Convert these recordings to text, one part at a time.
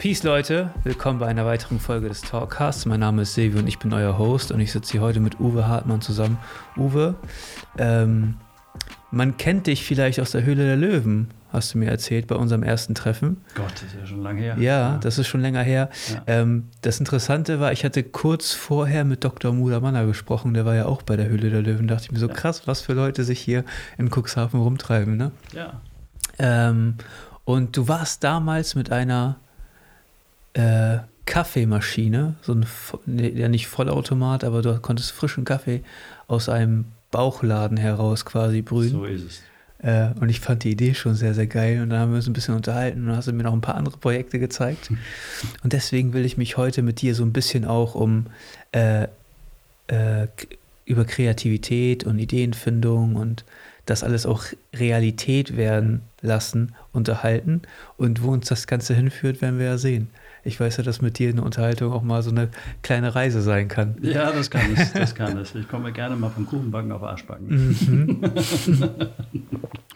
Peace Leute, willkommen bei einer weiteren Folge des Talkcasts. Mein Name ist Silvio und ich bin euer Host und ich sitze hier heute mit Uwe Hartmann zusammen. Uwe, ähm, man kennt dich vielleicht aus der Höhle der Löwen, hast du mir erzählt bei unserem ersten Treffen. Gott, das ist ja schon lange her. Ja, ja. das ist schon länger her. Ja. Ähm, das Interessante war, ich hatte kurz vorher mit Dr. Muda Manner gesprochen, der war ja auch bei der Höhle der Löwen. Da dachte ich mir so, ja. krass, was für Leute sich hier in Cuxhaven rumtreiben, ne? Ja. Ähm, und du warst damals mit einer äh, Kaffeemaschine, so ein, ja nicht Vollautomat, aber du konntest frischen Kaffee aus einem Bauchladen heraus quasi brühen. So ist es. Äh, und ich fand die Idee schon sehr, sehr geil. Und dann haben wir uns ein bisschen unterhalten und hast du mir noch ein paar andere Projekte gezeigt. und deswegen will ich mich heute mit dir so ein bisschen auch um äh, äh, über Kreativität und Ideenfindung und das alles auch Realität werden lassen, unterhalten. Und wo uns das Ganze hinführt, werden wir ja sehen. Ich weiß ja, dass mit dir eine Unterhaltung auch mal so eine kleine Reise sein kann. Ja, das kann es. Das kann es. Ich komme gerne mal vom Kuchenbacken auf Arschbacken. Mhm.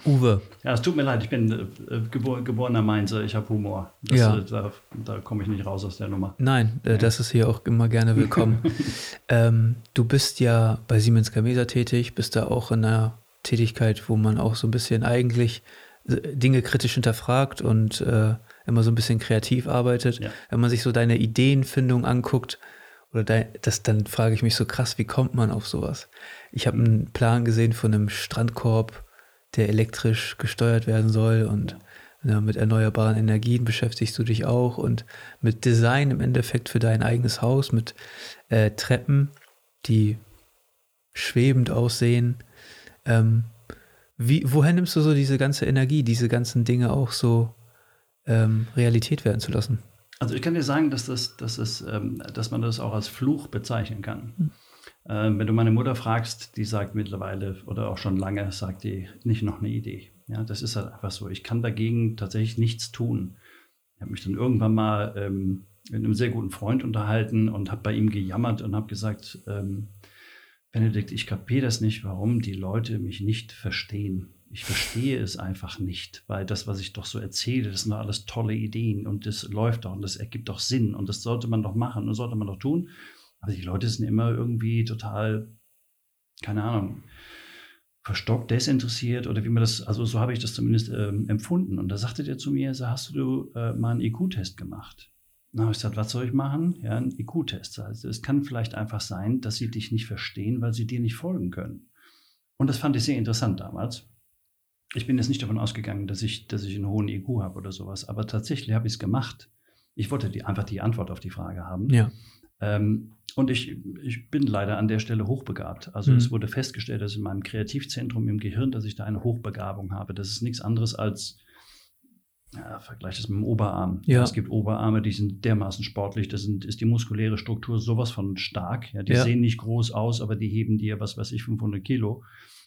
Uwe. Ja, es tut mir leid, ich bin äh, gebor geborener Mainzer, ich habe Humor. Das, ja. Äh, da, da komme ich nicht raus aus der Nummer. Nein, äh, das ist hier auch immer gerne willkommen. ähm, du bist ja bei Siemens Gamesa tätig, bist da auch in einer Tätigkeit, wo man auch so ein bisschen eigentlich äh, Dinge kritisch hinterfragt und äh, immer so ein bisschen kreativ arbeitet. Ja. Wenn man sich so deine Ideenfindung anguckt, oder dein, das, dann frage ich mich so krass, wie kommt man auf sowas? Ich habe einen Plan gesehen von einem Strandkorb, der elektrisch gesteuert werden soll und ja, mit erneuerbaren Energien beschäftigst du dich auch und mit Design im Endeffekt für dein eigenes Haus, mit äh, Treppen, die schwebend aussehen. Ähm, wie, woher nimmst du so diese ganze Energie, diese ganzen Dinge auch so ähm, Realität werden zu lassen? Also ich kann dir sagen, dass, das, dass, das, ähm, dass man das auch als Fluch bezeichnen kann. Hm. Ähm, wenn du meine Mutter fragst, die sagt mittlerweile oder auch schon lange, sagt die nicht noch eine Idee. Ja, das ist halt einfach so. Ich kann dagegen tatsächlich nichts tun. Ich habe mich dann irgendwann mal ähm, mit einem sehr guten Freund unterhalten und habe bei ihm gejammert und habe gesagt, ähm, Benedikt, ich kapiere das nicht, warum die Leute mich nicht verstehen. Ich verstehe es einfach nicht, weil das, was ich doch so erzähle, das sind doch alles tolle Ideen und das läuft doch und das ergibt doch Sinn und das sollte man doch machen und sollte man doch tun. Aber die Leute sind immer irgendwie total, keine Ahnung, verstockt, desinteressiert oder wie man das, also so habe ich das zumindest ähm, empfunden. Und da sagte der zu mir, so, hast du äh, mal einen IQ-Test gemacht? Na, ich gesagt, was soll ich machen? Ja, einen IQ-Test. Also es kann vielleicht einfach sein, dass sie dich nicht verstehen, weil sie dir nicht folgen können. Und das fand ich sehr interessant damals ich bin jetzt nicht davon ausgegangen, dass ich, dass ich einen hohen IQ habe oder sowas, aber tatsächlich habe ich es gemacht. Ich wollte die, einfach die Antwort auf die Frage haben. Ja. Ähm, und ich, ich bin leider an der Stelle hochbegabt. Also mhm. es wurde festgestellt, dass in meinem Kreativzentrum im Gehirn, dass ich da eine Hochbegabung habe. Das ist nichts anderes als, ja, vergleich das mit dem Oberarm. Ja. Es gibt Oberarme, die sind dermaßen sportlich, das sind, ist die muskuläre Struktur sowas von stark. Ja, die ja. sehen nicht groß aus, aber die heben dir, was weiß ich, 500 Kilo.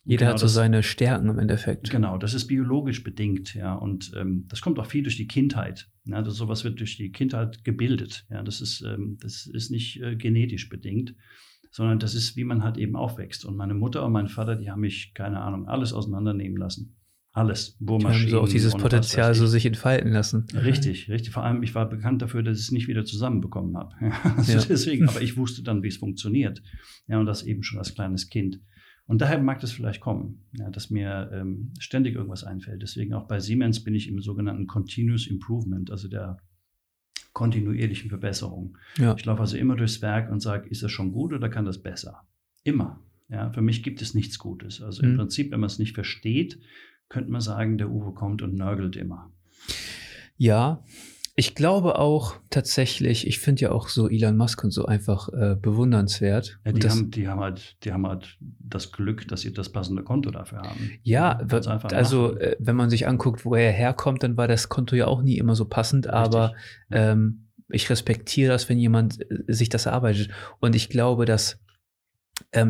Jeder genau hat so das, seine Stärken im Endeffekt. Genau, das ist biologisch bedingt, ja. Und ähm, das kommt auch viel durch die Kindheit. Ja, das, sowas wird durch die Kindheit gebildet. Ja, das ist, ähm, das ist nicht äh, genetisch bedingt, sondern das ist, wie man halt eben aufwächst. Und meine Mutter und mein Vater, die haben mich, keine Ahnung, alles auseinandernehmen lassen. Alles. Bohrmaschinen. Die haben so auch dieses Potenzial so sich entfalten lassen. Richtig, richtig. Vor allem, ich war bekannt dafür, dass ich es nicht wieder zusammenbekommen habe. also ja. deswegen, aber ich wusste dann, wie es funktioniert. Ja, und das eben schon als kleines Kind. Und daher mag das vielleicht kommen, ja, dass mir ähm, ständig irgendwas einfällt. Deswegen auch bei Siemens bin ich im sogenannten Continuous Improvement, also der kontinuierlichen Verbesserung. Ja. Ich laufe also immer durchs Werk und sage, ist das schon gut oder kann das besser? Immer. Ja, für mich gibt es nichts Gutes. Also mhm. im Prinzip, wenn man es nicht versteht, könnte man sagen, der Uwe kommt und nörgelt immer. Ja, ich glaube auch tatsächlich, ich finde ja auch so Elon Musk und so einfach äh, bewundernswert. Ja, die, das, haben, die, haben halt, die haben halt das Glück, dass sie das passende Konto dafür haben. Ja, also äh, wenn man sich anguckt, wo er herkommt, dann war das Konto ja auch nie immer so passend, Richtig. aber ähm, ich respektiere das, wenn jemand äh, sich das erarbeitet. Und ich glaube, dass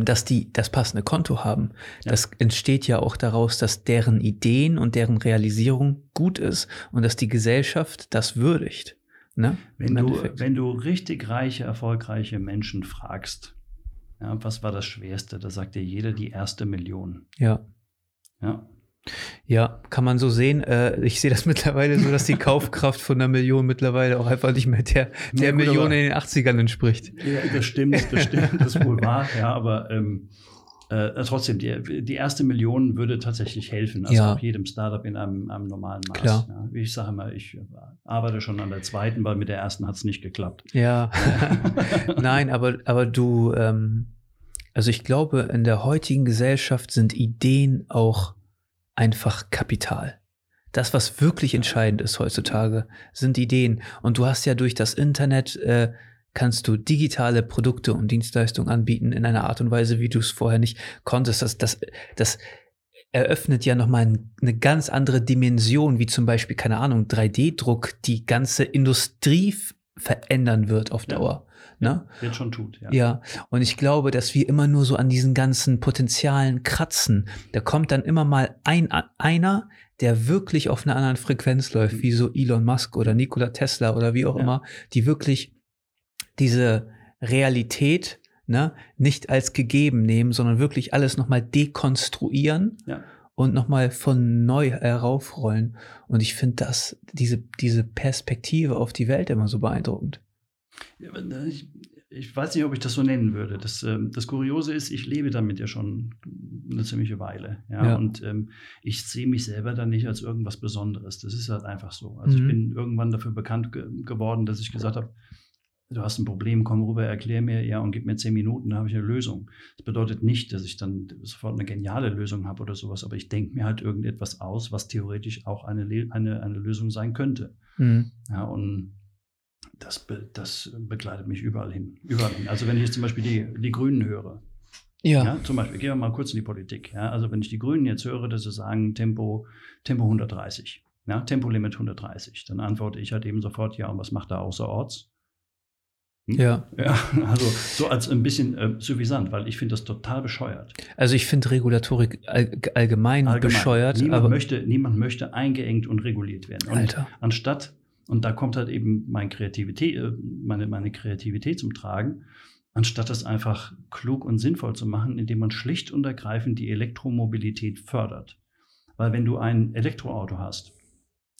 dass die das passende Konto haben. Ja. Das entsteht ja auch daraus, dass deren Ideen und deren Realisierung gut ist und dass die Gesellschaft das würdigt. Ne? Wenn, du, wenn du richtig reiche, erfolgreiche Menschen fragst, ja, was war das Schwerste? Da sagt dir jeder die erste Million. Ja. Ja. Ja, kann man so sehen. Äh, ich sehe das mittlerweile so, dass die Kaufkraft von einer Million mittlerweile auch einfach nicht mehr der, der ja, gut, Million in den 80ern entspricht. Ja, das stimmt, das stimmt, das ist wohl wahr, ja, aber ähm, äh, trotzdem, die, die erste Million würde tatsächlich helfen, also ja. auch jedem Startup in einem, einem normalen Maß. Klar. Ja, wie ich sage mal, ich arbeite schon an der zweiten, weil mit der ersten hat es nicht geklappt. Ja, nein, aber, aber du, ähm, also ich glaube, in der heutigen Gesellschaft sind Ideen auch einfach Kapital. Das, was wirklich entscheidend ist heutzutage, sind Ideen. Und du hast ja durch das Internet äh, kannst du digitale Produkte und Dienstleistungen anbieten in einer Art und Weise, wie du es vorher nicht konntest. Das, das, das eröffnet ja nochmal eine ganz andere Dimension, wie zum Beispiel, keine Ahnung, 3D-Druck, die ganze Industrie verändern wird auf Dauer. Ja, ne? Jetzt schon tut, ja. Ja, und ich glaube, dass wir immer nur so an diesen ganzen Potenzialen kratzen. Da kommt dann immer mal ein, einer, der wirklich auf einer anderen Frequenz läuft, wie so Elon Musk oder Nikola Tesla oder wie auch ja. immer, die wirklich diese Realität ne, nicht als gegeben nehmen, sondern wirklich alles nochmal dekonstruieren ja. und nochmal von neu heraufrollen. Und ich finde das, diese, diese Perspektive auf die Welt immer so beeindruckend. Ja, ich, ich, weiß nicht, ob ich das so nennen würde. Das, ähm, das Kuriose ist, ich lebe damit ja schon eine ziemliche Weile. Ja? ja. Und ähm, ich sehe mich selber dann nicht als irgendwas Besonderes. Das ist halt einfach so. Also mhm. ich bin irgendwann dafür bekannt ge geworden, dass ich gesagt habe, du hast ein Problem, komm rüber, erklär mir, ja, und gib mir zehn Minuten, da habe ich eine Lösung. Das bedeutet nicht, dass ich dann sofort eine geniale Lösung habe oder sowas, aber ich denke mir halt irgendetwas aus, was theoretisch auch eine, eine, eine Lösung sein könnte. Mhm. Ja, und das, das begleitet mich überall hin. Überall hin. Also wenn ich jetzt zum Beispiel die, die Grünen höre, ja. ja. Zum Beispiel, gehen wir mal kurz in die Politik. Ja, also wenn ich die Grünen jetzt höre, dass sie sagen, Tempo, Tempo 130, ja, Tempolimit 130, dann antworte ich halt eben sofort, ja, und was macht da außerorts? Hm? Ja. Ja, also so als ein bisschen äh, suffisant, weil ich finde das total bescheuert. Also ich finde Regulatorik all, allgemein, allgemein, bescheuert. Niemand, aber möchte, niemand möchte eingeengt und reguliert werden. Und Alter. anstatt, und da kommt halt eben mein Kreativität, äh, meine, meine Kreativität zum Tragen, anstatt das einfach klug und sinnvoll zu machen, indem man schlicht und ergreifend die Elektromobilität fördert. Weil wenn du ein Elektroauto hast,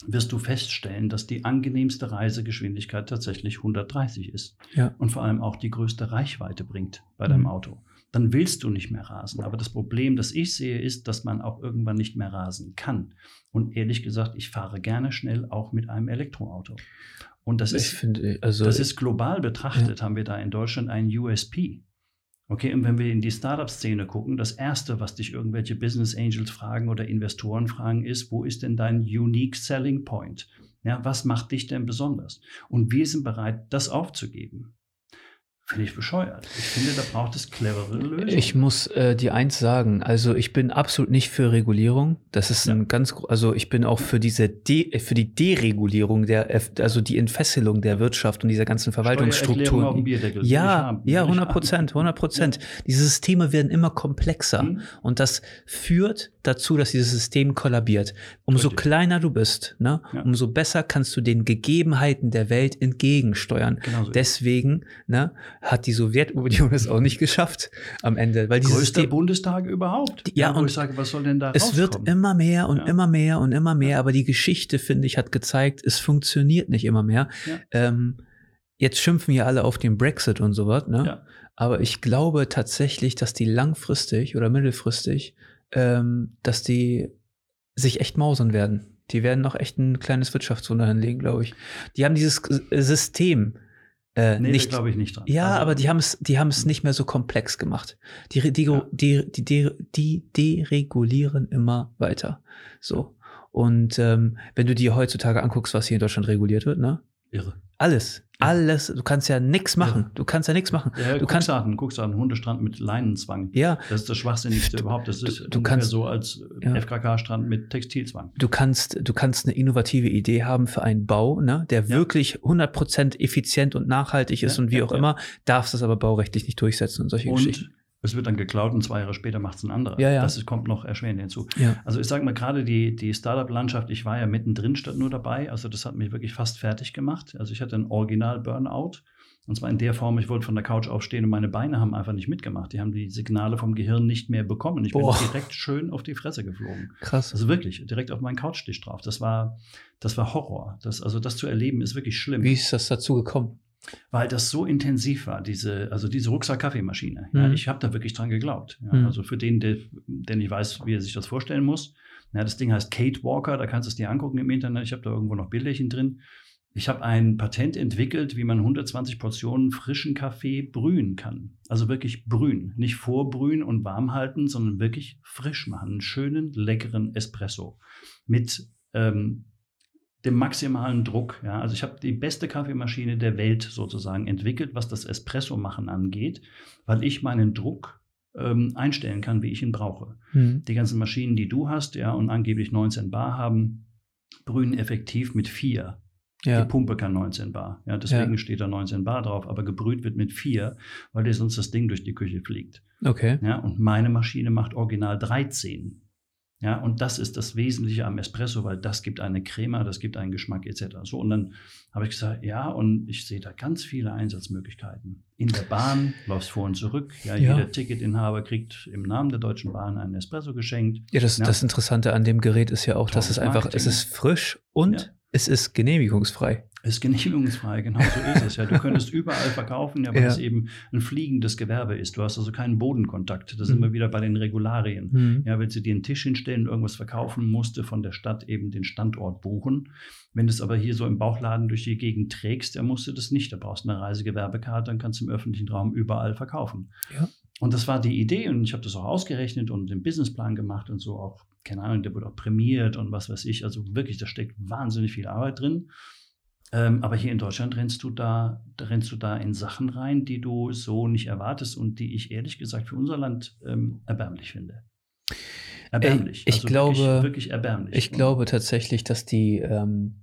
wirst du feststellen, dass die angenehmste Reisegeschwindigkeit tatsächlich 130 ist. Ja. Und vor allem auch die größte Reichweite bringt bei deinem mhm. Auto. Dann willst du nicht mehr rasen. Aber das Problem, das ich sehe, ist, dass man auch irgendwann nicht mehr rasen kann. Und ehrlich gesagt, ich fahre gerne schnell auch mit einem Elektroauto. Und das, ist, finde, also, das ist global betrachtet, ja. haben wir da in Deutschland einen USP. Okay, und wenn wir in die Startup-Szene gucken, das erste, was dich irgendwelche Business Angels fragen oder Investoren fragen, ist, wo ist denn dein unique selling point? Ja, was macht dich denn besonders? Und wir sind bereit, das aufzugeben. Finde ich bescheuert. Ich finde, da braucht es clevere Lösungen. Ich muss äh, dir eins sagen. Also ich bin absolut nicht für Regulierung. Das ist ja. ein ganz, also ich bin auch für diese De für die Deregulierung der, also die Entfesselung der Wirtschaft und dieser ganzen Verwaltungsstrukturen. Ja, ja, 100 Prozent, 100 Prozent. Diese Systeme werden immer komplexer mhm. und das führt dazu, dass dieses System kollabiert. Umso Richtig. kleiner du bist, ne, ja. umso besser kannst du den Gegebenheiten der Welt entgegensteuern. Genau so Deswegen, ne, hat die Sowjetunion es auch nicht geschafft am Ende. Weil dieses Größter Bundestag überhaupt. Ja, ja und ich sage, was soll denn da Es wird immer mehr und ja. immer mehr und immer mehr, aber die Geschichte, finde ich, hat gezeigt, es funktioniert nicht immer mehr. Ja. Ähm, jetzt schimpfen wir alle auf den Brexit und sowas, ne? Ja. Aber ich glaube tatsächlich, dass die langfristig oder mittelfristig, ähm, dass die sich echt mausern werden. Die werden noch echt ein kleines Wirtschaftswunder hinlegen, glaube ich. Die haben dieses System, äh, nee, nicht, glaube ich nicht dran. Ja, also, aber die haben es die haben's nicht mehr so komplex gemacht. Die, die, ja. die, die, die, die deregulieren immer weiter. So. Und ähm, wenn du dir heutzutage anguckst, was hier in Deutschland reguliert wird, ne? Irre. Alles. Alles. Du kannst ja nichts machen. Ja. Du kannst ja nichts machen. Ja, du kannst an, guckst an, Hundestrand mit Leinenzwang. Ja. Das ist das Schwachsinnigste überhaupt. Das ist du, du kannst, so als ja. FKK-Strand mit Textilzwang. Du kannst, du kannst eine innovative Idee haben für einen Bau, ne, der wirklich 100% effizient und nachhaltig ist und wie auch immer, darfst das aber baurechtlich nicht durchsetzen und solche und Geschichten. Es wird dann geklaut und zwei Jahre später macht es ein anderer. Ja, ja. Das ist, kommt noch erschwerend hinzu. Ja. Also ich sage mal gerade die, die Startup-Landschaft, ich war ja mittendrin statt nur dabei. Also das hat mich wirklich fast fertig gemacht. Also ich hatte ein Original-Burnout. Und zwar in der Form, ich wollte von der Couch aufstehen und meine Beine haben einfach nicht mitgemacht. Die haben die Signale vom Gehirn nicht mehr bekommen. Ich bin Boah. direkt schön auf die Fresse geflogen. Krass. Also wirklich, direkt auf meinen Couchtisch drauf. Das war, das war Horror. Das, also das zu erleben ist wirklich schlimm. Wie ist das dazu gekommen? Weil das so intensiv war, diese, also diese Rucksack-Kaffeemaschine. Ja, Mhm. ich habe da wirklich dran geglaubt. Ja, Mhm. Also für den, der, der nicht weiß, wie er sich das vorstellen muss. Ja, das Ding heißt Kate Walker, da kannst du es dir angucken im Internet. Ich habe da irgendwo noch Bildchen drin. Ich habe ein Patent entwickelt, wie man 120 Portionen frischen Kaffee brühen kann. Also wirklich brühen. Nicht vorbrühen und warm halten, sondern wirklich frisch machen. Einen schönen, leckeren Espresso. Mit ähm, dem maximalen Druck. Ja. Also ich habe die beste Kaffeemaschine der Welt sozusagen entwickelt, was das Espresso machen angeht, weil ich meinen Druck ähm, einstellen kann, wie ich ihn brauche. Hm. Die ganzen Maschinen, die du hast, ja, und angeblich 19 Bar haben, brühen effektiv mit 4. Ja. Die Pumpe kann 19 Bar. Ja, deswegen steht da 19 Bar drauf, aber gebrüht wird mit 4, weil dir sonst das Ding durch die Küche fliegt. Okay. Ja, und meine Maschine macht original 13. Ja, und das ist das Wesentliche am Espresso, weil das gibt eine Crema, das gibt einen Geschmack etc. So, und dann habe ich gesagt, ja, und ich sehe da ganz viele Einsatzmöglichkeiten. In der Bahn läufst vor und zurück. Ja, Ja. jeder Ticketinhaber kriegt im Namen der Deutschen Bahn einen Espresso geschenkt. Ja, das, Ja. das Interessante an dem Gerät ist ja auch, dass es Tolles einfach, es Marketing. ist frisch und Ja. es ist genehmigungsfrei. Ist genehmigungsfrei, genau so ist es. Ja, du könntest überall verkaufen, ja, weil Ja. es eben ein fliegendes Gewerbe ist. Du hast also keinen Bodenkontakt. Da sind Mhm. wir wieder bei den Regularien. Hm. Ja, wenn sie dir einen Tisch hinstellen, irgendwas verkaufen, musste von der Stadt eben den Standort buchen. Wenn du es aber hier so im Bauchladen durch die Gegend trägst, dann musst du das nicht. Da brauchst du eine Reisegewerbekarte, dann kannst du im öffentlichen Raum überall verkaufen. Ja. Und das war die Idee und ich habe das auch ausgerechnet und den Businessplan gemacht und so auch, keine Ahnung, der wurde auch prämiert und was weiß ich. Also wirklich, da steckt wahnsinnig viel Arbeit drin. Ähm, aber hier in Deutschland rennst du da, rennst du da in Sachen rein, die du so nicht erwartest und die ich ehrlich gesagt für unser Land ähm, erbärmlich finde. Erbärmlich. ich also glaube- wirklich, wirklich erbärmlich. Ich Und- glaube tatsächlich, dass die, ähm,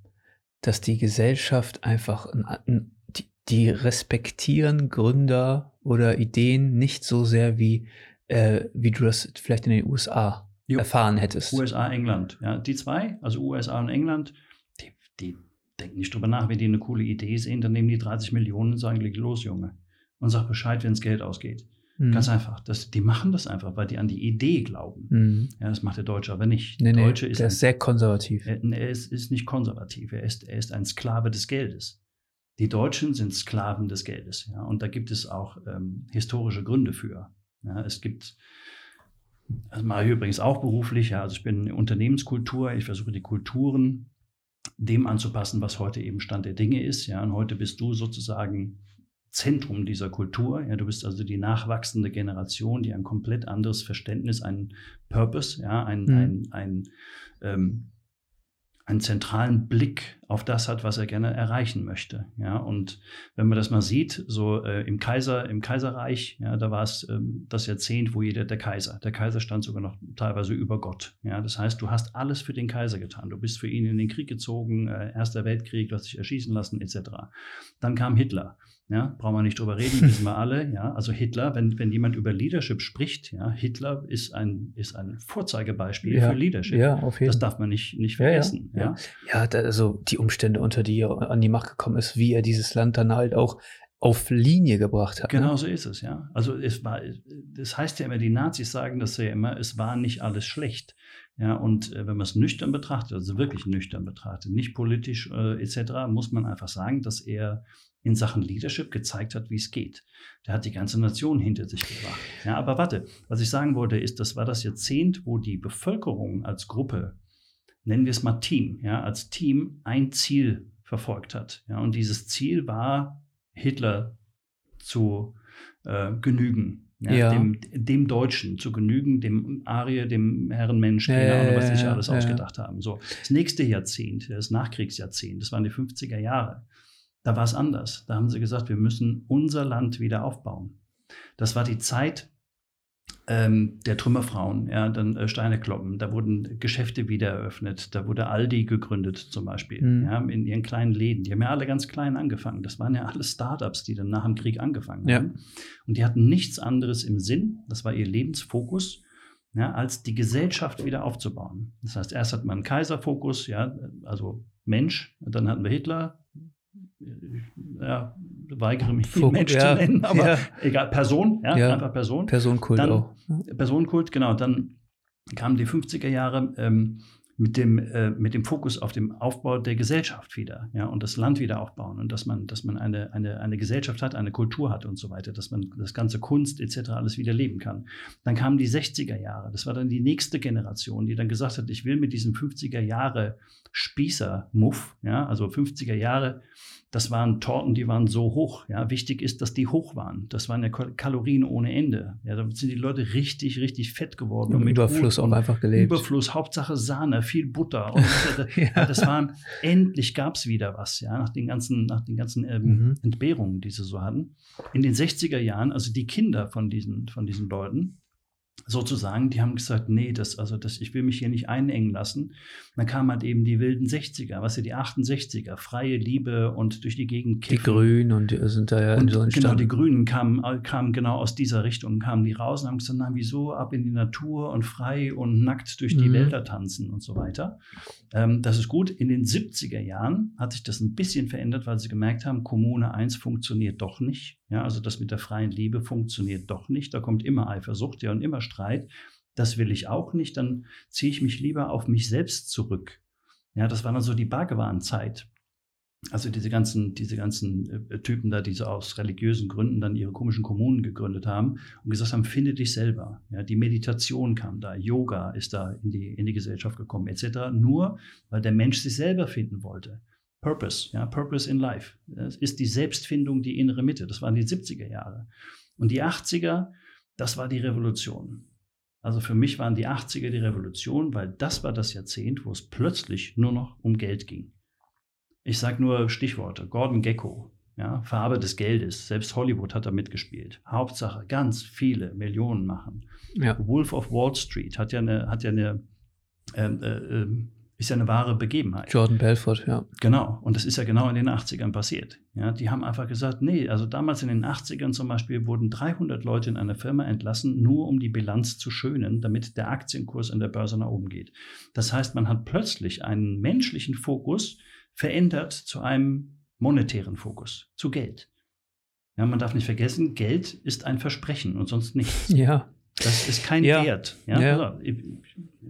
dass die Gesellschaft einfach, ein, ein, die, die respektieren Gründer oder Ideen nicht so sehr wie, äh, wie du das vielleicht in den USA Jo. erfahren hättest. USA, England. Ja, die zwei, also USA und England, die, die denken nicht drüber nach, wenn die eine coole Idee sehen, dann nehmen die 30 Millionen und sagen, leg los, Junge. Und sag Bescheid, wenn das Geld ausgeht. Hm. Ganz einfach. Das, die machen das einfach, weil die an die Idee glauben. Hm. Ja, das macht der Deutsche aber nicht. Nee, der nee, Deutsche ist, der ein, ist sehr konservativ. er, er ist, ist nicht konservativ. Er ist, er ist ein Sklave des Geldes. Die Deutschen sind Sklaven des Geldes. Ja, und da gibt es auch ähm, historische Gründe für. Ja, es gibt, das mache ich übrigens auch beruflich. Ja, also ich bin in Unternehmenskultur. Ich versuche die Kulturen dem anzupassen, was heute eben Stand der Dinge ist. Ja, und heute bist du sozusagen Zentrum dieser Kultur. Ja, du bist also die nachwachsende Generation, die ein komplett anderes Verständnis, einen Purpose, ja, ein, Mhm. ein, ein, ähm, einen zentralen Blick auf das hat, was er gerne erreichen möchte. Ja, und wenn man das mal sieht, so äh, im Kaiser, im Kaiserreich, ja, da war es ähm, das Jahrzehnt, wo jeder der Kaiser, der Kaiser stand sogar noch teilweise über Gott. Ja, das heißt, du hast alles für den Kaiser getan. Du bist für ihn in den Krieg gezogen, äh, Erster Weltkrieg, du hast dich erschießen lassen, etc. Dann kam Hitler. Ja, brauchen wir nicht drüber reden, wissen wir alle. Ja, also Hitler, wenn, wenn jemand über Leadership spricht, ja, Hitler ist ein, ist ein Vorzeigebeispiel Ja, für Leadership. Ja, auf jeden Das darf man nicht, nicht vergessen. Ja, ja. Ja, da, also die Umstände, unter die er an die Macht gekommen ist, wie er dieses Land dann halt auch auf Linie gebracht hat. Genau Ne? so ist es, ja. Also es war, das heißt ja immer, die Nazis sagen das ja immer, es war nicht alles schlecht. Ja, und äh, wenn man es nüchtern betrachtet, also wirklich nüchtern betrachtet, nicht politisch äh, etc., muss man einfach sagen, dass er in Sachen Leadership gezeigt hat, wie es geht. Der hat die ganze Nation hinter sich gebracht. Ja, aber warte, was ich sagen wollte, ist, das war das Jahrzehnt, wo die Bevölkerung als Gruppe, nennen wir es mal Team, ja, als Team ein Ziel verfolgt hat. Ja, und dieses Ziel war, Hitler zu äh, genügen. Ja, Ja. Dem, dem Deutschen zu genügen, dem Arier, dem Herrenmensch, Ahnung, was sich alles ja. ausgedacht haben. So, das nächste Jahrzehnt, das Nachkriegsjahrzehnt, das waren die 50er Jahre. Da war es anders. Da haben sie gesagt, wir müssen unser Land wieder aufbauen. Das war die Zeit ähm, der Trümmerfrauen, ja, dann äh, Steine kloppen. Da wurden Geschäfte wieder eröffnet. Da wurde Aldi gegründet zum Beispiel, Mhm. ja, in ihren kleinen Läden. Die haben ja alle ganz klein angefangen. Das waren ja alle Startups, die dann nach dem Krieg angefangen Ja. haben. Und die hatten nichts anderes im Sinn. Das war ihr Lebensfokus. Ja, als die Gesellschaft wieder aufzubauen. Das heißt, erst hat man einen Kaiserfokus, ja, also Mensch, dann hatten wir Hitler, ja, weigere mich, ihn Mensch ja, zu nennen, aber ja. egal, Person, ja, ja, einfach Person. Personenkult dann, auch. Personenkult, genau. Dann kamen die 50er Jahre, ähm, mit dem, äh, mit dem Fokus auf dem Aufbau der Gesellschaft wieder, ja, und das Land wieder aufbauen und dass man, dass man eine, eine, eine Gesellschaft hat, eine Kultur hat und so weiter, dass man das ganze Kunst etc. alles wieder leben kann. Dann kamen die 60er Jahre, das war dann die nächste Generation, die dann gesagt hat, ich will mit diesem 50er Jahre Spießer-Muff, ja, also 50er Jahre das waren Torten, die waren so hoch. Ja, wichtig ist, dass die hoch waren. Das waren ja Kalorien ohne Ende. Ja, damit sind die Leute richtig, richtig fett geworden. Und mit Überfluss auch einfach gelebt. Überfluss, Hauptsache Sahne, viel Butter. Und ja. Das waren, endlich gab es wieder was, ja, nach den ganzen, nach den ganzen ähm, mhm. Entbehrungen, die sie so hatten. In den 60er Jahren, also die Kinder von diesen, von diesen Leuten, sozusagen, die haben gesagt, nee, das, also das, ich will mich hier nicht einengen lassen. dann kamen halt eben die wilden 60er, was ja die 68er, freie Liebe und durch die Gegend kiffen. Die Grünen und die sind da ja und so Genau, die Grünen kamen, kamen genau aus dieser Richtung, kamen die raus und haben gesagt, na, wieso ab in die Natur und frei und nackt durch die mhm. Wälder tanzen und so weiter. Ähm, das ist gut. In den 70er Jahren hat sich das ein bisschen verändert, weil sie gemerkt haben, Kommune 1 funktioniert doch nicht. Ja, also das mit der freien Liebe funktioniert doch nicht. Da kommt immer Eifersucht ja, und immer Streit. Das will ich auch nicht. Dann ziehe ich mich lieber auf mich selbst zurück. Ja, das war dann so die Bhagawan-Zeit. Also diese ganzen, diese ganzen äh, Typen da, die so aus religiösen Gründen dann ihre komischen Kommunen gegründet haben und gesagt haben, finde dich selber. Ja, die Meditation kam da, Yoga ist da in die, in die Gesellschaft gekommen, etc. Nur, weil der Mensch sich selber finden wollte. Purpose, ja, Purpose in Life. Das ist die Selbstfindung, die innere Mitte. Das waren die 70er Jahre. Und die 80er, das war die Revolution. Also für mich waren die 80er die Revolution, weil das war das Jahrzehnt, wo es plötzlich nur noch um Geld ging. Ich sage nur Stichworte. Gordon Gecko, ja, Farbe des Geldes. Selbst Hollywood hat da mitgespielt. Hauptsache, ganz viele Millionen machen. Ja. Wolf of Wall Street hat ja eine, hat ja eine ähm, äh, äh, ist ja eine wahre Begebenheit. Jordan Belfort, ja. Genau. Und das ist ja genau in den 80ern passiert. Ja, die haben einfach gesagt, nee, also damals in den 80ern zum Beispiel wurden 300 Leute in einer Firma entlassen, nur um die Bilanz zu schönen, damit der Aktienkurs an der Börse nach oben geht. Das heißt, man hat plötzlich einen menschlichen Fokus verändert zu einem monetären Fokus, zu Geld. Ja, man darf nicht vergessen, Geld ist ein Versprechen und sonst nichts. Ja. Das ist kein ja. Wert. Ja? ja. Also, ich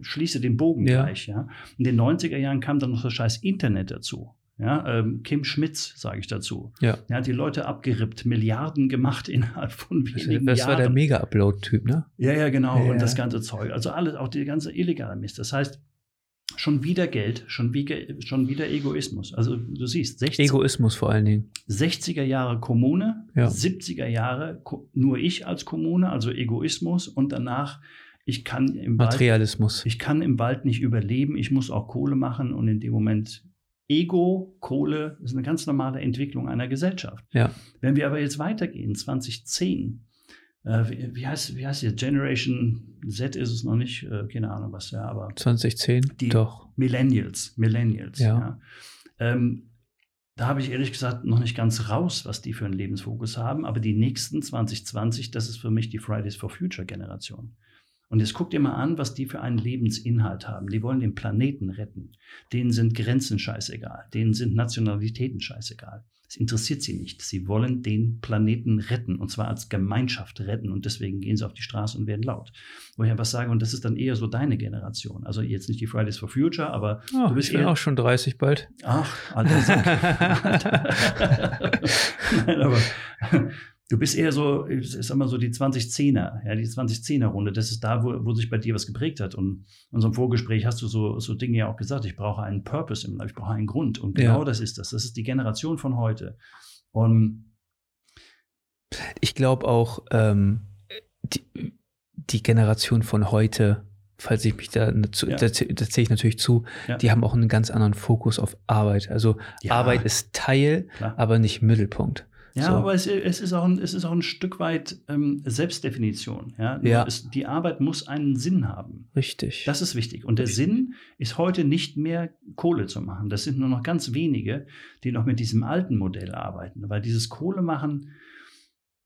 schließe den Bogen ja. gleich. Ja? In den 90er Jahren kam dann noch das scheiß Internet dazu. Ja, ähm, Kim Schmitz, sage ich dazu. Ja. Er hat die Leute abgerippt, Milliarden gemacht innerhalb von wenigen das Jahren. Das war der Mega-Upload-Typ, ne? Ja, ja, genau. Ja, und das ganze Zeug. Also alles, auch die ganze illegale Mist. Das heißt, schon wieder Geld, schon wieder, schon wieder Egoismus. Also du siehst, 60, Egoismus vor allen Dingen. 60er Jahre Kommune, ja. 70er Jahre nur ich als Kommune, also Egoismus und danach ich kann im Materialismus. Wald, ich kann im Wald nicht überleben, ich muss auch Kohle machen und in dem Moment Ego, Kohle ist eine ganz normale Entwicklung einer Gesellschaft. Ja. Wenn wir aber jetzt weitergehen, 2010, äh, wie, wie, heißt, wie heißt die Generation Z ist es noch nicht, äh, keine Ahnung was, ja, aber 2010, die doch. Millennials, Millennials, ja. ja. Ähm, da habe ich ehrlich gesagt noch nicht ganz raus, was die für einen Lebensfokus haben, aber die nächsten 2020, das ist für mich die Fridays for Future Generation. Und jetzt guckt ihr mal an, was die für einen Lebensinhalt haben. Die wollen den Planeten retten. Denen sind Grenzen scheißegal. Denen sind Nationalitäten scheißegal. Es interessiert sie nicht. Sie wollen den Planeten retten und zwar als Gemeinschaft retten und deswegen gehen sie auf die Straße und werden laut. Wo ich einfach sage, und das ist dann eher so deine Generation. Also jetzt nicht die Fridays for Future, aber oh, du bist ich bin auch schon 30 bald. Ach, alter Sack. Nein, aber Du bist eher so, ich sag mal so die 2010er, ja, die 2010er-Runde. Das ist da, wo, wo sich bei dir was geprägt hat. Und in unserem Vorgespräch hast du so, so Dinge ja auch gesagt. Ich brauche einen Purpose im Life, ich brauche einen Grund. Und genau ja. das ist das. Das ist die Generation von heute. Und ich glaube auch, ähm, die, die, Generation von heute, falls ich mich da, zu, ja. da, da zähle ich natürlich zu, ja. die haben auch einen ganz anderen Fokus auf Arbeit. Also Arbeit ist Teil, Klar. aber nicht Mittelpunkt. Ja, so. aber es, es, ist auch ein, es ist auch ein Stück weit ähm, Selbstdefinition. Ja? ja. Es, die Arbeit muss einen Sinn haben. Richtig. Das ist wichtig. Und der Richtig. Sinn ist heute nicht mehr Kohle zu machen. Das sind nur noch ganz wenige, die noch mit diesem alten Modell arbeiten. Weil dieses Kohle machen,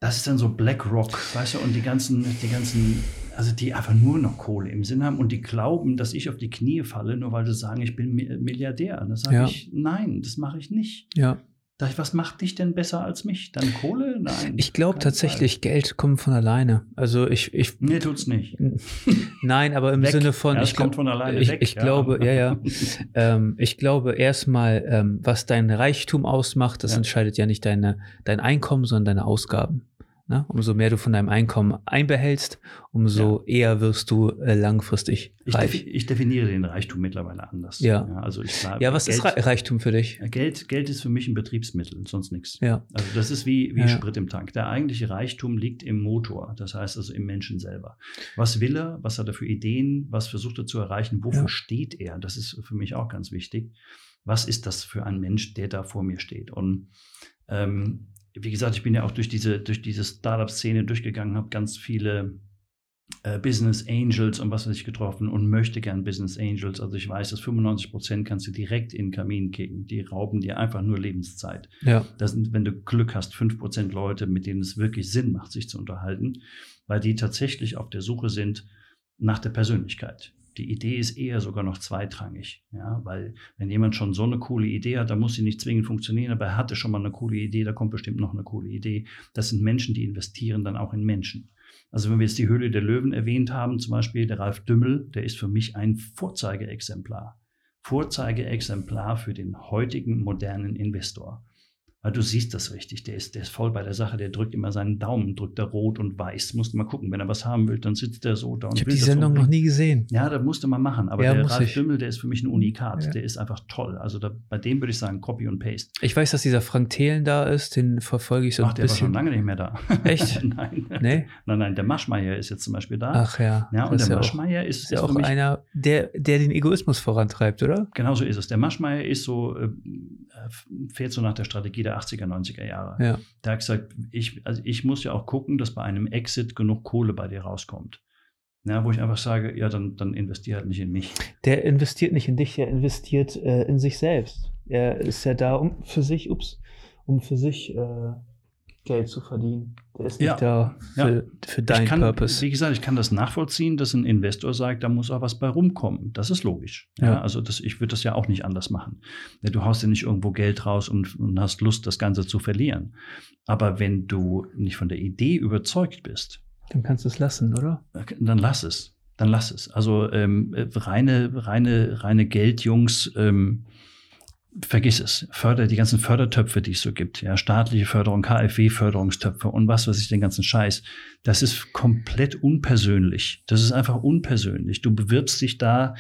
das ist dann so BlackRock, weißt du, und die ganzen, die ganzen, also die einfach nur noch Kohle im Sinn haben und die glauben, dass ich auf die Knie falle, nur weil sie sagen, ich bin Milliardär. Und da sage ja. ich, nein, das mache ich nicht. Ja. Dachte ich, was macht dich denn besser als mich? Dann Kohle? Nein. Ich glaube tatsächlich, Fall. Geld kommt von alleine. Also ich. ich nee, tut's nicht. Nein, aber im Weg. Sinne von. Ja, ich kommt von alleine ich, weg. Ich ja. glaube, ja, ja. ähm, ich glaube erstmal, ähm, was dein Reichtum ausmacht, das ja. entscheidet ja nicht deine, dein Einkommen, sondern deine Ausgaben. Ne? Umso mehr du von deinem Einkommen einbehältst, umso ja. eher wirst du äh, langfristig reich. Ich, ich, definiere den Reichtum mittlerweile anders. Ja. ja also ich sage, ja, was Geld, ist Reichtum für dich? Geld, Geld ist für mich ein Betriebsmittel, sonst nichts. Ja. Also das ist wie, wie ja. Sprit im Tank. Der eigentliche Reichtum liegt im Motor, das heißt also im Menschen selber. Was will er? Was hat er für Ideen? Was versucht er zu erreichen? Wofür steht er? Das ist für mich auch ganz wichtig. Was ist das für ein Mensch, der da vor mir steht? Und ähm, wie gesagt, ich bin ja auch durch diese, durch diese Startup-Szene durchgegangen, habe ganz viele äh, Business Angels und was weiß ich getroffen und möchte gern Business Angels. Also ich weiß, dass 95 Prozent kannst du direkt in den Kamin kicken. Die rauben dir einfach nur Lebenszeit. Ja. Das sind, wenn du Glück hast, 5 Prozent Leute, mit denen es wirklich Sinn macht, sich zu unterhalten, weil die tatsächlich auf der Suche sind nach der Persönlichkeit. Die Idee ist eher sogar noch zweitrangig, ja, weil wenn jemand schon so eine coole Idee hat, dann muss sie nicht zwingend funktionieren, aber er hatte schon mal eine coole Idee, da kommt bestimmt noch eine coole Idee. Das sind Menschen, die investieren dann auch in Menschen. Also wenn wir jetzt die Höhle der Löwen erwähnt haben, zum Beispiel der Ralf Dümmel, der ist für mich ein Vorzeigeexemplar. Vorzeigeexemplar für den heutigen modernen Investor. Weil du siehst das richtig. Der ist, der ist voll bei der Sache. Der drückt immer seinen Daumen, drückt er rot und weiß. Musst du mal gucken. Wenn er was haben will, dann sitzt er so da und Ich habe die Sendung noch nie gesehen. Ja, da musste man machen. Aber Ja, der Ralf ich. Dümmel, der ist für mich ein Unikat. Ja. Der ist einfach toll. Also da, bei dem würde ich sagen, Copy und Paste. Ich weiß, dass dieser Frank Thelen da ist, den verfolge ich so Ach, ein der war schon bisschen. lange nicht mehr da. Echt? nein. Nee? Nein, nein, der Maschmeier ist jetzt zum Beispiel da. Ach ja. ja, und das der Maschmeier ist, ist ja auch einer, der, der den Egoismus vorantreibt, oder? Genau so ist es. Der Maschmeyer ist so, äh, fährt so nach der Strategie der 80er, 90er Jahre. Ja. Der hat gesagt, ich, also ich muss ja auch gucken, dass bei einem Exit genug Kohle bei dir rauskommt. Ja, wo ich einfach sage, ja, dann, dann investier halt nicht in mich. Der investiert nicht in dich, der investiert äh, in sich selbst. Er ist ja da, um für sich, ups, um für sich äh, Geld zu verdienen. Der ist nicht Ja. da für, für deinen kann, Purpose. Wie gesagt, ich kann das nachvollziehen, dass ein Investor sagt, da muss auch was bei rumkommen. Das ist logisch. Ja. Ja. also das, ich würde das ja auch nicht anders machen. Ja, Du haust ja nicht irgendwo Geld raus und, und hast Lust, das Ganze zu verlieren. Aber wenn du nicht von der Idee überzeugt bist, Dann kannst du es lassen, oder? dann lass es. Dann lass es. Also ähm, äh, reine, reine, reine Geldjungs, ähm, vergiss es. Förder, die ganzen Fördertöpfe, die es so gibt, ja, staatliche Förderung, KfW-Förderungstöpfe und was weiß ich, den ganzen Scheiß, das ist komplett unpersönlich. Das ist einfach unpersönlich. Du bewirbst dich da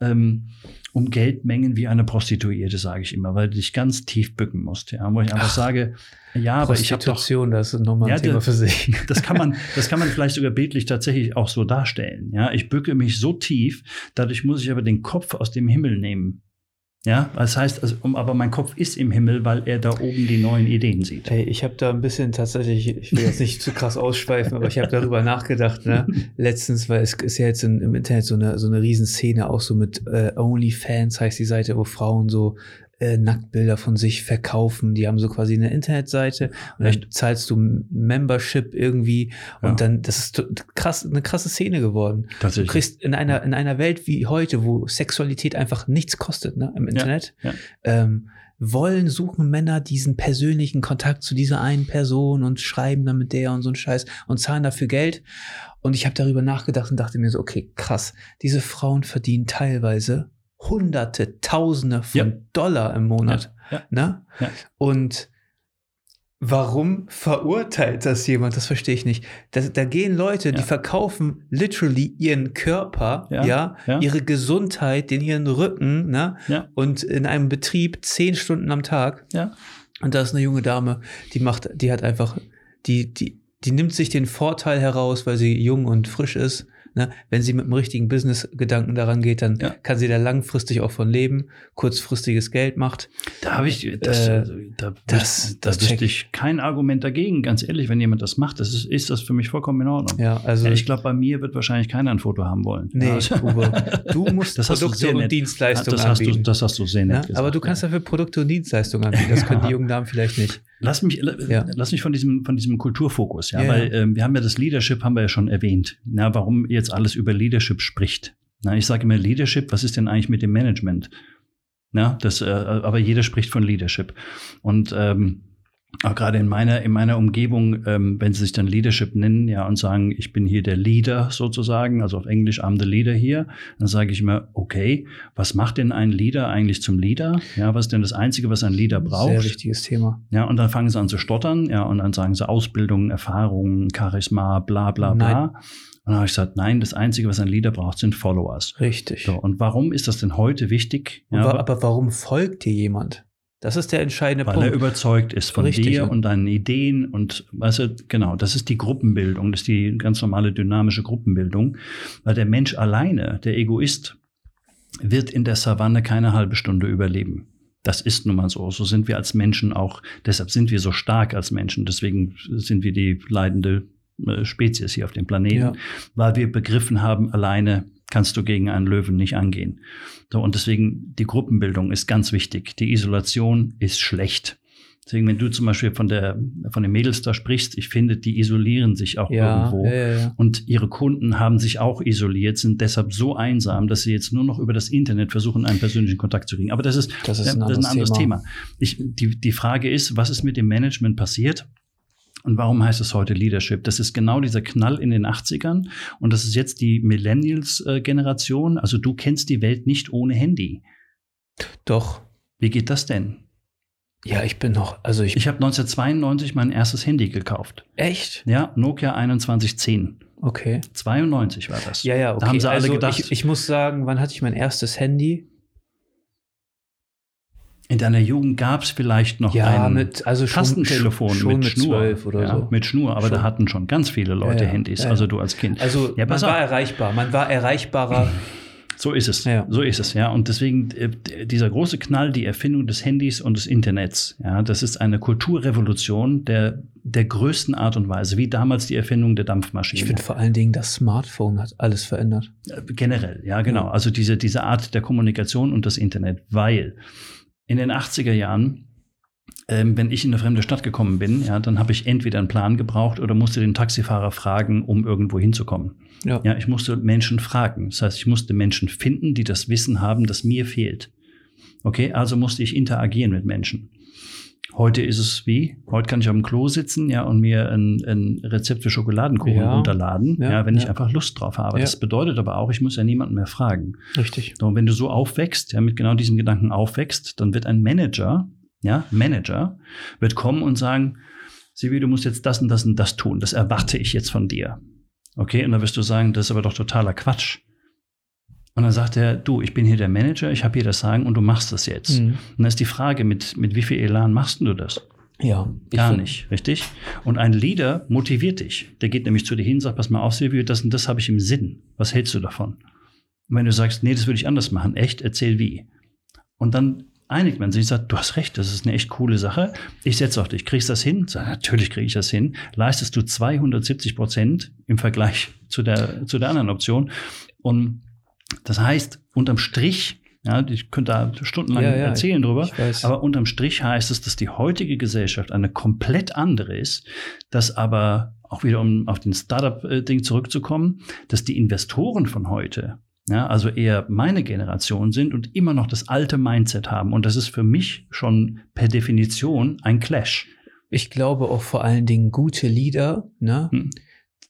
ähm, um Geldmengen wie eine Prostituierte, sage ich immer, weil du dich ganz tief bücken musst. Ja, wo ich einfach Ach, sage, ja, aber ich habe doch das ist nochmal ein Ja, Thema für sich. das kann man, das kann man vielleicht sogar bildlich tatsächlich auch so darstellen. Ja, ich bücke mich so tief, dadurch muss ich aber den Kopf aus dem Himmel nehmen. Ja, das heißt, also, um, aber mein Kopf ist im Himmel, weil er da oben die neuen Ideen sieht. Hey, ich habe da ein bisschen tatsächlich, ich will jetzt nicht zu krass ausschweifen, aber ich habe darüber nachgedacht, ne? Letztens, weil es ist ja jetzt in, im Internet so eine, so eine Riesenszene, auch so mit äh, OnlyFans heißt die Seite, wo Frauen so äh, Nacktbilder von sich verkaufen. Die haben so quasi eine Internetseite und dann zahlst du Membership irgendwie und Ja. dann, das ist krass, eine krasse Szene geworden. Du kriegst in einer, in einer Welt wie heute, wo Sexualität einfach nichts kostet, ne, im Internet, ja. Ähm, wollen, suchen Männer diesen persönlichen Kontakt zu dieser einen Person und schreiben dann mit der und so ein Scheiß und zahlen dafür Geld. Und ich habe darüber nachgedacht und dachte mir so, okay, krass, diese Frauen verdienen teilweise Hunderte, Tausende von Ja. Dollar im Monat. Ja. Ne? Ja. Und warum verurteilt das jemand? Das verstehe ich nicht. Da, da gehen Leute, die verkaufen literally ihren Körper, ja, ihre Gesundheit, den ihren Rücken, ne? Ja. Und in einem Betrieb zehn Stunden am Tag. Und da ist eine junge Dame, die macht, die hat einfach, die, die, die nimmt sich den Vorteil heraus, weil sie jung und frisch ist. Ne? Wenn sie mit dem richtigen Business-Gedanken daran geht, dann Ja. kann sie da langfristig auch von leben, kurzfristiges Geld macht. Da habe ich, das, Äh, da, das- da das check- ich kein Argument dagegen. Ganz ehrlich, wenn jemand das macht, das ist, ist das für mich vollkommen in Ordnung. Ja, also. Ja, ich glaube, bei mir wird wahrscheinlich keiner ein Foto haben wollen. nee, Ja, also- du musst Das Produkte und nett- Dienstleistungen das hast, du, anbieten. das hast du sehr nett ja? gesagt. Aber du kannst ja. dafür Produkte und Dienstleistungen anbieten. Das können die jungen Damen vielleicht nicht. Lass mich, Ja. lass mich von diesem, von diesem Kulturfokus, ja, Ja, weil ja. ähm, wir haben ja das Leadership, haben wir ja schon erwähnt. Na, warum jetzt alles über Leadership spricht. Na, ich sage immer Leadership, was ist denn eigentlich mit dem Management? Ja, das, äh, aber jeder spricht von Leadership. Und ähm, auch gerade in meiner, in meiner Umgebung, ähm, wenn sie sich dann Leadership nennen, ja, und sagen, ich bin hier der Leader sozusagen, also auf Englisch, I'm the leader hier, dann sage ich immer, okay, was macht denn ein Leader eigentlich zum Leader? Ja, was ist denn das Einzige, was ein Leader braucht? Sehr wichtiges Thema. Ja, und dann fangen sie an zu stottern, ja, und dann sagen sie Ausbildung, Erfahrung, Charisma, bla, bla, bla. Nein. Und dann habe ich gesagt, nein, das Einzige, was ein Leader braucht, sind Followers. Richtig. So, und warum ist das denn heute wichtig? Ja, aber, aber warum folgt dir jemand? Das ist der entscheidende weil Punkt. Weil er überzeugt ist von Richtig, dir ja. und deinen Ideen und weißt du, genau, das ist die Gruppenbildung, das ist die ganz normale dynamische Gruppenbildung, weil der Mensch alleine, der Egoist, wird in der Savanne keine halbe Stunde überleben. Das ist nun mal so. So sind wir als Menschen auch, deshalb sind wir so stark als Menschen, deswegen sind wir die leidende Spezies hier auf dem Planeten, ja. weil wir begriffen haben, alleine kannst du gegen einen Löwen nicht angehen. So, und deswegen, die Gruppenbildung ist ganz wichtig. Die Isolation ist schlecht. Deswegen, wenn du zum Beispiel von der, von den Mädels da sprichst, ich finde, die isolieren sich auch ja, irgendwo. Ja, und ihre Kunden haben sich auch isoliert, sind deshalb so einsam, dass sie jetzt nur noch über das Internet versuchen, einen persönlichen Kontakt zu kriegen. Aber das ist, das ist ein, das ist ein anderes Thema. Thema. Ich, die, die Frage ist, was ist mit dem Management passiert? Und warum heißt es heute Leadership? Das ist genau dieser Knall in den 80ern und das ist jetzt die Millennials-Generation. Also du kennst die Welt nicht ohne Handy. Doch. Wie geht das denn? Ja, ich bin noch, also ich. Ich habe 1992 mein erstes Handy gekauft. Echt? Ja, Nokia 2110. Okay. 92 war das. Ja, ja, okay. Da haben sie alle also gedacht. Ich, ich muss sagen, wann hatte ich mein erstes Handy? In deiner Jugend gab es vielleicht noch ja, ein mit, also Tastentelefon schon, mit, Schnur. oder ja, so. Mit Schnur, aber schon. da hatten schon ganz viele Leute ja, Handys, ja, also du als Kind. Also man war erreichbar, man war erreichbarer. So ist es, so ist es, ja. Und deswegen äh, dieser große Knall, die Erfindung des Handys und des Internets, ja, das ist eine Kulturrevolution der der größten Art und Weise, wie damals die Erfindung der Dampfmaschine. Ich finde vor allen Dingen, das Smartphone hat alles verändert. Äh, generell, ja, genau. Also diese, diese Art der Kommunikation und das Internet, weil in den 80er Jahren, ähm, wenn ich in eine fremde Stadt gekommen bin, ja, dann habe ich entweder einen Plan gebraucht oder musste den Taxifahrer fragen, um irgendwo hinzukommen. Ja. ja, ich musste Menschen fragen. Das heißt, ich musste Menschen finden, die das Wissen haben, das mir fehlt. Okay, also musste ich interagieren mit Menschen. Heute ist es wie? Heute kann ich dem Klo sitzen, ja, und mir ein, ein Rezept für Schokoladenkuchen ja. runterladen, ja, ja wenn ja. ich einfach Lust drauf habe. Das bedeutet aber auch, ich muss ja niemanden mehr fragen. Richtig. Und wenn du so aufwächst, ja, mit genau diesem Gedanken aufwächst, dann wird ein Manager, ja, Manager, wird kommen und sagen, Sibi, du musst jetzt das und das und das tun. Das erwarte ich jetzt von dir. Okay, und dann wirst du sagen, das ist aber doch totaler Quatsch. Und dann sagt er, du, ich bin hier der Manager, ich habe hier das Sagen und du machst das jetzt. Mhm. Und dann ist die Frage, mit, mit wie viel Elan machst du das? Ja. Gar nicht, richtig? Und ein Leader motiviert dich. Der geht nämlich zu dir hin und sagt, pass mal auf, Silvio, das und das habe ich im Sinn. Was hältst du davon? Und wenn du sagst, nee, das würde ich anders machen, echt, erzähl wie. Und dann einigt man sich und sagt, du hast recht, das ist eine echt coole Sache. Ich setze auf dich. Kriegst du das hin? Sag, natürlich kriege ich das hin. Leistest du 270 Prozent im Vergleich zu der, zu der anderen Option. Und das heißt, unterm Strich, ja, ich könnte da stundenlang ja, ja, erzählen drüber, aber unterm Strich heißt es, dass die heutige Gesellschaft eine komplett andere ist, dass aber auch wieder um auf den Startup-Ding zurückzukommen, dass die Investoren von heute, ja, also eher meine Generation sind und immer noch das alte Mindset haben. Und das ist für mich schon per Definition ein Clash. Ich glaube auch vor allen Dingen gute Leader, ne? Hm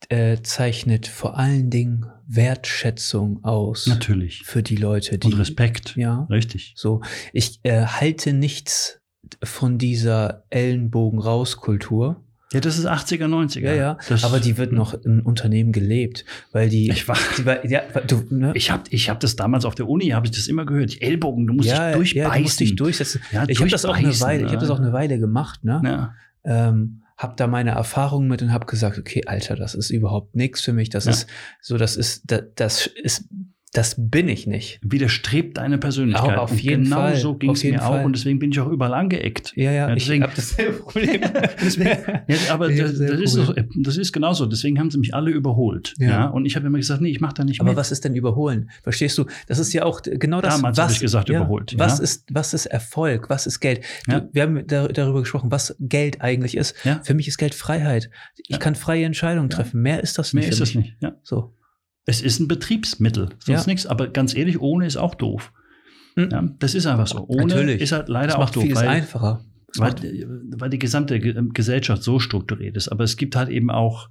äh, zeichnet vor allen Dingen Wertschätzung aus. Natürlich. Für die Leute, die. Und Respekt. Ja. Richtig. So. Ich äh, halte nichts von dieser Ellenbogen-Raus-Kultur. Ja, das ist 80er, 90er. Ja, ja. Das, aber die wird noch im Unternehmen gelebt, weil die. Ich war, die war ja, du, ne? Ich habe ich hab das damals auf der Uni, habe ich das immer gehört. Die Ellbogen, du musst ja, dich durchbeißen. Ja, du musst dich durchsetzen. Ja, ich habe das auch eine Weile, ich habe das auch eine Weile gemacht, ne? Ja. Ähm, habe da meine Erfahrungen mit und habe gesagt, okay, Alter, das ist überhaupt nichts für mich. Das ja. ist so, das ist, das, das ist das bin ich nicht. Widerstrebt deine Persönlichkeit. Auch auf jeden genau Fall. so ging es mir Fall. auch und deswegen bin ich auch überall angeeckt. Ja, ja, ja deswegen, ich habe dasselbe Problem. deswegen, ja, aber das, das, ist so, das ist genauso. Deswegen haben sie mich alle überholt. Ja. ja und ich habe immer gesagt, nee, ich mache da nicht aber mit. Aber was ist denn überholen? Verstehst du? Das ist ja auch genau das. Damals habe ich gesagt, ja, überholt. Was, ist, was ist Erfolg? Was ist Geld? Du, wir haben da, darüber gesprochen, was Geld eigentlich ist. Für mich ist Geld Freiheit. Ich kann freie Entscheidungen treffen. Mehr ist das nicht. Mehr ist das nicht. Ja. So. Es ist ein Betriebsmittel, sonst ja. nichts. Aber ganz ehrlich, ohne ist auch doof. Mhm. Ja, das ist einfach so. Ohne Natürlich. ist halt leider das macht auch vieles weil, einfacher. Weil, weil, die gesamte Gesellschaft so strukturiert ist. Aber es gibt halt eben auch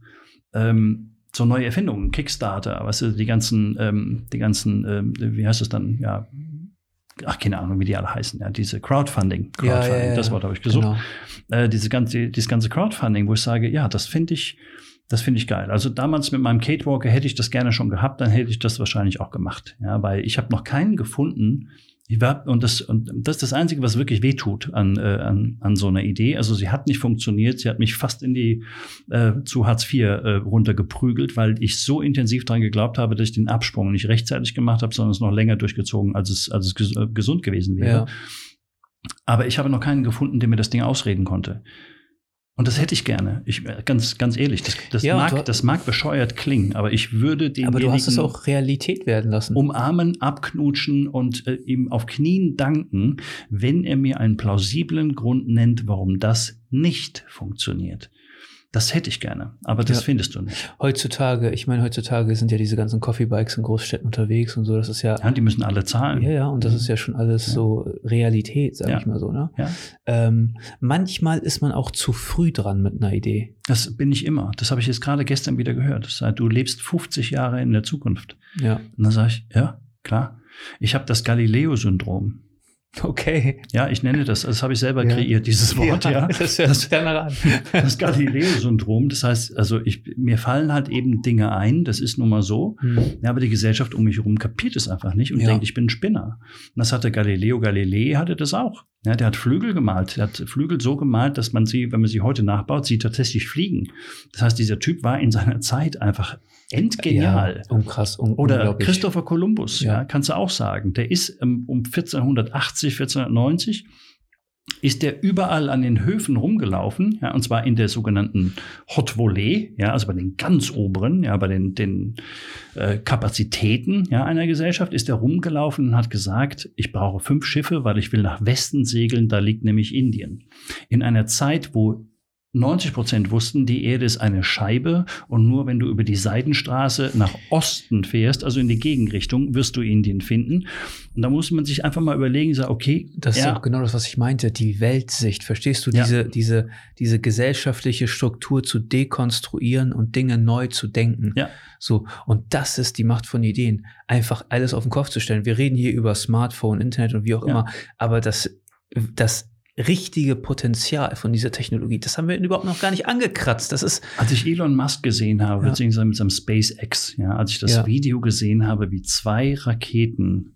ähm, so neue Erfindungen, Kickstarter, weißt du, die ganzen, ähm, die ganzen, ähm, wie heißt es dann, ja, ach, keine Ahnung, wie die alle heißen, ja, diese Crowdfunding, Crowdfunding, ja, ja, das Wort habe ich gesucht. Genau. Äh, diese ganze, dieses ganze Crowdfunding, wo ich sage, ja, das finde ich, das finde ich geil. Also damals mit meinem Catewalker hätte ich das gerne schon gehabt, dann hätte ich das wahrscheinlich auch gemacht. Ja, weil ich habe noch keinen gefunden, ich war, und, das, und das ist das Einzige, was wirklich wehtut an, äh, an, an so einer Idee. Also sie hat nicht funktioniert, sie hat mich fast in die äh, zu Hartz IV äh, runtergeprügelt, weil ich so intensiv dran geglaubt habe, dass ich den Absprung nicht rechtzeitig gemacht habe, sondern es noch länger durchgezogen, als es, als es äh, gesund gewesen wäre. Ja. Aber ich habe noch keinen gefunden, der mir das Ding ausreden konnte. Und das hätte ich gerne. Ich, ganz, ganz ehrlich, das, das, ja, mag, das mag bescheuert klingen, aber ich würde den. Aber du hast es auch Realität werden lassen. Umarmen, abknutschen und äh, ihm auf Knien danken, wenn er mir einen plausiblen Grund nennt, warum das nicht funktioniert. Das hätte ich gerne, aber das ja. findest du nicht. Heutzutage, ich meine, heutzutage sind ja diese ganzen Coffee-Bikes in Großstädten unterwegs und so, das ist ja. Ja, die müssen alle zahlen. Ja, ja, und das ist ja schon alles ja. so Realität, sag ja. ich mal so, ne? Ja. Ähm, manchmal ist man auch zu früh dran mit einer Idee. Das bin ich immer. Das habe ich jetzt gerade gestern wieder gehört. Das heißt, du lebst 50 Jahre in der Zukunft. Ja. Und dann sage ich, ja, klar. Ich habe das Galileo-Syndrom. Okay. Ja, ich nenne das, das habe ich selber ja. kreiert, dieses Wort, ja. ja. Das, das, das, das Galileo-Syndrom. Das heißt, also ich, mir fallen halt eben Dinge ein, das ist nun mal so. Hm. Ja, aber die Gesellschaft um mich herum kapiert es einfach nicht und ja. denkt, ich bin ein Spinner. Und das hatte Galileo Galilei, hatte das auch. Ja, der hat Flügel gemalt. Der hat Flügel so gemalt, dass man sie, wenn man sie heute nachbaut, sie tatsächlich fliegen. Das heißt, dieser Typ war in seiner Zeit einfach endgenial. Ja, um krass, um, Oder Christopher Columbus, ja. ja. kannst du auch sagen. Der ist um 1480, 1490 ist der überall an den Höfen rumgelaufen, ja, und zwar in der sogenannten Hot Volley, ja, also bei den ganz oberen, ja, bei den, den äh, Kapazitäten ja, einer Gesellschaft, ist er rumgelaufen und hat gesagt, ich brauche fünf Schiffe, weil ich will nach Westen segeln, da liegt nämlich Indien. In einer Zeit, wo 90 Prozent wussten, die Erde ist eine Scheibe und nur wenn du über die Seidenstraße nach Osten fährst, also in die Gegenrichtung, wirst du Indien finden. Und da muss man sich einfach mal überlegen, sagen, okay. Das ist ja, auch genau das, was ich meinte, die Weltsicht. Verstehst du, ja. diese, diese, diese gesellschaftliche Struktur zu dekonstruieren und Dinge neu zu denken. Ja. So. Und das ist die Macht von Ideen. Einfach alles auf den Kopf zu stellen. Wir reden hier über Smartphone, Internet und wie auch ja. immer. Aber das, das richtige Potenzial von dieser Technologie. Das haben wir überhaupt noch gar nicht angekratzt. Das ist als ich Elon Musk gesehen habe, ja. beziehungsweise mit seinem SpaceX, ja, als ich das ja. Video gesehen habe, wie zwei Raketen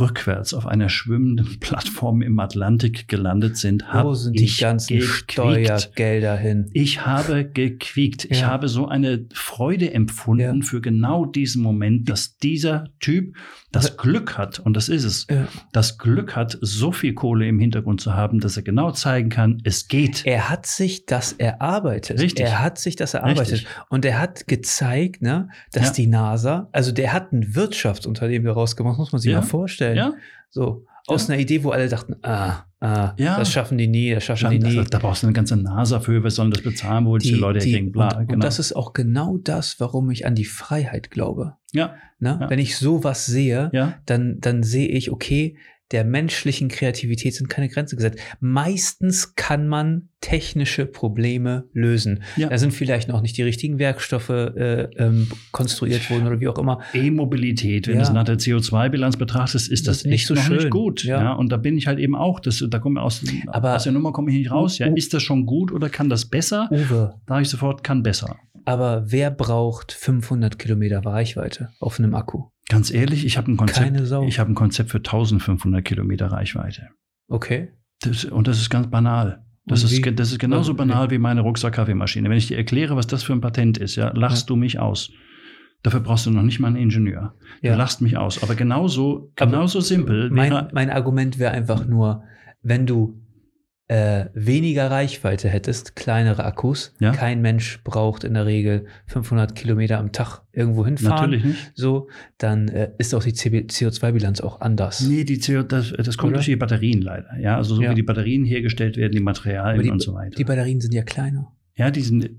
rückwärts auf einer schwimmenden Plattform im Atlantik gelandet sind, habe Wo sind die ganzen gequiekt. Steuergelder hin? Ich habe gequiekt. Ja. Ich habe so eine Freude empfunden ja. für genau diesen Moment, dass dieser Typ das Glück hat, und das ist es, ja. das Glück hat, so viel Kohle im Hintergrund zu haben, dass er genau zeigen kann, es geht. Er hat sich das erarbeitet. Richtig. Er hat sich das erarbeitet. Richtig. Und er hat gezeigt, ne, dass die NASA, also der hat ein Wirtschaftsunternehmen daraus gemacht, muss man sich mal vorstellen. Ja. So, aus ja. einer Idee, wo alle dachten, ah, ah ja. das schaffen die nie, das schaffen die nie. Da, da brauchst du eine ganze NASA für, wer sollen das bezahlen, wo die, die Leute herkriegen, bla. Und, genau. und das ist auch genau das, warum ich an die Freiheit glaube. Ja. Na, ja. Wenn ich sowas sehe, ja. dann, dann sehe ich, okay, der menschlichen Kreativität sind keine Grenzen gesetzt. Meistens kann man technische Probleme lösen. Ja. Da sind vielleicht noch nicht die richtigen Werkstoffe äh, ähm, konstruiert worden oder wie auch immer. E-Mobilität, wenn ja. du es nach der CO2-Bilanz betrachtest, ist das, das nicht so schön. Nicht gut. Ja. ja. Und da bin ich halt eben auch, das, da komme aus, Aber, aus der Nummer komme ich nicht raus. Ja, ist das schon gut oder kann das besser? Uwe. Da ich sofort, kann besser. Aber wer braucht 500 Kilometer Reichweite auf einem Akku? Ganz ehrlich, ich habe ein Konzept. Keine Sau. Ich habe ein Konzept für 1500 Kilometer Reichweite. Okay. Das, und das ist ganz banal. Das ist, das ist genauso okay. banal wie meine Rucksack-Kaffeemaschine. Wenn ich dir erkläre, was das für ein Patent ist, ja, lachst ja. du mich aus. Dafür brauchst du noch nicht mal einen Ingenieur. Du ja. lachst mich aus. Aber genauso, genauso simpel. Mein, mein Argument wäre einfach nur, wenn du äh, weniger Reichweite hättest, kleinere Akkus. Ja? Kein Mensch braucht in der Regel 500 Kilometer am Tag irgendwo hinfahren. Natürlich nicht. So, dann äh, ist auch die CO2-Bilanz auch anders. Nee, die CO, das, das kommt Oder? durch die Batterien leider. Ja, also so ja. wie die Batterien hergestellt werden, die Materialien die, und so weiter. Die Batterien sind ja kleiner. Ja, die sind,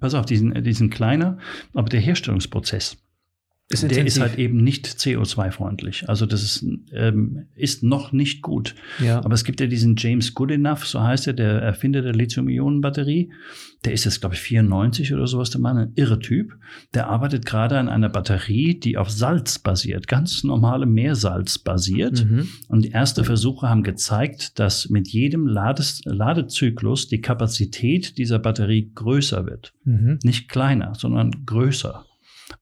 pass auf, die sind, die sind kleiner, aber der Herstellungsprozess ist der intensiv. ist halt eben nicht CO2-freundlich. Also das ist, ähm, ist noch nicht gut. Ja. Aber es gibt ja diesen James Goodenough, so heißt er, der Erfinder der Lithium-Ionen-Batterie. Der ist jetzt, glaube ich, 94 oder sowas, der Mann, ein irre Typ. Der arbeitet gerade an einer Batterie, die auf Salz basiert, ganz normale Meersalz basiert. Mhm. Und erste Versuche haben gezeigt, dass mit jedem Lades Ladezyklus die Kapazität dieser Batterie größer wird. Mhm. Nicht kleiner, sondern größer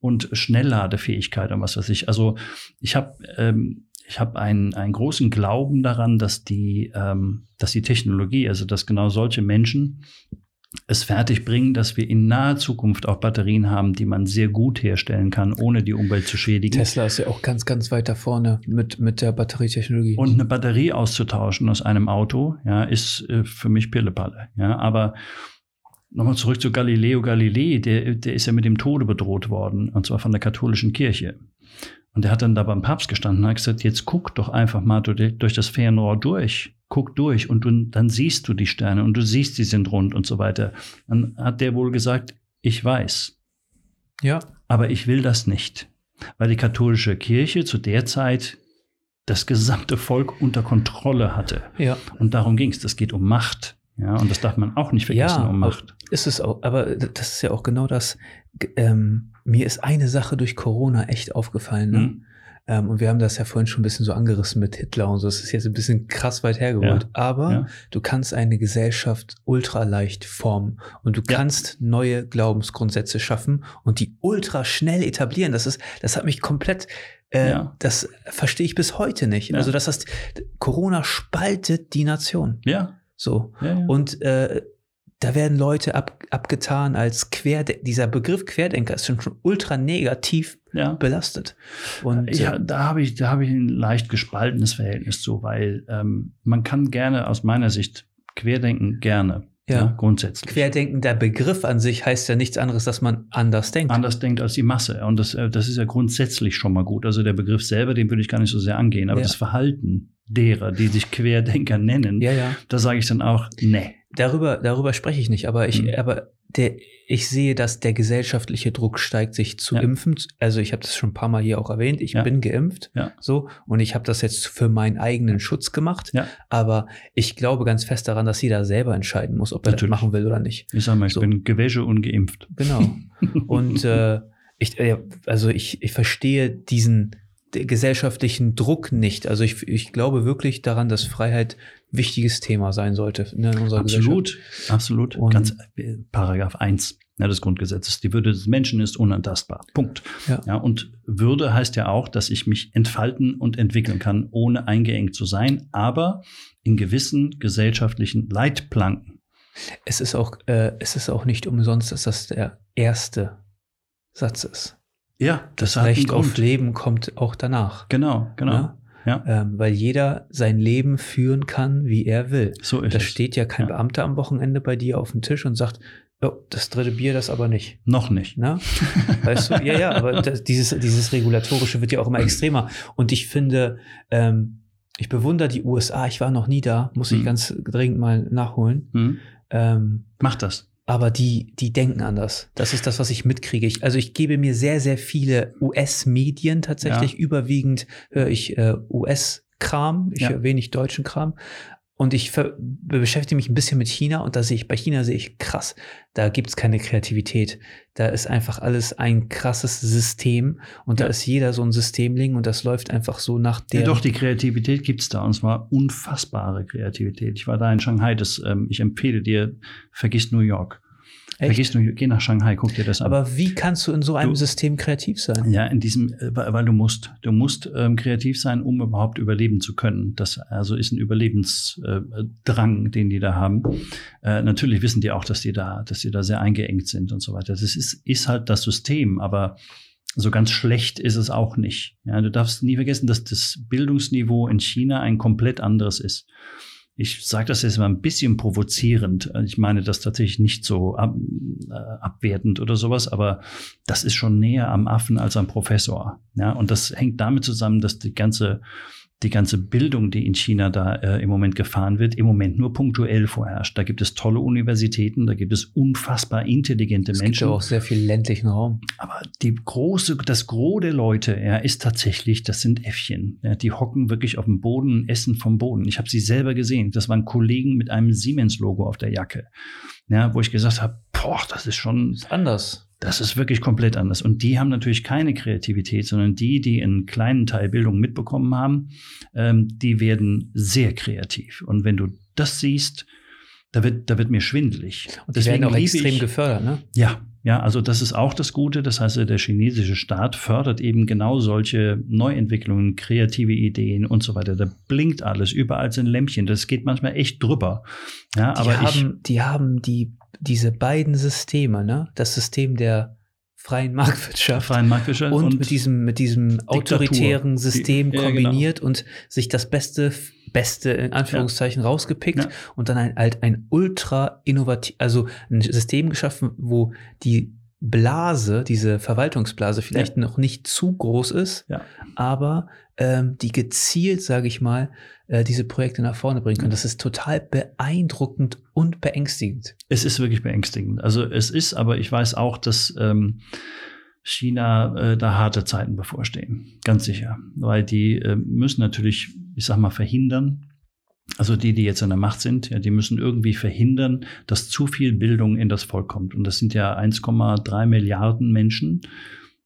und Schnellladefähigkeit und was weiß ich. Also ich habe ähm, ich habe einen, einen großen Glauben daran, dass die, ähm, dass die Technologie, also dass genau solche Menschen es fertigbringen, dass wir in naher Zukunft auch Batterien haben, die man sehr gut herstellen kann, ohne die Umwelt zu schädigen. Tesla ist ja auch ganz, ganz weit da vorne mit, mit der Batterietechnologie. Und eine Batterie auszutauschen aus einem Auto, ja, ist äh, für mich Pillepalle. Ja, aber Nochmal zurück zu Galileo Galilei, der, der ist ja mit dem Tode bedroht worden, und zwar von der katholischen Kirche. Und der hat dann da beim Papst gestanden und hat gesagt, jetzt guck doch einfach mal durch das Fernrohr durch. Guck durch und du, dann siehst du die Sterne und du siehst, die sind rund und so weiter. Dann hat der wohl gesagt, ich weiß. Ja. Aber ich will das nicht. Weil die katholische Kirche zu der Zeit das gesamte Volk unter Kontrolle hatte. Ja. Und darum ging es. Das geht um Macht. Ja, und das darf man auch nicht vergessen ja, um Macht. Ist es auch, aber das ist ja auch genau das. Ähm, mir ist eine Sache durch Corona echt aufgefallen. Ne? Mhm. Ähm, und wir haben das ja vorhin schon ein bisschen so angerissen mit Hitler und so. Das ist jetzt ein bisschen krass weit hergeholt. Ja. Aber ja. du kannst eine Gesellschaft ultra leicht formen und du kannst neue Glaubensgrundsätze schaffen und die ultra schnell etablieren. Das ist, das hat mich komplett äh, ja. Das verstehe ich bis heute nicht. Also das heißt, Corona spaltet die Nation. Ja. So. Ja, ja. Und äh, da werden Leute ab, abgetan als Querdenker. Dieser Begriff Querdenker ist schon, schon ultra negativ ja. belastet. Und ja, da habe ich, da habe ich ein leicht gespaltenes Verhältnis zu, weil ähm, man kann gerne aus meiner Sicht Querdenken gerne. Ja. ja, grundsätzlich. Querdenken, der Begriff an sich heißt ja nichts anderes, dass man anders denkt. Anders denkt als die Masse. Und das, äh, das ist ja grundsätzlich schon mal gut. Also der Begriff selber, den würde ich gar nicht so sehr angehen. Aber ja. das Verhalten derer, die sich Querdenker nennen, ja, ja. da sage ich dann auch, nee. Darüber, darüber spreche ich nicht, aber ich, mhm. aber der, ich sehe, dass der gesellschaftliche Druck steigt, sich zu ja. impfen. Also ich habe das schon ein paar Mal hier auch erwähnt. Ich ja. bin geimpft, ja. so und ich habe das jetzt für meinen eigenen Schutz gemacht. Ja. Aber ich glaube ganz fest daran, dass jeder selber entscheiden muss, ob er Natürlich. das machen will oder nicht. Ich sage mal, ich so. bin Gewäsche und geimpft. Genau. Und äh, ich, äh, also ich, ich verstehe diesen gesellschaftlichen Druck nicht. Also ich, ich glaube wirklich daran, dass Freiheit wichtiges Thema sein sollte in unserer absolut, Gesellschaft. Absolut, absolut. Ganz äh, Paragraph 1 ja, des Grundgesetzes. Die Würde des Menschen ist unantastbar. Punkt. Ja. ja. Und Würde heißt ja auch, dass ich mich entfalten und entwickeln kann, ohne eingeengt zu sein, aber in gewissen gesellschaftlichen Leitplanken. Es ist auch, äh, es ist auch nicht umsonst, dass das der erste Satz ist. Ja, das, das Recht auf Leben kommt auch danach. Genau, genau. Ja? Ja. Ähm, weil jeder sein Leben führen kann, wie er will. So ist da es. steht ja kein ja. Beamter am Wochenende bei dir auf dem Tisch und sagt, oh, das dritte Bier, das aber nicht. Noch nicht. Na? Weißt du, ja, ja, aber das, dieses, dieses Regulatorische wird ja auch immer extremer. Und ich finde, ähm, ich bewundere die USA. Ich war noch nie da, muss ich hm. ganz dringend mal nachholen. Hm. Ähm, Mach das aber die, die denken anders. Das ist das, was ich mitkriege. Ich, also ich gebe mir sehr, sehr viele US-Medien tatsächlich. Ja. Überwiegend höre ich äh, US-Kram, ich ja. höre wenig deutschen Kram. Und ich beschäftige mich ein bisschen mit China und da sehe ich, bei China sehe ich krass, da gibt es keine Kreativität. Da ist einfach alles ein krasses System und ja. da ist jeder so ein Systemling und das läuft einfach so nach der. Ja, doch, die Kreativität gibt es da und zwar unfassbare Kreativität. Ich war da in Shanghai, das, ähm, ich empfehle dir, vergiss New York. Echt? Vergiss nur, geh nach Shanghai, guck dir das an. Aber wie kannst du in so einem du, System kreativ sein? Ja, in diesem, äh, weil du musst, du musst ähm, kreativ sein, um überhaupt überleben zu können. Das also ist ein Überlebensdrang, äh, den die da haben. Äh, natürlich wissen die auch, dass die da, dass die da sehr eingeengt sind und so weiter. Das ist, ist halt das System, aber so ganz schlecht ist es auch nicht. Ja, du darfst nie vergessen, dass das Bildungsniveau in China ein komplett anderes ist ich sage das jetzt mal ein bisschen provozierend. Ich meine das tatsächlich nicht so ab, äh, abwertend oder sowas, aber das ist schon näher am Affen als am Professor. Ja, und das hängt damit zusammen, dass die ganze die ganze Bildung, die in China da äh, im Moment gefahren wird, im Moment nur punktuell vorherrscht. Da gibt es tolle Universitäten, da gibt es unfassbar intelligente Es Menschen. gibt ja auch sehr viel ländlichen Raum. Aber die große, das Gros der Leute, ja, ist tatsächlich, das sind Äffchen. Ja, die hocken wirklich auf dem Boden und essen vom Boden. Ich habe sie selber gesehen. Das waren Kollegen mit einem Siemens-Logo auf der Jacke. Ja, wo ich gesagt habe, boah, das ist schon, Ist anders. Das ist wirklich komplett anders. Und die haben natürlich keine Kreativität, sondern die, die einen kleinen Teil Bildung mitbekommen haben, ähm, die werden sehr kreativ. Und wenn du das siehst, da wird, da wird mir schwindelig. Und die werden auch extrem ich- gefördert, ne? ja, ja, also das ist auch das Gute. Das heißt, der chinesische Staat fördert eben genau solche Neuentwicklungen, kreative Ideen und so weiter. Da blinkt alles, überall sind Lämpchen. Das geht manchmal echt drüber. Ja, Die aber ich, haben, die haben die, diese beiden Systeme, ne? Das System der freien Marktwirtschaft freien Marktwirtschaft und, mit diesem, mit diesem autoritären System Die- ja, genau. kombiniert und sich das Beste, Beste in Anführungszeichen rausgepickt Ja. und dann ein, halt ein ultra innovativ, also ein System geschaffen, wo die Blase, diese Verwaltungsblase vielleicht noch nicht zu groß ist, Ja. aber ähm, die gezielt, sage ich mal, äh, diese Projekte nach vorne bringen können. Das ist total beeindruckend und beängstigend. Es ist wirklich beängstigend. Also es ist, aber ich weiß auch, dass ähm, China äh, da harte Zeiten bevorstehen. Ganz sicher. Weil die äh, müssen natürlich, ich sag mal, verhindern, also die, die jetzt an der Macht sind, ja, die müssen irgendwie verhindern, dass zu viel Bildung in das Volk kommt. Und das sind ja 1,3 Milliarden Menschen.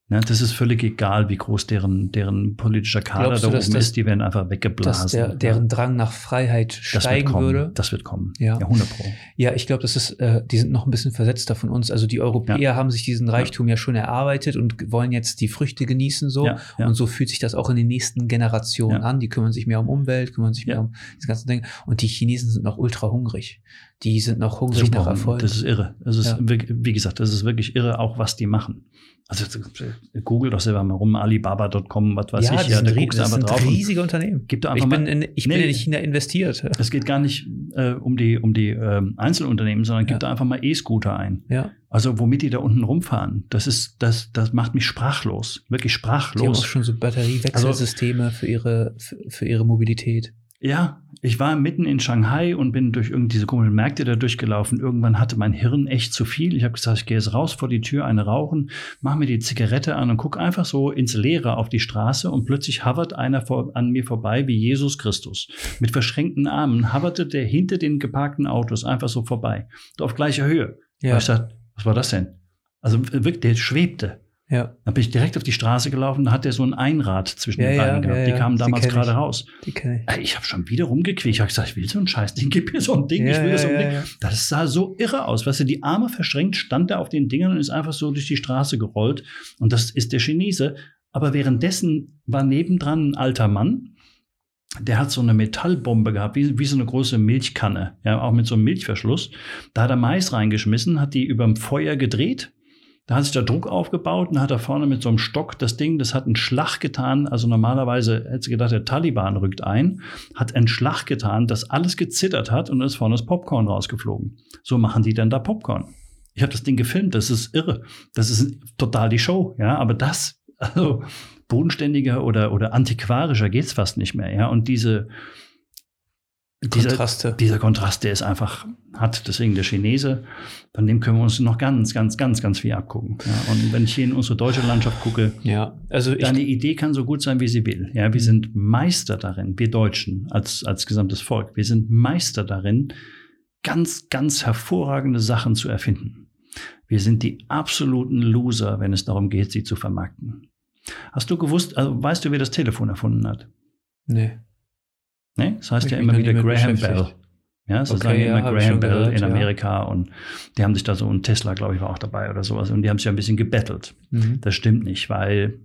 Ja, das ist völlig egal, wie groß deren, deren politischer Kader Glaubst da du, oben das- ist. Die werden einfach weggeblasen. Dass der, deren Drang nach Freiheit das steigen kommen. würde. Das wird kommen. Ja. ja 100 Pro. Ja, ich glaube, das ist, äh, die sind noch ein bisschen versetzter von uns. Also die Europäer haben sich diesen Reichtum ja. schon erarbeitet und wollen jetzt die Früchte genießen so. Ja, ja. Und so fühlt sich das auch in den nächsten Generationen Ja. an. Die kümmern sich mehr um Umwelt, kümmern sich mehr Ja. um diese ganzen Dinge. Und die Chinesen sind noch ultra hungrig. Die sind noch hungrig nach Erfolg. Das ist irre. Das ist, Ja. wie gesagt, das ist wirklich irre, auch was die machen. Also google doch selber mal rum, Alibaba.com, was weiß ja, ich, ja, sind, da guckst du das einfach sind drauf. und riesige Unternehmen. Gib doch Ich einfach bin, mal, in, ich bin Nee. in China investiert. es geht gar nicht äh, um die, um die ähm, Einzelunternehmen, sondern gib Ja. da einfach mal E-Scooter ein. Ja, Also womit die da unten rumfahren, das ist, das, das macht mich sprachlos. Wirklich die haben auch sprachlos. schon so Batteriewechselsysteme für ihre, für, für ihre Mobilität. Ja, ich war mitten in Shanghai und bin durch irgendwie diese komischen Märkte da durchgelaufen. Irgendwann hatte mein Hirn echt zu viel. Ich habe gesagt, ich gehe jetzt raus vor die Tür, eine rauchen, mach mir die Zigarette an und guck einfach so ins Leere auf die Straße und plötzlich hovert einer vor, an mir vorbei wie Jesus Christus. Mit verschränkten Armen hoverte der hinter den geparkten Autos einfach so vorbei. Auf gleicher Höhe. Ja. Ja, ich dachte, was war das denn? Also wirklich, der schwebte. Ja, Dann bin ich direkt auf die Straße gelaufen, da hat der so ein Einrad zwischen Ja, den ja, Beinen gehabt. ja, Die ja, kamen damals kenn gerade raus. die kenne ich. Ich habe schon wieder rumgequält. Ich habe gesagt, ich will so ein Scheißding, gib mir so ein Ding, ich Ja, will ja, so ein ja, Ding. ja. Das sah so irre aus. Weißt du, die Arme verschränkt, stand er auf den Dingern und ist einfach so durch die Straße gerollt. Und das ist der Chinese. Aber währenddessen war nebendran ein alter Mann, der hat so eine Metallbombe gehabt, wie, wie so eine große Milchkanne, ja, auch mit so einem Milchverschluss. Da hat er Mais reingeschmissen, hat die überm Feuer gedreht. Da hat sich der Druck aufgebaut und hat er vorne mit so einem Stock das Ding, das hat einen Schlag getan. Also normalerweise hätte sie gedacht, der Taliban rückt ein, hat einen Schlag getan, dass alles gezittert hat und dann ist vorne das Popcorn rausgeflogen. So machen die dann da Popcorn. Ich habe das Ding gefilmt, das ist irre. Das ist total die Show, ja, aber das, also bodenständiger oder, oder antiquarischer geht's fast nicht mehr, ja. Und diese Kontraste. dieser Kontrast, der ist einfach hat. Deswegen der Chinese, von dem können wir uns noch ganz, ganz, ganz, ganz viel abgucken. Ja, und wenn ich hier in unsere deutsche Landschaft gucke, Ja, also deine Idee kann so gut sein, wie sie will. Ja, wir sind Meister darin, wir Deutschen als, als gesamtes Volk, wir sind Meister darin, ganz, ganz hervorragende Sachen zu erfinden. Wir sind die absoluten Loser, wenn es darum geht, sie zu vermarkten. Hast du gewusst, also weißt du, wer das Telefon erfunden hat? nee. Ne? Das heißt Hab ja ich immer wieder Graham. Bell. Ja, sie Okay, sagen ja, immer ich Graham Bell gehört, in ja. Amerika und die haben sich da so ein Tesla, glaube ich, war auch dabei oder sowas und die haben sich ja ein bisschen gebettelt. Mhm. Das stimmt nicht, weil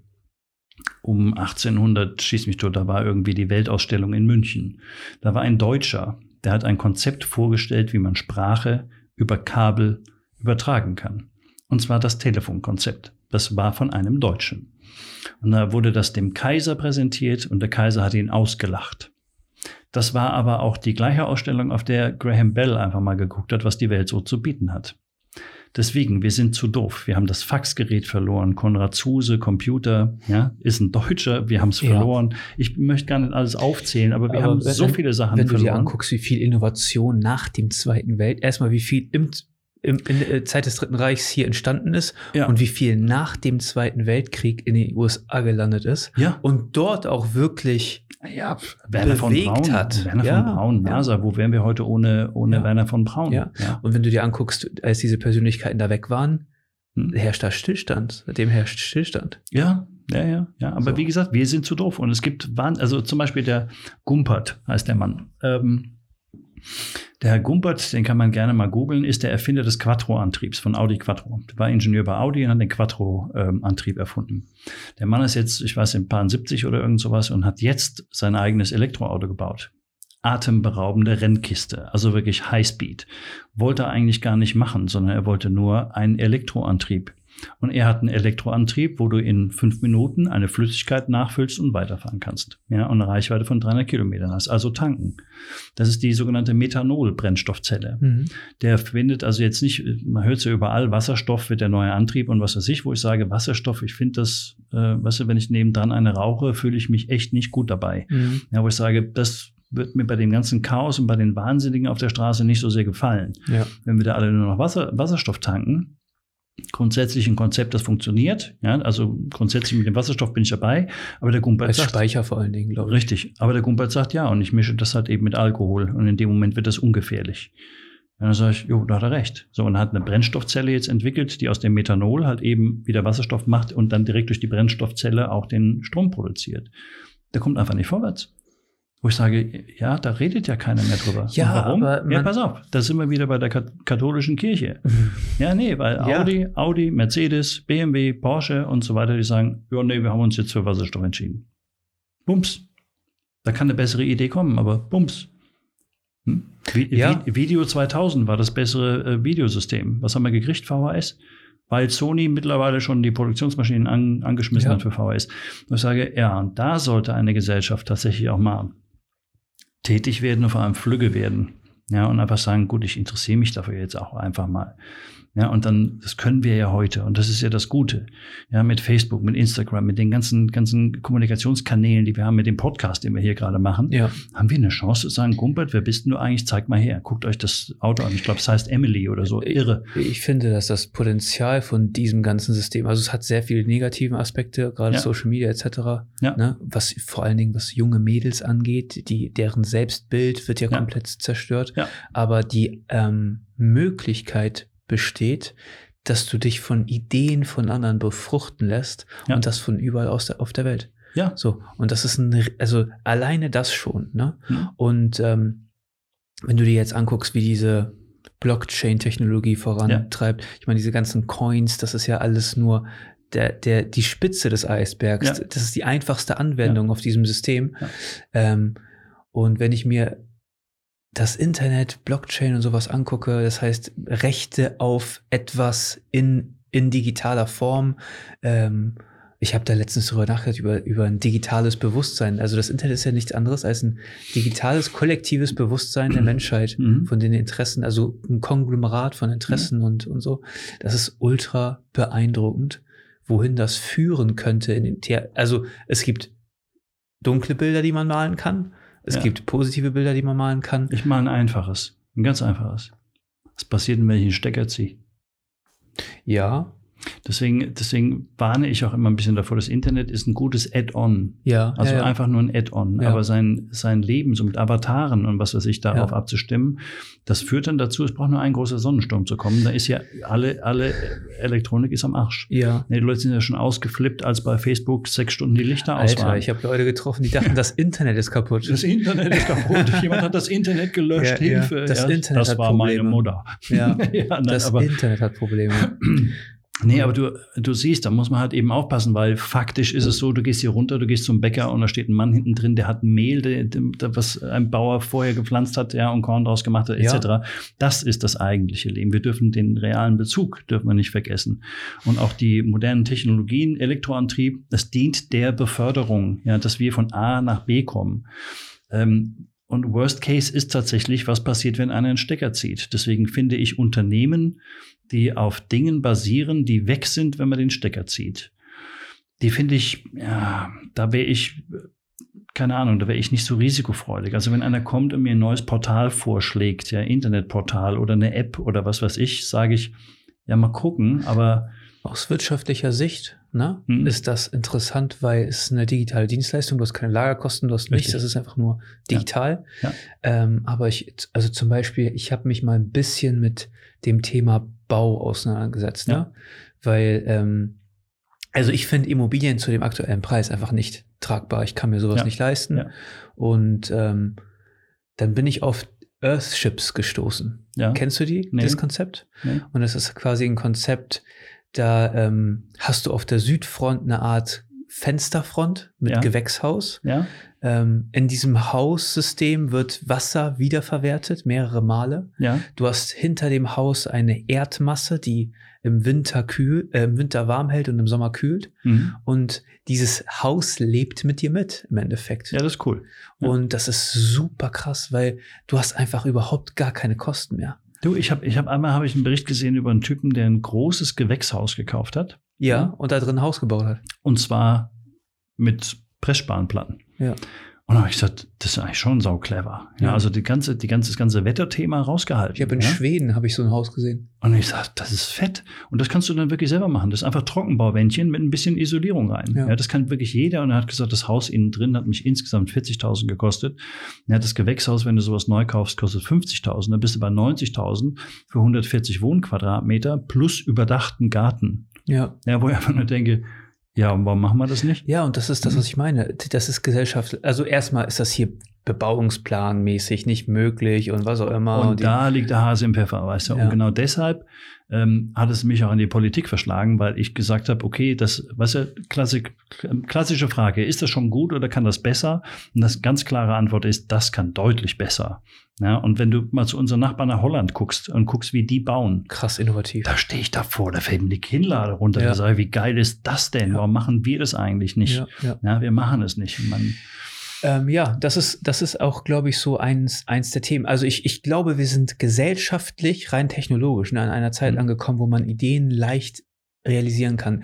um 1800 schieß mich tot, da war irgendwie die Weltausstellung in München. Da war ein Deutscher, der hat ein Konzept vorgestellt, wie man Sprache über Kabel übertragen kann. Und zwar das Telefonkonzept. Das war von einem Deutschen. Und da wurde das dem Kaiser präsentiert und der Kaiser hat ihn ausgelacht. Das war aber auch die gleiche Ausstellung, auf der Graham Bell einfach mal geguckt hat, was die Welt so zu bieten hat. Deswegen, wir sind zu doof. Wir haben das Faxgerät verloren. Konrad Zuse, Computer, ja, ist ein Deutscher. Wir haben es Ja. verloren. Ich möchte gar nicht alles aufzählen, aber wir Aber haben wenn- so viele Sachen Wenn du verloren. dir anguckst, wie viel Innovation nach dem Zweiten Welt, erstmal wie viel im, im, in der Zeit des Dritten Reichs hier entstanden ist Ja. und wie viel nach dem Zweiten Weltkrieg in den USA gelandet ist ja, und dort auch wirklich ja, Werner von bewegt Braun, hat. Werner Ja, von Braun. NASA, wo wären wir heute ohne, ohne. Werner von Braun? Ja. Und wenn du dir anguckst, als diese Persönlichkeiten da weg waren, Hm. herrscht da Stillstand. Seitdem herrscht Stillstand. Ja, ja, ja, ja. Aber So. wie gesagt, wir sind zu doof. Und es gibt, also zum Beispiel der Gumpert heißt der Mann. Ähm, der Herr Gumpert, den kann man gerne mal googeln, ist der Erfinder des Quattro-Antriebs von Audi Quattro. Der war Ingenieur bei Audi und hat den Quattro-Antrieb erfunden. Der Mann ist jetzt, ich weiß, ein paar 70 oder irgend sowas und hat jetzt sein eigenes Elektroauto gebaut. Atemberaubende Rennkiste, also wirklich Highspeed. Wollte er eigentlich gar nicht machen, sondern er wollte nur einen Elektroantrieb. Und er hat einen Elektroantrieb, wo du in fünf Minuten eine Flüssigkeit nachfüllst und weiterfahren kannst. Ja, und eine Reichweite von 300 Kilometern hast, also tanken. Das ist die sogenannte Methanol-Brennstoffzelle. Mhm. Der findet also jetzt nicht, man hört es ja überall, Wasserstoff wird der neue Antrieb und was weiß ich, wo ich sage, Wasserstoff, ich finde das, äh, weißt du, wenn ich nebendran eine rauche, fühle ich mich echt nicht gut dabei. Mhm. Ja, wo ich sage, das wird mir bei dem ganzen Chaos und bei den Wahnsinnigen auf der Straße nicht so sehr gefallen. Ja. Wenn wir da alle nur noch Wasser, Wasserstoff tanken, grundsätzlich ein Konzept, das funktioniert. Ja, also grundsätzlich mit dem Wasserstoff bin ich dabei, aber der Gumpert Als sagt, Speicher vor allen Dingen, glaube ich. Richtig. Aber der Gumpert sagt ja, und ich mische das halt eben mit Alkohol. Und in dem Moment wird das ungefährlich. Und dann sage ich, jo, da hat er recht. So, und hat eine Brennstoffzelle jetzt entwickelt, die aus dem Methanol halt eben wieder Wasserstoff macht und dann direkt durch die Brennstoffzelle auch den Strom produziert. Der kommt einfach nicht vorwärts. Wo ich sage, ja, da redet ja keiner mehr drüber. Ja, warum? aber ja, pass auf, da sind wir wieder bei der kat- katholischen Kirche. Ja, nee, weil Ja. Audi, Audi, Mercedes, BMW, Porsche und so weiter, die sagen, ja, nee, wir haben uns jetzt für Wasserstoff entschieden. Bums. Da kann eine bessere Idee kommen, aber Bums. Hm? Ja. Vi Video 2000 war das bessere äh, Videosystem. Was haben wir gekriegt? VHS? Weil Sony mittlerweile schon die Produktionsmaschinen an, angeschmissen Ja. hat für VHS. Und ich sage, ja, und da sollte eine Gesellschaft tatsächlich auch mal tätig werden und vor allem flügge werden. Ja, und einfach sagen, gut, ich interessiere mich dafür jetzt auch einfach mal. Ja, und dann, das können wir ja heute. Und das ist ja das Gute. Ja, mit Facebook, mit Instagram, mit den ganzen, ganzen Kommunikationskanälen, die wir haben, mit dem Podcast, den wir hier gerade machen, Ja. haben wir eine Chance zu sagen, Gumpert, wer bist denn du eigentlich? Zeig mal her. Guckt euch das Auto an. Ich glaube, es heißt Emily oder so. Irre. Ich finde, dass das Potenzial von diesem ganzen System, also es hat sehr viele negative Aspekte, gerade Ja. Social Media etc., Ja. ne, was vor allen Dingen was junge Mädels angeht, die, deren Selbstbild wird ja, Ja. komplett zerstört, Ja. aber die ähm, Möglichkeit besteht, dass du dich von Ideen von anderen befruchten lässt Ja. und das von überall aus der, auf der Welt. Ja. So, und das ist ein, also alleine das schon, ne? Hm. Und ähm, wenn du dir jetzt anguckst, wie diese Blockchain-Technologie vorantreibt, ich meine, diese ganzen Coins, das ist ja alles nur der, der, die Spitze des Eisbergs. Ja. Das ist die einfachste Anwendung auf diesem System. Ja. Ähm, und wenn ich mir das Internet, Blockchain und sowas angucke, das heißt Rechte auf etwas in, in digitaler Form, ähm, ich habe da letztens darüber nachgedacht, über, über ein digitales Bewusstsein. Also das Internet ist ja nichts anderes als ein digitales, kollektives Bewusstsein der Menschheit Mhm. von den Interessen, also ein Konglomerat von Interessen und, und so. Das ist ultra beeindruckend, wohin das führen könnte. In den The also es gibt dunkle Bilder, die man malen kann. Es Ja. gibt positive Bilder, die man malen kann. Ich mal ein einfaches. Ein ganz einfaches. Was passiert, wenn ich einen Stecker ziehe? Ja, Deswegen, deswegen warne ich auch immer ein bisschen davor. Das Internet ist ein gutes Add-on. ja. Also ja, ja. einfach nur ein Add-on. Ja. Aber sein, sein Leben so mit Avataren und was weiß ich darauf abzustimmen, das führt dann dazu, es braucht nur ein großer Sonnensturm zu kommen. Da ist ja alle, alle Elektronik ist am Arsch. Ja. Nee, die Leute sind ja schon ausgeflippt, als bei Facebook sechs Stunden die Lichter aus waren. ich habe Leute getroffen, die dachten, das Internet ist kaputt. das Internet ist kaputt. Jemand hat das Internet gelöscht. Hilfe. Das Internet das hat war meine. Mutter. Ja, nein, das Internet hat Probleme. Nee, aber du, du siehst, da muss man halt eben aufpassen, weil faktisch ist es so, du gehst hier runter, du gehst zum Bäcker und da steht ein Mann hinten drin, der hat Mehl, der, der, was ein Bauer vorher gepflanzt hat, ja, und Korn draus gemacht hat, Ja. etc. Das ist das eigentliche Leben. Wir dürfen den realen Bezug, dürfen wir nicht vergessen. Und auch die modernen Technologien, Elektroantrieb, das dient der Beförderung, ja, dass wir von A nach B kommen. Ähm, und Worst Case ist tatsächlich, was passiert, wenn einer einen Stecker zieht. Deswegen finde ich Unternehmen, die auf Dingen basieren, die weg sind, wenn man den Stecker zieht. Die finde ich, ja, da wäre ich, keine Ahnung, da wäre ich nicht so risikofreudig. Also wenn einer kommt und mir ein neues Portal vorschlägt, ja, Internetportal oder eine App oder was weiß ich, sage ich, ja, mal gucken, aber aus wirtschaftlicher Sicht ne, mhm. ist das interessant, weil es eine digitale Dienstleistung, du hast keine Lagerkosten, du hast Richtig. nichts, das ist einfach nur digital. Ja. Ja. Ähm, aber ich, also zum Beispiel, ich habe mich mal ein bisschen mit dem Thema Bau auseinandergesetzt, ne? Ja. weil ähm, also ich finde Immobilien zu dem aktuellen Preis einfach nicht tragbar. Ich kann mir sowas nicht leisten. Und ähm, dann bin ich auf Earthships gestoßen. Kennst du die, nee. das Konzept? Nee. Und das ist quasi ein Konzept, da ähm, hast du auf der Südfront eine Art Fensterfront mit ja. Gewächshaus. Ja. Ähm, in diesem Haussystem wird Wasser wiederverwertet, mehrere Male. Ja. Du hast hinter dem Haus eine Erdmasse, die im Winter kühl, äh, im Winter warm hält und im Sommer kühlt. Mhm. Und dieses Haus lebt mit dir mit im Endeffekt. Ja, das ist cool. Ja. Und das ist super krass, weil du hast einfach überhaupt gar keine Kosten mehr. Du, ich habe ich hab einmal hab ich einen Bericht gesehen über einen Typen, der ein großes Gewächshaus gekauft hat. Ja, und da drin ein Haus gebaut hat. Und zwar mit Pressspanplatten. Ja. Und dann habe ich gesagt, das ist eigentlich schon sau clever. Ja, ja. also die ganze, die ganze, das ganze Wetterthema rausgehalten. Ich habe in ja? Schweden habe ich so ein Haus gesehen. Und ich sage, das ist fett. Und das kannst du dann wirklich selber machen. Das ist einfach Trockenbauwändchen mit ein bisschen Isolierung rein. Ja. ja das kann wirklich jeder. Und er hat gesagt, das Haus innen drin hat mich insgesamt 40.000 gekostet. Er hat das Gewächshaus, wenn du sowas neu kaufst, kostet 50.000. Dann bist du bei 90.000 für 140 Wohnquadratmeter plus überdachten Garten. Ja. Ja, wo ich einfach nur denke, ja, und warum machen wir das nicht? Ja, und das ist das, was ich meine. Das ist Gesellschaft. Also erstmal ist das hier bebauungsplanmäßig nicht möglich und was auch immer. Und, und da liegt der Hase im Pfeffer, weißt du. Ja. Und genau deshalb ähm, hat es mich auch in die Politik verschlagen, weil ich gesagt habe, okay, das, weißt du, Klassik, klassische Frage, ist das schon gut oder kann das besser? Und das ganz klare Antwort ist, das kann deutlich besser. Ja, und wenn du mal zu unseren Nachbarn nach Holland guckst und guckst, wie die bauen. Krass innovativ. Da stehe ich davor, da fällt mir die Kinnlade runter. Ja. Da sage ich, wie geil ist das denn? Ja. Warum machen wir das eigentlich nicht? Ja, ja. ja wir machen es nicht. Man, ähm, ja, das ist, das ist auch, glaube ich, so eins, eins der Themen. Also ich, ich glaube, wir sind gesellschaftlich, rein technologisch, ne, an einer Zeit mhm. angekommen, wo man Ideen leicht realisieren kann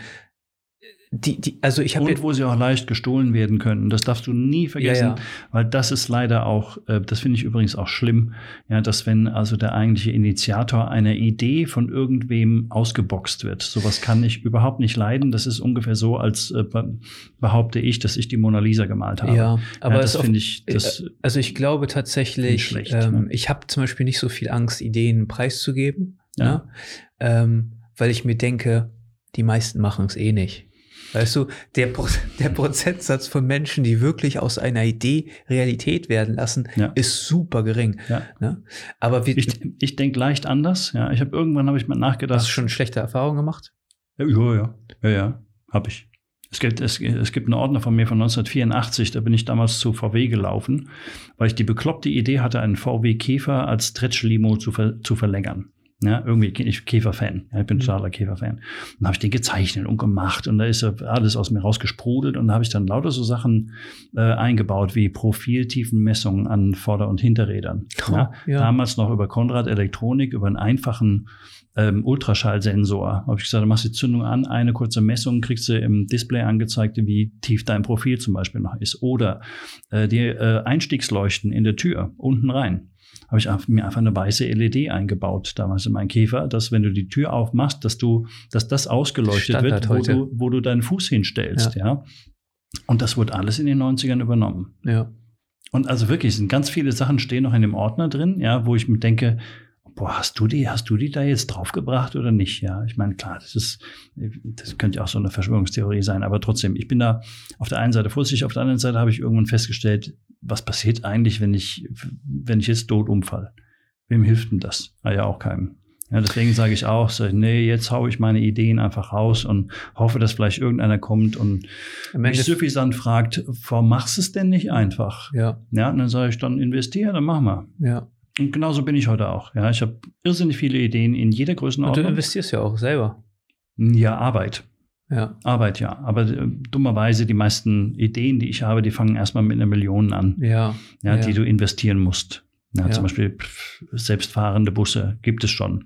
die, die, also ich Und wo sie auch leicht gestohlen werden können. Das darfst du nie vergessen, ja, ja. weil das ist leider auch, äh, das finde ich übrigens auch schlimm, ja, dass wenn also der eigentliche Initiator einer Idee von irgendwem ausgeboxt wird. Sowas kann ich überhaupt nicht leiden. Das ist ungefähr so, als äh, behaupte ich, dass ich die Mona Lisa gemalt habe. Ja, aber ja, das finde ich. Das äh, also ich glaube tatsächlich, schlecht, ähm, ich habe zum Beispiel nicht so viel Angst, Ideen preiszugeben, ja. Ne? Ähm, weil ich mir denke, die meisten machen es eh nicht. Weißt du, der, Pro der Prozentsatz von Menschen, die wirklich aus einer Idee Realität werden lassen, ja. ist super gering. Ja. Ne? Aber wir, ich, ich denke leicht anders. Ja, ich habe irgendwann habe ich mal nachgedacht. Hast du schon schlechte Erfahrungen gemacht? Ja, ja, ja, ja, habe ich. Es gibt, es, es gibt einen Ordner von mir von 1984, da bin ich damals zu VW gelaufen, weil ich die bekloppte Idee hatte, einen VW Käfer als Stretch-Limo zu, ver, zu verlängern. Ja, irgendwie, ich Käferfan. Ja, ich bin mhm. totaler Käferfan. Dann habe ich den gezeichnet und gemacht und da ist alles aus mir rausgesprudelt und da habe ich dann lauter so Sachen äh, eingebaut wie Profiltiefenmessungen an Vorder- und Hinterrädern. Oh, ja, ja. Damals noch über Konrad Elektronik, über einen einfachen ähm, Ultraschallsensor. Habe ich gesagt, du machst die Zündung an, eine kurze Messung, kriegst du im Display angezeigt, wie tief dein Profil zum Beispiel noch ist. Oder äh, die äh, Einstiegsleuchten in der Tür unten rein habe ich mir einfach eine weiße LED eingebaut, damals in meinen Käfer, dass wenn du die Tür aufmachst, dass du, dass das ausgeleuchtet Standard wird, wo du, wo du deinen Fuß hinstellst, ja. ja. Und das wurde alles in den 90ern übernommen. Ja. Und also wirklich, sind ganz viele Sachen stehen noch in dem Ordner drin, ja, wo ich mir denke, boah, hast du die, hast du die da jetzt draufgebracht oder nicht? Ja, ich meine, klar, das ist, das könnte ja auch so eine Verschwörungstheorie sein, aber trotzdem, ich bin da auf der einen Seite vorsichtig, auf der anderen Seite habe ich irgendwann festgestellt, was passiert eigentlich, wenn ich, wenn ich jetzt tot umfall? Wem hilft denn das? Ah ja, auch keinem. Ja, deswegen sage ich auch, so, nee, jetzt haue ich meine Ideen einfach raus und hoffe, dass vielleicht irgendeiner kommt und mich suffisant fragt, warum machst du es denn nicht einfach? Ja. Ja, und dann sage ich, dann investieren, dann machen wir. Ja. Und genauso bin ich heute auch. Ja, ich habe irrsinnig viele Ideen in jeder Größenordnung. Und du investierst ja auch selber. Ja, Arbeit. Ja. Arbeit ja. Aber äh, dummerweise, die meisten Ideen, die ich habe, die fangen erstmal mit einer Million an, Ja. ja, Ja. die du investieren musst. Ja. Zum Beispiel pff, selbstfahrende Busse gibt es schon.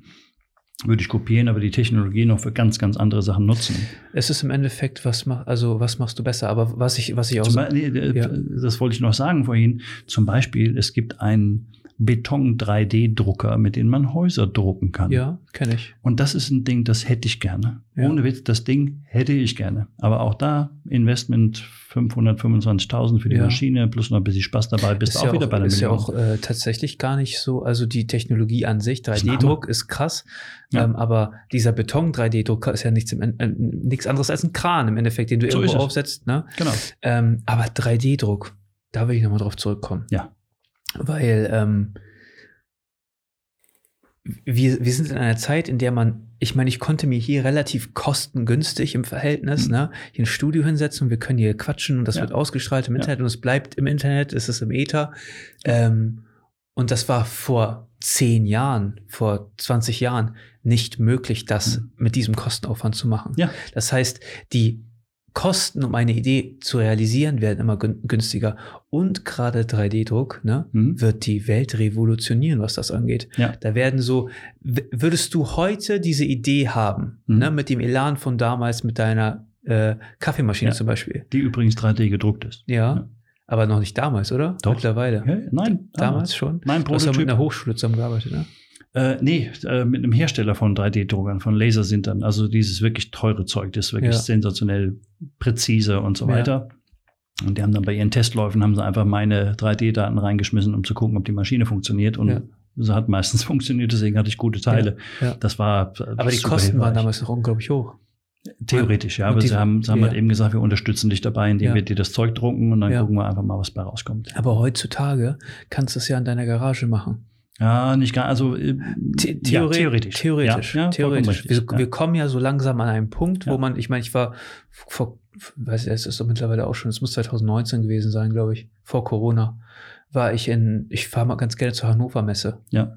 Würde ich kopieren, aber die Technologie noch für ganz, ganz andere Sachen nutzen. Es ist im Endeffekt, was mach, also was machst du besser? Aber was ich, was ich auch Zum nee. Das wollte ich noch sagen vorhin. Zum Beispiel, es gibt einen Beton-3D-Drucker, mit dem man Häuser drucken kann. ja, kenne ich. Und das ist ein Ding, das hätte ich gerne. Ja. Ohne Witz, das Ding hätte ich gerne. Aber auch da Investment 525.000 für die Ja. Maschine plus noch ein bisschen Spaß dabei, bist du Ist auch ja wieder auch, bei der ist ja auch äh, tatsächlich gar nicht so, also die Technologie an sich, ist ein 3D-Druck ist krass, ähm, aber dieser Beton-3D-Drucker ist ja nichts, im, äh, nichts anderes als ein Kran im Endeffekt, den du So irgendwo aufsetzt. Ne? Genau. Ähm, aber 3D-Druck, da will ich nochmal drauf zurückkommen. Ja. Weil ähm, wir, wir sind in einer Zeit, in der man, ich meine, ich konnte mir hier relativ kostengünstig im Verhältnis, Mhm. ne, hier ein Studio hinsetzen und wir können hier quatschen und das Ja. wird ausgestrahlt im Ja. Internet und es bleibt im Internet, es ist im Äther. Ähm, und das war vor zehn Jahren, vor 20 Jahren nicht möglich, das Mhm. mit diesem Kostenaufwand zu machen. Ja. Das heißt, die Kosten, um eine Idee zu realisieren, werden immer gün- günstiger. Und gerade 3D-Druck ne, Mhm. wird die Welt revolutionieren, was das angeht. Ja. Da werden so, würdest du heute diese Idee haben, Mhm. ne, mit dem Elan von damals, mit deiner äh, Kaffeemaschine Ja. zum Beispiel. Die übrigens 3D gedruckt ist. Ja, Ja. aber noch nicht damals, oder? Doch. Mittlerweile. Nein, Damals schon? Mein Du hast ja mit Prototyp. einer Hochschule zusammengearbeitet, ne? Äh, nee, äh, mit einem Hersteller von 3D-Druckern, von Lasersintern. Also dieses wirklich teure Zeug, das ist wirklich Ja. sensationell präzise und so Ja. weiter. Und die haben dann bei ihren Testläufen haben sie einfach meine 3D-Daten reingeschmissen, um zu gucken, ob die Maschine funktioniert. Und Ja. sie hat meistens funktioniert, deswegen hatte ich gute Teile. ja. Das war. äh, Aber die Kosten waren hilfreich. damals noch unglaublich hoch. Theoretisch, ja. Und Aber sie haben, sie haben ja. halt eben gesagt, wir unterstützen dich dabei, indem Ja. wir dir das Zeug drucken und dann Ja. gucken wir einfach mal, was bei rauskommt. Aber heutzutage kannst du es ja in deiner Garage machen. Ja, nicht gar, also äh, The ja, Theore theoretisch. Theoretisch. Ja, ja, theoretisch. Wir, wir kommen ja so langsam an einen Punkt, wo man, ich meine, ich war vor, weiß ich, es ist doch mittlerweile auch schon, es muss 2019 gewesen sein, glaube ich, vor Corona, war ich in, ich fahre mal ganz gerne zur Hannover Messe. Ja.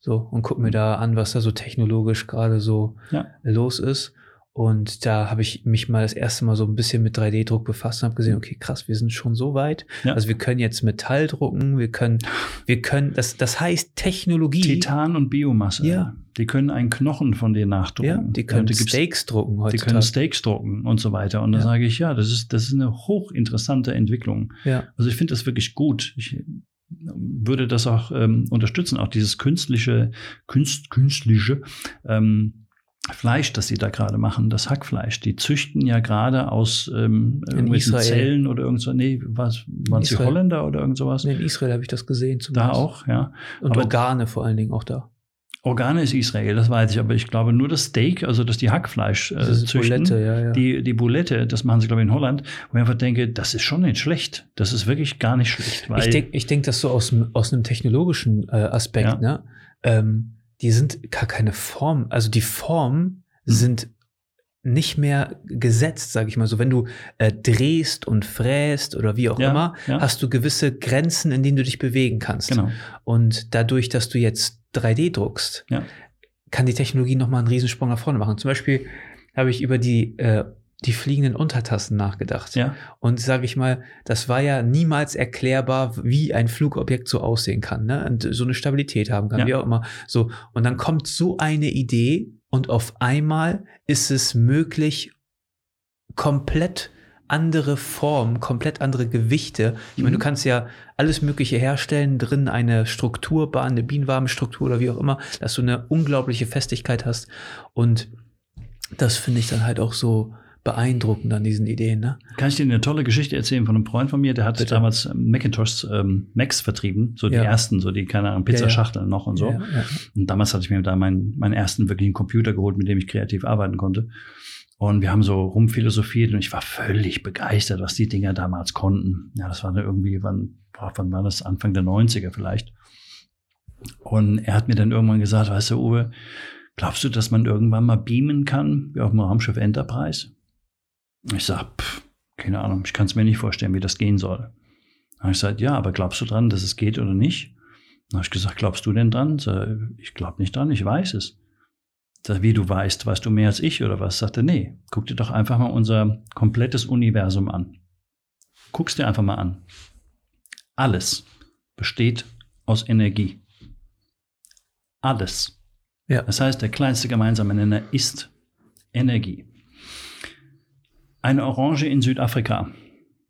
So, und guck mir da an, was da so technologisch gerade so los ist. Und da habe ich mich mal das erste Mal so ein bisschen mit 3D-Druck befasst und habe gesehen, okay, krass, wir sind schon so weit. Ja. Also wir können jetzt Metall drucken, wir können, wir können, das, das heißt Technologie. Titan und Biomasse. Ja. Die können einen Knochen von dir nachdrucken. Ja, die können gibst- Steaks drucken Die heutzutage. können Steaks drucken und so weiter. Und da Ja. sage ich, ja, das ist, das ist eine hochinteressante Entwicklung. ja, Also ich finde das wirklich gut. Ich würde das auch ähm, unterstützen, auch dieses künstliche, künst, künstliche ähm, Fleisch, das sie da gerade machen, das Hackfleisch. Die züchten ja gerade aus ähm, irgendwelchen Israel. Zellen oder irgend so. Nee, was, waren Israel. Holländer oder irgend sowas? Nee, in Israel habe ich das gesehen. Da zumindest. auch, ja. Und Aber- Organe vor allen Dingen auch da. Organe ist Israel, das weiß ich, aber ich glaube nur das Steak, also dass die Hackfleisch äh, züchten, Bulette, ja, ja. die, die Boulette, das machen sie, glaube ich, in Holland, wo ich einfach denke, das ist schon nicht schlecht. Das ist wirklich gar nicht schlecht. Ich denke ich denk das so aus, aus einem technologischen äh, Aspekt, Ja. ne? Ähm, die sind gar keine Form, also die Formen Hm. sind nicht mehr gesetzt, sage ich mal so. Wenn du äh, drehst und fräst oder wie auch Ja, immer, ja. hast du gewisse Grenzen, in denen du dich bewegen kannst. Genau. Und dadurch, dass du jetzt 3D druckst, Ja. kann die Technologie nochmal einen Riesensprung nach vorne machen. Zum Beispiel habe ich über die, äh, die fliegenden Untertassen nachgedacht. Ja, Und sage ich mal, das war ja niemals erklärbar, wie ein Flugobjekt so aussehen kann, ne? Und so eine Stabilität haben kann, Ja. wie auch immer. So. Und dann kommt so eine Idee und auf einmal ist es möglich, komplett andere Formen, komplett andere Gewichte. Ich meine, Mhm. du kannst ja alles Mögliche herstellen, drin eine Strukturbahn, eine Bienenwabenstruktur oder wie auch immer, dass du eine unglaubliche Festigkeit hast. Und das finde ich dann halt auch so beeindruckend an diesen Ideen, ne? kann ich dir eine tolle Geschichte erzählen von einem Freund von mir, der hat Bitte. damals ähm, Macintosh ähm, Macs vertrieben, so die Ja. ersten, so die, keine Ahnung, Pizzaschachteln noch und so. Ja, ja. Und damals hatte ich mir da meinen, meinen ersten wirklichen Computer geholt, mit dem ich kreativ arbeiten konnte. Und wir haben so rumphilosophiert und ich war völlig begeistert, was die Dinger damals konnten. Ja, das war dann irgendwie, wann, wann war das? Anfang der 90er vielleicht. Und er hat mir dann irgendwann gesagt, weißt du, Uwe, glaubst du, dass man irgendwann mal beamen kann, wie auf dem Raumschiff Enterprise? Ich sag, pff, keine Ahnung, ich kann es mir nicht vorstellen, wie das gehen soll. Dann habe ich gesagt, ja, aber glaubst du dran, dass es geht oder nicht? Dann habe ich gesagt, glaubst du denn dran? Ich glaube nicht dran, ich weiß es. Sag, wie du weißt, weißt du mehr als ich oder was? Sagt er, nee, guck dir doch einfach mal unser komplettes Universum an. Guck's dir einfach mal an. Alles besteht aus Energie. Alles. Ja. Das heißt, der kleinste gemeinsame Nenner ist Energie. Eine Orange in Südafrika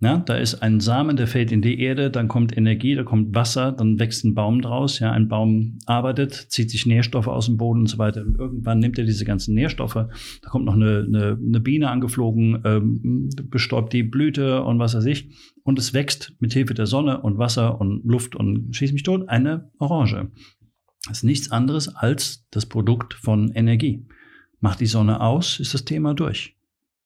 ja, da ist ein Samen, der fällt in die Erde, dann kommt Energie, da kommt Wasser, dann wächst ein Baum draus. Ja, ein Baum arbeitet, zieht sich Nährstoffe aus dem Boden und so weiter. Und irgendwann nimmt er diese ganzen Nährstoffe. Da kommt noch eine, eine, eine Biene angeflogen, ähm, bestäubt die Blüte und was weiß ich. Und es wächst mit Hilfe der Sonne und Wasser und Luft und schießt mich tot eine Orange. Das ist nichts anderes als das Produkt von Energie. Macht die Sonne aus, ist das Thema durch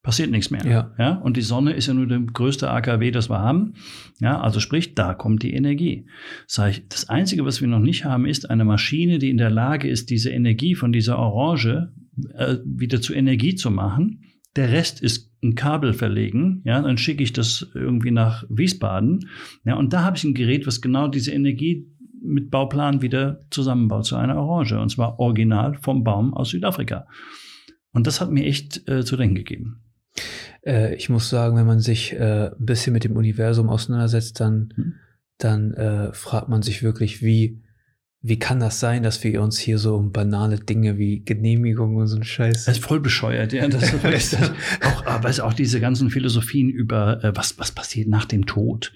passiert nichts mehr. Ja. ja. Und die Sonne ist ja nur der größte AKW, das wir haben. Ja, also sprich, da kommt die Energie. Sag ich, das Einzige, was wir noch nicht haben, ist eine Maschine, die in der Lage ist, diese Energie von dieser Orange äh, wieder zu Energie zu machen. Der Rest ist ein Kabel verlegen, ja, dann schicke ich das irgendwie nach Wiesbaden, ja, und da habe ich ein Gerät, was genau diese Energie mit Bauplan wieder zusammenbaut zu einer Orange, und zwar original vom Baum aus Südafrika. Und das hat mir echt äh, zu denken gegeben. Äh, ich muss sagen, wenn man sich äh, ein bisschen mit dem Universum auseinandersetzt, dann, hm. dann äh, fragt man sich wirklich, wie, wie kann das sein, dass wir uns hier so um banale Dinge wie Genehmigung und so ein Scheiß. Das ist voll bescheuert, ja. Das ist auch, aber auch diese ganzen Philosophien über, äh, was, was passiert nach dem Tod.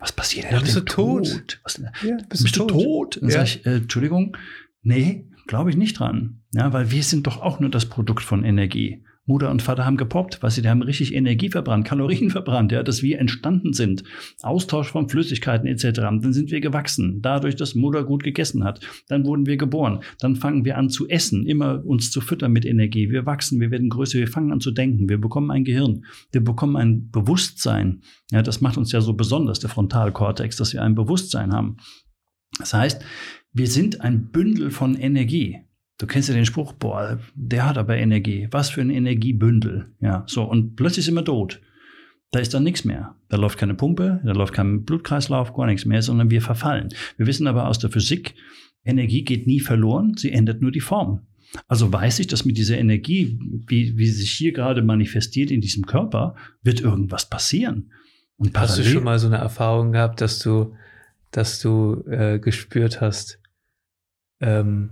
Was passiert ja, nach dem Tod? tot? Was, ja, bist, bist du tot? tot? Dann ja. sag ich, äh, Entschuldigung, nee, glaube ich nicht dran. Ja, weil wir sind doch auch nur das Produkt von Energie. Mutter und Vater haben gepoppt, weil sie die haben richtig Energie verbrannt, Kalorien verbrannt, ja, dass wir entstanden sind. Austausch von Flüssigkeiten etc. Dann sind wir gewachsen, dadurch, dass Mutter gut gegessen hat. Dann wurden wir geboren. Dann fangen wir an zu essen, immer uns zu füttern mit Energie. Wir wachsen, wir werden größer, wir fangen an zu denken, wir bekommen ein Gehirn, wir bekommen ein Bewusstsein. Ja, das macht uns ja so besonders, der Frontalkortex, dass wir ein Bewusstsein haben. Das heißt, wir sind ein Bündel von Energie. Du kennst ja den Spruch, boah, der hat aber Energie. Was für ein Energiebündel. Ja, so. Und plötzlich sind wir tot. Da ist dann nichts mehr. Da läuft keine Pumpe, da läuft kein Blutkreislauf, gar nichts mehr, sondern wir verfallen. Wir wissen aber aus der Physik, Energie geht nie verloren, sie ändert nur die Form. Also weiß ich, dass mit dieser Energie, wie, wie sie sich hier gerade manifestiert in diesem Körper, wird irgendwas passieren. Und hast du schon mal so eine Erfahrung gehabt, dass du, dass du äh, gespürt hast, ähm,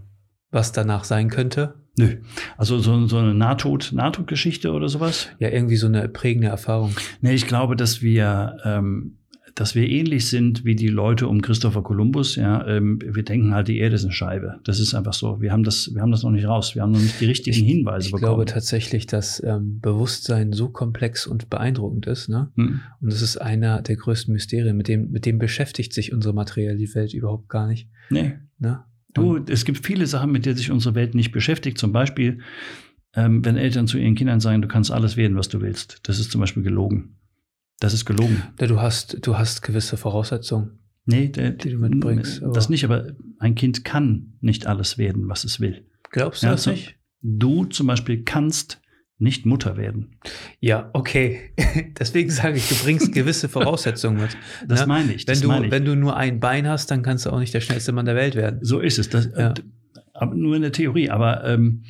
was danach sein könnte? Nö. Also so, so eine Nahtod, Nahtodgeschichte oder sowas? Ja, irgendwie so eine prägende Erfahrung. Nee, ich glaube, dass wir, ähm, dass wir ähnlich sind wie die Leute um Christopher Columbus. Ja, ähm, wir denken halt, die Erde ist eine Scheibe. Das ist einfach so. Wir haben das, wir haben das noch nicht raus. Wir haben noch nicht die richtigen ich, Hinweise ich bekommen. Ich glaube tatsächlich, dass ähm, Bewusstsein so komplex und beeindruckend ist. Ne? Hm. Und das ist einer der größten Mysterien. Mit dem, mit dem beschäftigt sich unsere materielle Welt überhaupt gar nicht. Nee. Ne? Du, es gibt viele Sachen, mit denen sich unsere Welt nicht beschäftigt. Zum Beispiel, ähm, wenn Eltern zu ihren Kindern sagen, du kannst alles werden, was du willst. Das ist zum Beispiel gelogen. Das ist gelogen. Du hast, du hast gewisse Voraussetzungen. Nee, der, die du mitbringst. Das nicht, aber ein Kind kann nicht alles werden, was es will. Glaubst du ja, das nicht? Du zum Beispiel kannst nicht Mutter werden. Ja, okay. Deswegen sage ich, du bringst gewisse Voraussetzungen mit. Das ne? meine ich. Wenn, du, meine ich. wenn du nur ein Bein hast, dann kannst du auch nicht der schnellste Mann der Welt werden. So ist es. Das, ja. äh, nur in der Theorie. Aber ähm,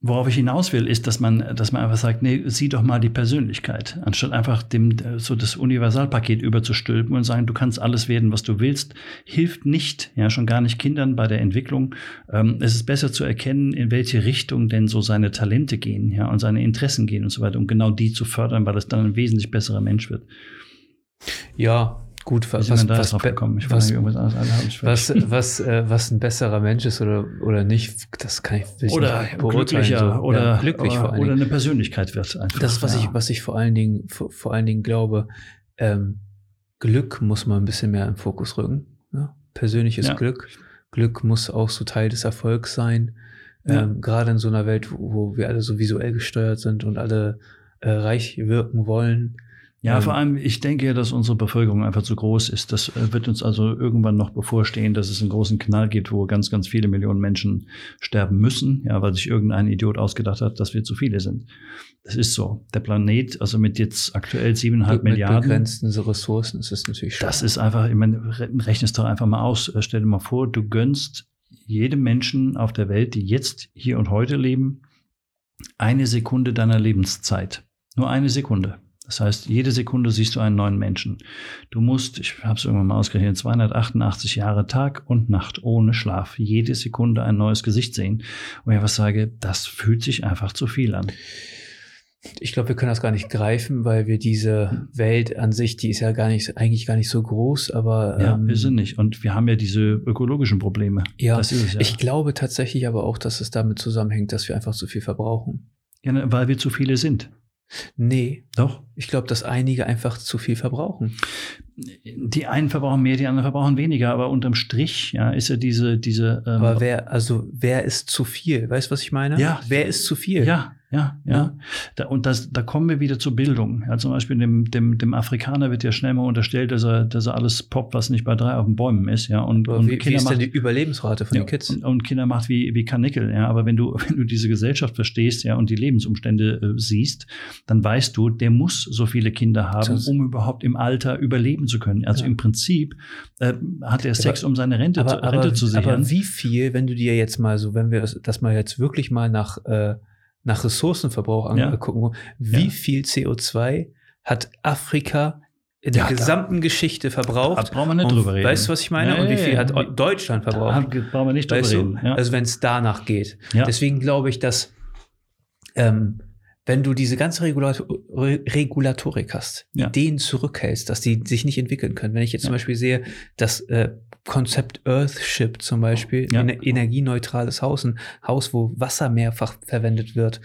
Worauf ich hinaus will, ist, dass man, dass man einfach sagt, nee, sieh doch mal die Persönlichkeit, anstatt einfach dem so das Universalpaket überzustülpen und sagen, du kannst alles werden, was du willst, hilft nicht, ja schon gar nicht Kindern bei der Entwicklung. Ähm, es ist besser zu erkennen, in welche Richtung denn so seine Talente gehen, ja und seine Interessen gehen und so weiter, um genau die zu fördern, weil es dann ein wesentlich besserer Mensch wird. Ja, gut, was, was, was, was, was, was, äh, was ein besserer Mensch ist oder, oder nicht, das kann ich, oder nicht beurteilen. So. Oder, ja, glücklich oder, vor allen Dingen. oder eine Persönlichkeit wird einfach. Das was, ja. ich, was ich vor allen Dingen, vor, vor allen Dingen glaube, ähm, Glück muss man ein bisschen mehr im Fokus rücken. Ne? Persönliches ja. Glück. Glück muss auch so Teil des Erfolgs sein. Ähm, Gerade in so einer Welt, wo, wo, wir alle so visuell gesteuert sind und alle äh, reich wirken wollen ja, ähm, vor allem, ich denke ja, dass unsere Bevölkerung einfach zu groß ist. Das äh, wird uns also irgendwann noch bevorstehen, dass es einen großen Knall gibt, wo ganz, ganz viele Millionen Menschen sterben müssen, ja, weil sich irgendein Idiot ausgedacht hat, dass wir zu viele sind. Das ist so. Der Planet, also mit jetzt aktuell siebeneinhalb mit Milliarden. begrenzten Ressourcen ist es natürlich schwer. Das ist einfach, ich meine, rechnest doch einfach mal aus. Äh, stell dir mal vor, du gönnst jedem Menschen auf der Welt, die jetzt hier und heute leben, eine Sekunde deiner Lebenszeit. Nur eine Sekunde. Das heißt, jede Sekunde siehst du einen neuen Menschen. Du musst, ich habe es irgendwann mal ausgerechnet, 288 Jahre Tag und Nacht ohne Schlaf, jede Sekunde ein neues Gesicht sehen. Und ich was sage, das fühlt sich einfach zu viel an. Ich glaube, wir können das gar nicht greifen, weil wir diese Welt an sich, die ist ja gar nicht, eigentlich gar nicht so groß, aber. Ja, ähm, wir sind nicht. Und wir haben ja diese ökologischen Probleme. Ja, ja. ich glaube tatsächlich aber auch, dass es damit zusammenhängt, dass wir einfach zu viel verbrauchen. Ja, ne, weil wir zu viele sind. Nee. Doch? Ich glaube, dass einige einfach zu viel verbrauchen. Die einen verbrauchen mehr, die anderen verbrauchen weniger, aber unterm Strich, ja, ist ja diese, diese. Ähm, aber wer, also wer ist zu viel? Weißt du, was ich meine? Ja. Wer ist zu viel? Ja, ja, ja. Da, und das, da kommen wir wieder zur Bildung. Ja, zum Beispiel dem, dem, dem Afrikaner wird ja schnell mal unterstellt, dass er, dass er alles poppt, was nicht bei drei auf den Bäumen ist. Ja, und, und wie, Kinder wie ist macht, denn die Überlebensrate von ja, den Kids? Und, und, Kinder macht wie, wie Kanickel. Ja, aber wenn du, wenn du diese Gesellschaft verstehst, ja, und die Lebensumstände äh, siehst, dann weißt du, der muss so viele Kinder haben, um überhaupt im Alter überleben zu können. Also ja. im Prinzip äh, hat er Sex, aber, um seine Rente, aber, zu, Rente aber, zu sichern. Aber wie viel, wenn du dir jetzt mal so, wenn wir das mal jetzt wirklich mal nach äh, nach Ressourcenverbrauch angucken, ja. wie ja. viel CO2 hat Afrika in der ja, gesamten da, Geschichte verbraucht. Da brauchen wir nicht drüber reden. Weißt du, was ich meine? Nee, und wie viel hat Deutschland verbraucht? Da brauchen wir nicht drüber weißt reden. Ja. Also wenn es danach geht. Deswegen glaube ich, dass ähm, wenn du diese ganze Regulator Regulatorik hast, ja. Ideen zurückhältst, dass die sich nicht entwickeln können. Wenn ich jetzt ja. zum Beispiel sehe, das äh, Konzept Earthship zum Beispiel, ja. ein energieneutrales Haus, ein Haus, wo Wasser mehrfach verwendet wird,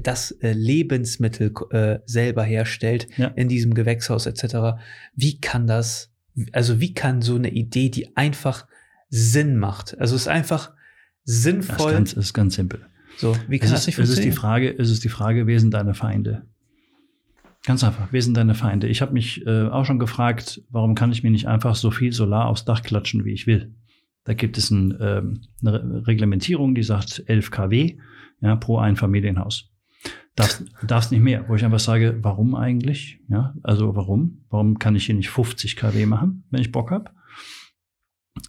das äh, Lebensmittel äh, selber herstellt in diesem Gewächshaus etc. Wie kann das, also wie kann so eine Idee, die einfach Sinn macht, also es ist einfach sinnvoll. Das ist ganz, ist ganz simpel so, wie kann es das nicht funktionieren? Es ist die Frage, es ist die Frage, wer sind deine Feinde? Ganz einfach, wer sind deine Feinde? Ich habe mich äh, auch schon gefragt, warum kann ich mir nicht einfach so viel Solar aufs Dach klatschen, wie ich will? Da gibt es ein, ähm, eine Reglementierung, die sagt 11 kW ja, pro Einfamilienhaus. Darfst, darfst nicht mehr, wo ich einfach sage, warum eigentlich? Ja, also warum? Warum kann ich hier nicht 50 kW machen, wenn ich Bock habe?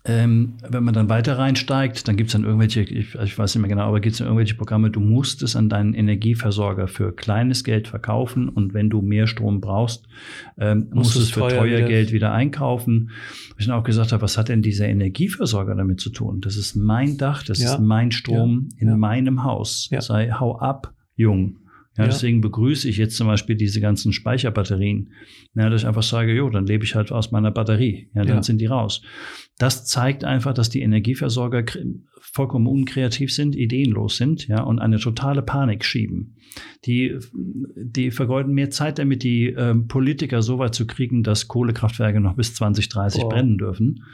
Ähm, wenn man dann weiter reinsteigt, dann gibt es dann irgendwelche, ich, ich, weiß nicht mehr genau, aber gibt es irgendwelche Programme, du musst es an deinen Energieversorger für kleines Geld verkaufen und wenn du mehr Strom brauchst, ähm, musst du es für teuer, wieder. Geld wieder einkaufen. Ich dann auch gesagt habe, was hat denn dieser Energieversorger damit zu tun? Das ist mein Dach, das ja. ist mein Strom ja. in ja. meinem Haus. Sei hau ab, Jung. Ja, ja. Deswegen begrüße ich jetzt zum Beispiel diese ganzen Speicherbatterien. Ja, dass ich einfach sage, jo, dann lebe ich halt aus meiner Batterie. Ja, dann ja. sind die raus. Das zeigt einfach, dass die Energieversorger vollkommen unkreativ sind, ideenlos sind, ja, und eine totale Panik schieben. Die, die vergeuden mehr Zeit damit, die äh, Politiker so weit zu kriegen, dass Kohlekraftwerke noch bis 2030 oh. brennen dürfen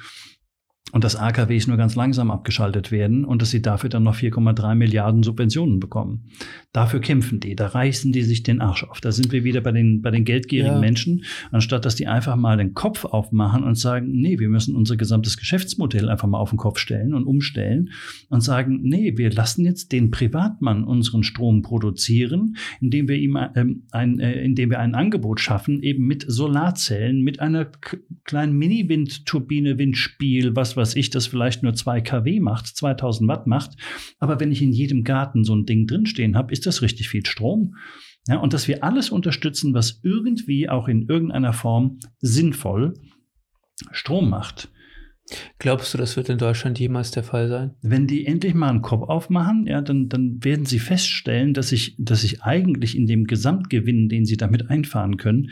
und dass AKWs nur ganz langsam abgeschaltet werden und dass sie dafür dann noch 4,3 Milliarden Subventionen bekommen. Dafür kämpfen die, da reißen die sich den Arsch auf. Da sind wir wieder bei den, bei den geldgierigen ja. Menschen, anstatt dass die einfach mal den Kopf aufmachen und sagen, nee, wir müssen unser gesamtes Geschäftsmodell einfach mal auf den Kopf stellen und umstellen und sagen, nee, wir lassen jetzt den Privatmann unseren Strom produzieren, indem wir ihm ähm, ein, äh, indem wir ein Angebot schaffen, eben mit Solarzellen, mit einer kleinen Mini-Windturbine, Windspiel, was was ich, das vielleicht nur 2 kW macht, 2000 Watt macht. Aber wenn ich in jedem Garten so ein Ding drinstehen habe, ist das richtig viel Strom. Ja, und dass wir alles unterstützen, was irgendwie auch in irgendeiner Form sinnvoll Strom macht. Glaubst du, das wird in Deutschland jemals der Fall sein? Wenn die endlich mal einen Kopf aufmachen, ja, dann, dann werden sie feststellen, dass sich dass ich eigentlich in dem Gesamtgewinn, den sie damit einfahren können,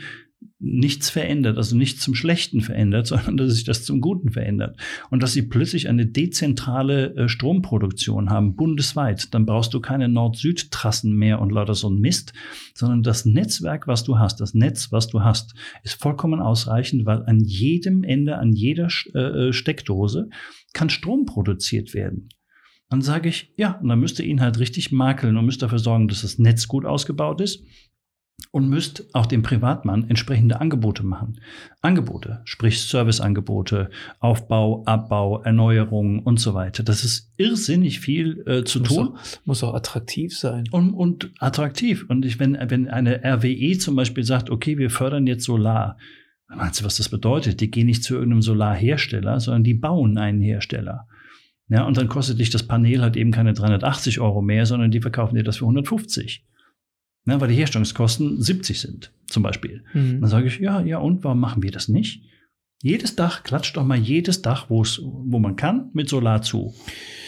nichts verändert, also nichts zum Schlechten verändert, sondern dass sich das zum Guten verändert. Und dass sie plötzlich eine dezentrale äh, Stromproduktion haben, bundesweit, dann brauchst du keine Nord-Süd-Trassen mehr und lauter so ein Mist, sondern das Netzwerk, was du hast, das Netz, was du hast, ist vollkommen ausreichend, weil an jedem Ende, an jeder äh, Steckdose kann Strom produziert werden. Dann sage ich, ja, und dann müsst ihr ihn halt richtig makeln und müsst dafür sorgen, dass das Netz gut ausgebaut ist und müsst auch dem Privatmann entsprechende Angebote machen. Angebote, sprich Serviceangebote, Aufbau, Abbau, Erneuerung und so weiter. Das ist irrsinnig viel äh, zu muss tun. Auch, muss auch attraktiv sein. Und, und attraktiv. Und ich, wenn, wenn eine RWE zum Beispiel sagt, okay, wir fördern jetzt Solar, meinst du, was das bedeutet? Die gehen nicht zu irgendeinem Solarhersteller, sondern die bauen einen Hersteller. Ja, und dann kostet dich das Panel halt eben keine 380 Euro mehr, sondern die verkaufen dir das für 150. Ja, weil die Herstellungskosten 70 sind, zum Beispiel. Mhm. Dann sage ich, ja, ja, und warum machen wir das nicht? Jedes Dach, klatscht doch mal jedes Dach, wo man kann, mit Solar zu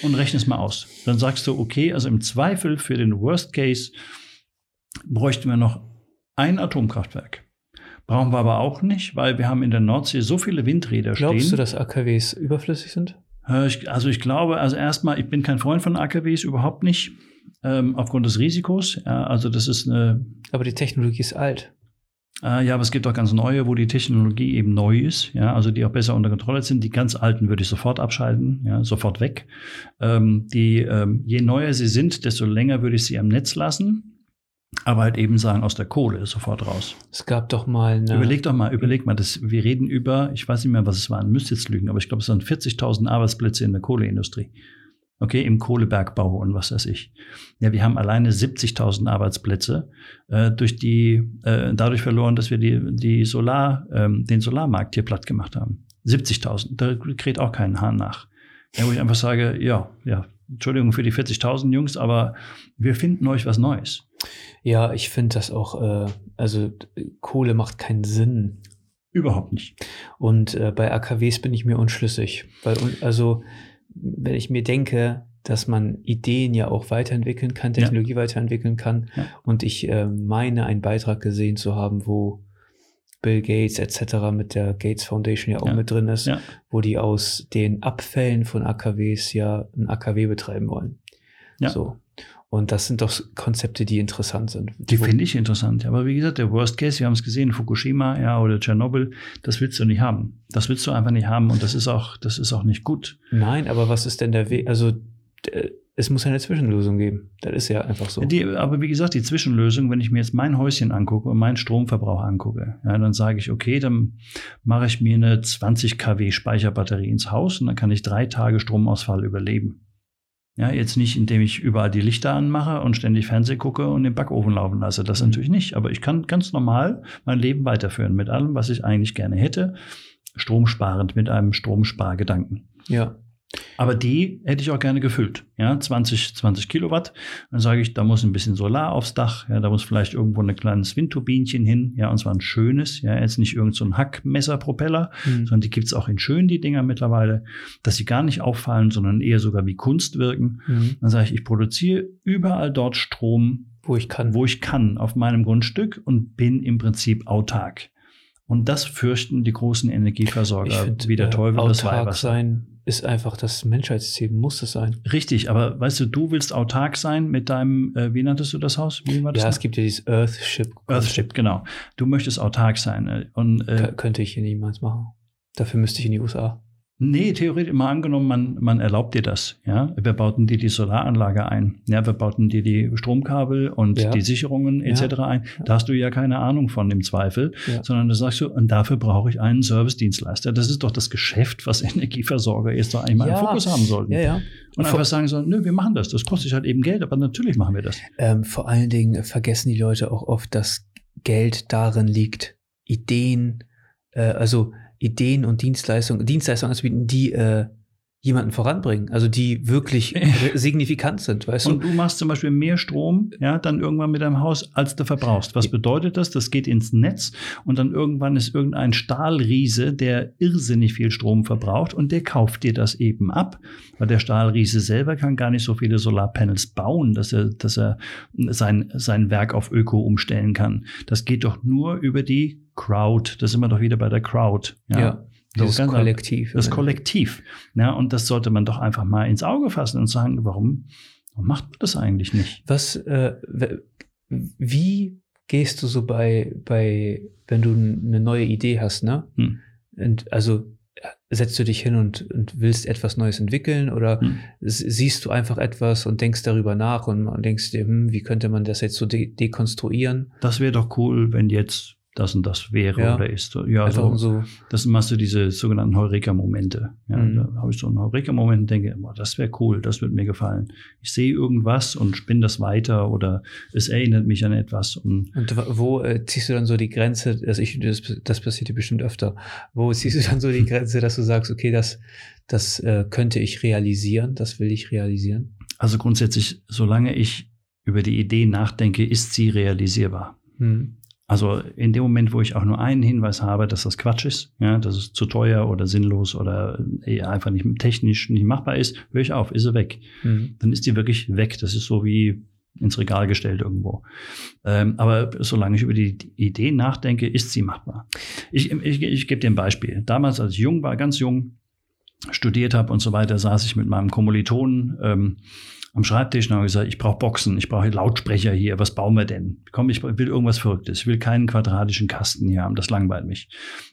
und rechne es mal aus. Dann sagst du, okay, also im Zweifel für den Worst Case bräuchten wir noch ein Atomkraftwerk. Brauchen wir aber auch nicht, weil wir haben in der Nordsee so viele Windräder Glaubst stehen. Glaubst du, dass AKWs überflüssig sind? Äh, also ich glaube, also erstmal, ich bin kein Freund von AKWs, überhaupt nicht, ähm, aufgrund des Risikos. Ja, also das ist eine. Aber die Technologie ist alt. Äh, ja, aber es gibt auch ganz neue, wo die Technologie eben neu ist, ja, also die auch besser unter Kontrolle sind. Die ganz alten würde ich sofort abschalten, ja, sofort weg. Ähm, die, ähm, je neuer sie sind, desto länger würde ich sie am Netz lassen. Aber halt eben sagen, aus der Kohle sofort raus. Es gab doch mal eine Überleg doch mal, überleg mal, das, wir reden über, ich weiß nicht mehr, was es waren, müsst jetzt lügen, aber ich glaube, es waren 40.000 Arbeitsplätze in der Kohleindustrie. Okay, im Kohlebergbau und was weiß ich. Ja, wir haben alleine 70.000 Arbeitsplätze äh, durch die, äh, dadurch verloren, dass wir die, die Solar, ähm, den Solarmarkt hier platt gemacht haben. 70.000, da kriegt auch keinen Hahn nach. Ja, wo ich einfach sage, ja, ja, Entschuldigung für die 40.000 Jungs, aber wir finden euch was Neues. Ja, ich finde das auch, äh, also Kohle macht keinen Sinn. Überhaupt nicht. Und äh, bei AKWs bin ich mir unschlüssig. Weil, also, wenn ich mir denke, dass man Ideen ja auch weiterentwickeln kann, Technologie ja. weiterentwickeln kann. Ja. Und ich äh, meine, einen Beitrag gesehen zu haben, wo Bill Gates etc. mit der Gates Foundation ja auch ja. mit drin ist, wo die aus den Abfällen von AKWs ja ein AKW betreiben wollen. So. Und das sind doch Konzepte, die interessant sind. Die finde ich interessant. Aber wie gesagt, der Worst Case, wir haben es gesehen, Fukushima, ja, oder Tschernobyl, das willst du nicht haben. Das willst du einfach nicht haben und das ist auch, das ist auch nicht gut. Nein, aber was ist denn der Weg? Also, es muss eine Zwischenlösung geben. Das ist ja einfach so. Die, aber wie gesagt, die Zwischenlösung, wenn ich mir jetzt mein Häuschen angucke und meinen Stromverbrauch angucke, ja, dann sage ich, okay, dann mache ich mir eine 20 kW Speicherbatterie ins Haus und dann kann ich drei Tage Stromausfall überleben. Ja, jetzt nicht, indem ich überall die Lichter anmache und ständig Fernseh gucke und den Backofen laufen lasse. Das mhm. natürlich nicht. Aber ich kann ganz normal mein Leben weiterführen mit allem, was ich eigentlich gerne hätte. Stromsparend mit einem Stromspargedanken. Ja. Aber die hätte ich auch gerne gefüllt. Ja, 20, 20 Kilowatt. Dann sage ich, da muss ein bisschen Solar aufs Dach. Ja, da muss vielleicht irgendwo ein kleines Windturbinchen hin. Ja, und zwar ein schönes. Ja, jetzt nicht irgendein so Hackmesserpropeller, mhm. sondern die gibt's auch in schön, die Dinger mittlerweile, dass sie gar nicht auffallen, sondern eher sogar wie Kunst wirken. Mhm. Dann sage ich, ich produziere überall dort Strom, wo ich kann. Wo ich kann, auf meinem Grundstück und bin im Prinzip autark. Und das fürchten die großen Energieversorger find, wie der Teufel äh, das Weihwasser. sein ist einfach das Menschheitsziel, muss es sein. Richtig, aber weißt du, du willst autark sein mit deinem, äh, wie nanntest du das Haus? Wie war das ja, noch? es gibt ja dieses Earthship. Earthship, genau. Du möchtest autark sein. Äh, und, äh, könnte ich hier niemals machen. Dafür müsste ich in die USA. Nee, theoretisch mal angenommen, man, man erlaubt dir das. Ja, wir bauten dir die Solaranlage ein. Ja, wir bauten dir die Stromkabel und ja. die Sicherungen etc. Ja. ein. Da hast du ja keine Ahnung von im Zweifel, ja. sondern da sagst du, und dafür brauche ich einen Service-Dienstleister. Das ist doch das Geschäft, was Energieversorger jetzt doch eigentlich mal im Fokus haben sollten. Ja, ja. Und einfach sagen sollen, nö, wir machen das. Das kostet halt eben Geld, aber natürlich machen wir das. Ähm, vor allen Dingen vergessen die Leute auch oft, dass Geld darin liegt, Ideen, äh, also Ideen und Dienstleistungen, Dienstleistungen anzubieten, die äh, jemanden voranbringen, also die wirklich signifikant sind, weißt du? Und du machst zum Beispiel mehr Strom, ja, dann irgendwann mit deinem Haus, als du verbrauchst. Was bedeutet das? Das geht ins Netz und dann irgendwann ist irgendein Stahlriese, der irrsinnig viel Strom verbraucht und der kauft dir das eben ab, weil der Stahlriese selber kann gar nicht so viele Solarpanels bauen, dass er, dass er sein, sein Werk auf Öko umstellen kann. Das geht doch nur über die Crowd. Das sind wir doch wieder bei der Crowd. Ja. ja. Das Kollektiv. Das Kollektiv. Ja, und das sollte man doch einfach mal ins Auge fassen und sagen, warum, warum macht man das eigentlich nicht? Was, äh, wie gehst du so bei, bei, wenn du eine neue Idee hast, ne? Hm. Und also setzt du dich hin und, und willst etwas Neues entwickeln oder hm. siehst du einfach etwas und denkst darüber nach und, und denkst dir, hm, wie könnte man das jetzt so de dekonstruieren? Das wäre doch cool, wenn jetzt das und das wäre Ja. oder ist. Ja, Einfach so, das machst du diese sogenannten Heureka-Momente. Ja, Mhm. Da habe ich so einen Heureka-Moment und denke, boah, das wäre cool, das wird mir gefallen. Ich sehe irgendwas und spinne das weiter oder es erinnert mich an etwas. Und Und wo äh, ziehst du dann so die Grenze, also ich, das, das passiert dir bestimmt öfter, wo ziehst du dann so die Grenze, dass du sagst, okay, das, das äh, könnte ich realisieren, das will ich realisieren? also grundsätzlich, solange ich über die Idee nachdenke, ist sie realisierbar. Hm. Also in dem Moment, wo ich auch nur einen Hinweis habe, dass das Quatsch ist, ja, dass es zu teuer oder sinnlos oder eh einfach nicht technisch nicht machbar ist, höre ich auf, ist sie weg. Hm. Dann ist die wirklich weg. Das ist so wie ins Regal gestellt irgendwo. Ähm, aber solange ich über die Idee nachdenke, ist sie machbar. Ich, ich, ich gebe dir ein Beispiel. Damals, als ich jung war, ganz jung, studiert habe und so weiter, saß ich mit meinem Kommilitonen ähm, am Schreibtisch und habe gesagt, ich brauche Boxen, ich brauche Lautsprecher hier, was bauen wir denn? Komm, ich will irgendwas Verrücktes, ich will keinen quadratischen Kasten hier haben, das langweilt mich.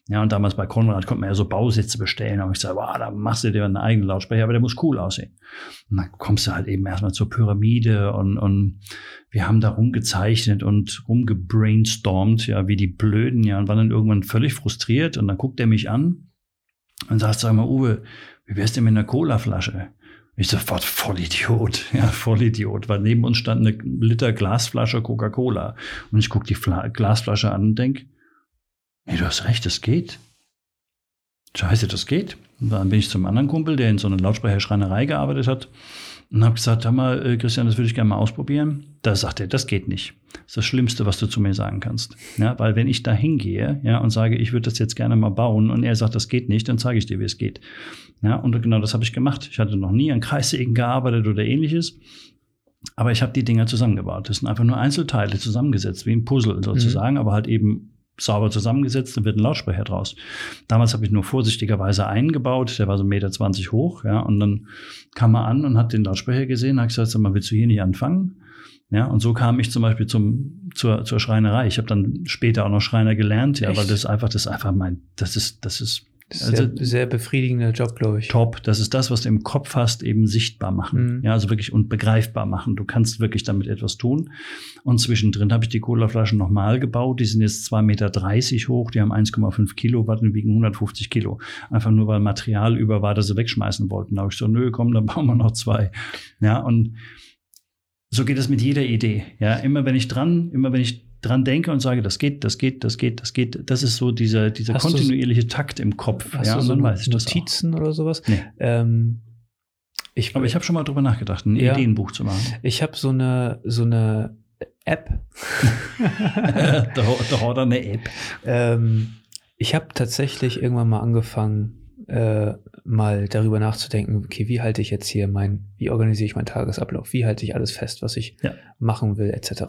Ja, und damals bei Konrad konnte man ja so Bausätze bestellen, habe ich gesagt, wow, da machst du dir einen eigenen Lautsprecher, aber der muss cool aussehen. Und dann kommst du halt eben erstmal zur Pyramide und, und wir haben da rumgezeichnet und rumgebrainstormt, ja, wie die Blöden, ja, und waren dann irgendwann völlig frustriert und dann guckt er mich an und sagt, sag mal, Uwe, wie wär's denn mit einer Colaflasche? Ich sofort Vollidiot, ja, Vollidiot, weil neben uns stand eine Liter Glasflasche Coca-Cola. Und ich gucke die Fla Glasflasche an und denk, nee, du hast recht, das geht. Scheiße, das geht. Und dann bin ich zum anderen Kumpel, der in so einer Lautsprecherschreinerei gearbeitet hat, und habe gesagt, hör mal, äh, Christian, das würde ich gerne mal ausprobieren. Da sagt er, das geht nicht. Das ist das Schlimmste, was du zu mir sagen kannst. Ja, weil wenn ich da hingehe ja, und sage, ich würde das jetzt gerne mal bauen und er sagt, das geht nicht, dann zeige ich dir, wie es geht. Ja, und genau das habe ich gemacht. Ich hatte noch nie an Kreissägen gearbeitet oder ähnliches. Aber ich habe die Dinger zusammengebaut. Das sind einfach nur Einzelteile zusammengesetzt, wie ein Puzzle sozusagen, mhm. aber halt eben sauber zusammengesetzt, dann wird ein Lautsprecher draus. Damals habe ich nur vorsichtigerweise eingebaut, der war so 1,20 Meter hoch, ja, und dann kam er an und hat den Lautsprecher gesehen, hat gesagt, sag mal, willst du hier nicht anfangen? Ja, und so kam ich zum Beispiel zum, zur, zur Schreinerei. Ich habe dann später auch noch Schreiner gelernt, ja, Echt? weil das einfach, das ist einfach mein, das ist, das ist also, sehr befriedigender Job, glaube ich. Top. Das ist das, was du im Kopf hast, eben sichtbar machen. Mhm. Ja, also wirklich und begreifbar machen. Du kannst wirklich damit etwas tun. Und zwischendrin habe ich die Colaflaschen nochmal gebaut. Die sind jetzt 2,30 Meter hoch. Die haben 1,5 Kilowatt und wiegen 150 Kilo. Einfach nur, weil Material über war, das sie wegschmeißen wollten. Da habe ich so, nö, komm, dann bauen wir noch zwei. Ja, und so geht es mit jeder Idee. Ja, immer wenn ich dran, immer wenn ich dran denke und sage, das geht, das geht, das geht, das geht, das ist so dieser, dieser Hast kontinuierliche Takt im Kopf. Hast ja, du so dann weiß ich das Notizen oder sowas? Nee. Ähm, ich, Aber ich habe schon mal drüber nachgedacht, ein Ja. Ideenbuch zu machen. ich habe so eine, so eine App. da, da hat er eine App. ähm, ich habe tatsächlich irgendwann mal angefangen, äh, mal darüber nachzudenken, okay, wie halte ich jetzt hier mein, wie organisiere ich meinen Tagesablauf, wie halte ich alles fest, was ich Ja. machen will, etc.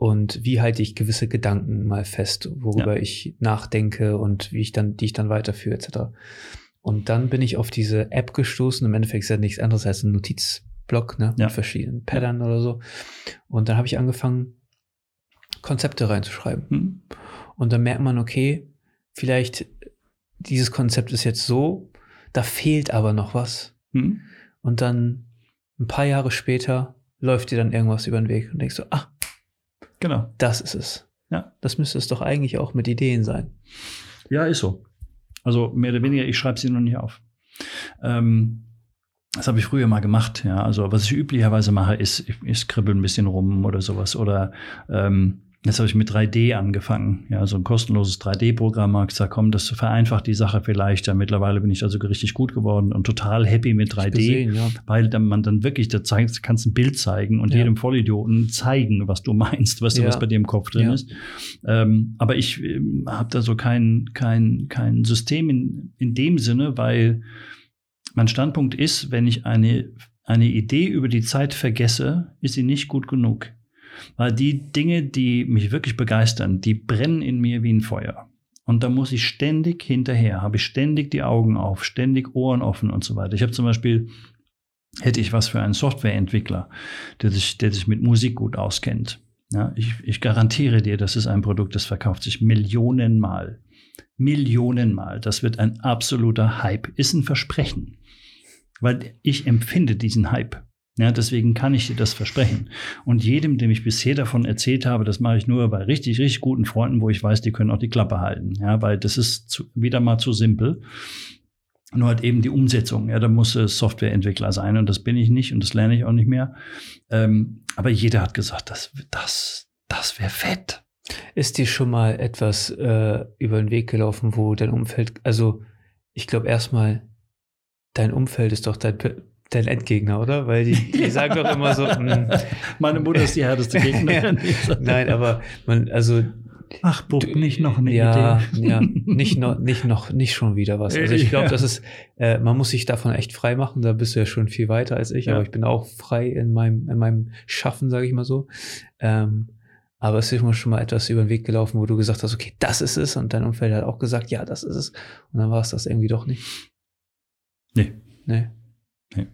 Und wie halte ich gewisse Gedanken mal fest, worüber ich nachdenke und wie ich dann, die ich dann weiterführe, etc. Und dann bin ich auf diese App gestoßen. Im Endeffekt ist ja nichts anderes als ein Notizblock, ne, Ja. mit verschiedenen Paddern oder so. Und dann habe ich angefangen, Konzepte reinzuschreiben. Hm? Und dann merkt man, okay, vielleicht dieses Konzept ist jetzt so, da fehlt aber noch was. Hm? Und dann ein paar Jahre später läuft dir dann irgendwas über den Weg und denkst so, ah, Genau. das ist es. Ja. Das müsste es doch eigentlich auch mit Ideen sein. Ja, ist so. Also mehr oder weniger, ich schreibe sie noch nicht auf. Ähm, das habe ich früher mal gemacht, ja. Also was ich üblicherweise mache, ist, ich, ich skribbel ein bisschen rum oder sowas. Oder ähm, jetzt habe ich mit 3D angefangen. Ja, so ein kostenloses 3D-Programm. Habe gesagt, komm, das vereinfacht die Sache vielleicht. Ja, mittlerweile bin ich also richtig gut geworden und total happy mit 3D. Gesehen, ja. weil dann man dann wirklich, da zeigst, kannst ein Bild zeigen und Ja. jedem Vollidioten zeigen, was du meinst, du, Ja. was bei dir im Kopf drin ist. Ähm, aber ich ähm, habe da so kein, kein, kein System in, in dem Sinne, weil mein Standpunkt ist, wenn ich eine, eine Idee über die Zeit vergesse, ist sie nicht gut genug. Weil die Dinge, die mich wirklich begeistern, die brennen in mir wie ein Feuer. Und da muss ich ständig hinterher, habe ich ständig die Augen auf, ständig Ohren offen und so weiter. Ich habe zum Beispiel, hätte ich was für einen Softwareentwickler, der sich, der sich mit Musik gut auskennt. Ja, ich, ich garantiere dir, das ist ein Produkt, das verkauft sich Millionenmal. Millionenmal. Das wird ein absoluter Hype. Ist ein Versprechen. Weil ich empfinde diesen Hype. Ja, deswegen kann ich dir das versprechen. Und jedem, dem ich bisher davon erzählt habe, das mache ich nur bei richtig, richtig guten Freunden, wo ich weiß, die können auch die Klappe halten. Ja, weil das ist zu, wieder mal zu simpel. Nur halt eben die Umsetzung. Ja, da muss es Softwareentwickler sein und das bin ich nicht und das lerne ich auch nicht mehr. Ähm, aber jeder hat gesagt, das, das, das wäre fett. Ist dir schon mal etwas äh, über den Weg gelaufen, wo dein Umfeld, also ich glaube erstmal, dein Umfeld ist doch dein dein Endgegner, oder? Weil die, die sagen doch immer so. Hm. Meine Mutter ist die härteste Gegnerin. Nein, aber man, also. Ach, Bub, nicht noch eine ja, Idee. Ja, nicht noch, nicht noch, nicht schon wieder was. Also ich glaube, ja. das ist, äh, man muss sich davon echt frei machen. Da bist du ja schon viel weiter als ich, ja. aber ich bin auch frei in meinem, in meinem Schaffen, sage ich mal so. Ähm, aber es ist mir schon mal etwas über den Weg gelaufen, wo du gesagt hast, okay, das ist es. Und dein Umfeld hat auch gesagt, ja, das ist es. Und dann war es das irgendwie doch nicht. Nee. Nee. Nee.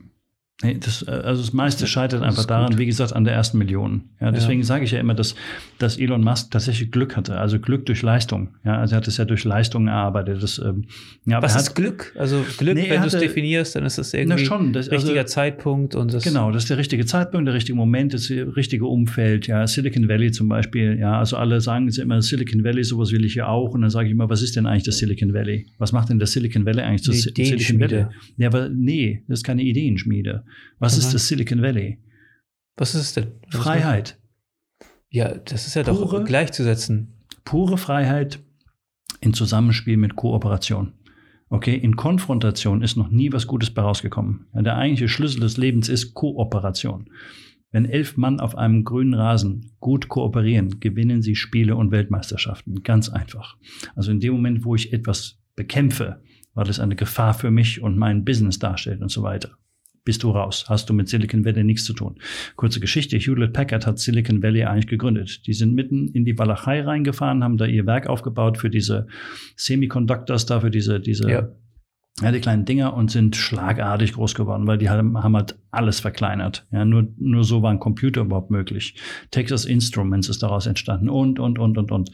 Nee, das, äh, also das meiste scheitert einfach daran, gut. wie gesagt, an der ersten Million. Ja, deswegen ja. sage ich ja immer, dass, dass Elon Musk tatsächlich Glück hatte, also Glück durch Leistung. Ja, also er hat es ja durch Leistung erarbeitet. Das, ähm, ja, Was ist Glück? Also Glück, nee, wenn du es definierst, dann ist das irgendwie na schon, das, richtiger also, Zeitpunkt und das genau, das ist der richtige Zeitpunkt, der richtige Moment, das richtige Umfeld. Ja, Silicon Valley zum Beispiel. Ja, also alle sagen jetzt immer Silicon Valley, sowas will ich ja auch. Und dann sage ich immer, was ist denn eigentlich das Silicon Valley? Was macht denn das Silicon Valley eigentlich zu Silicon Valley? Ja, aber nee, das ist keine Ideenschmiede. Was mhm. ist das Silicon Valley? Was ist es denn? Was Freiheit. Ja, das ist ja pure, doch gleichzusetzen. Pure Freiheit in Zusammenspiel mit Kooperation. Okay, in Konfrontation ist noch nie was Gutes bei rausgekommen. Ja, der eigentliche Schlüssel des Lebens ist Kooperation. Wenn elf Mann auf einem grünen Rasen gut kooperieren, gewinnen sie Spiele und Weltmeisterschaften. Ganz einfach. Also in dem Moment, wo ich etwas bekämpfe, weil es eine Gefahr für mich und mein Business darstellt und so weiter, bist du raus. Hast du mit Silicon Valley nichts zu tun. Kurze Geschichte. Hewlett Packard hat Silicon Valley eigentlich gegründet. Die sind mitten in die Walachei reingefahren, haben da ihr Werk aufgebaut für diese Semiconductors, da für diese, diese, ja. ja. die kleinen Dinger und sind schlagartig groß geworden, weil die haben, haben halt alles verkleinert. Ja, nur, nur so war ein Computer überhaupt möglich. Texas Instruments ist daraus entstanden und, und, und, und, und.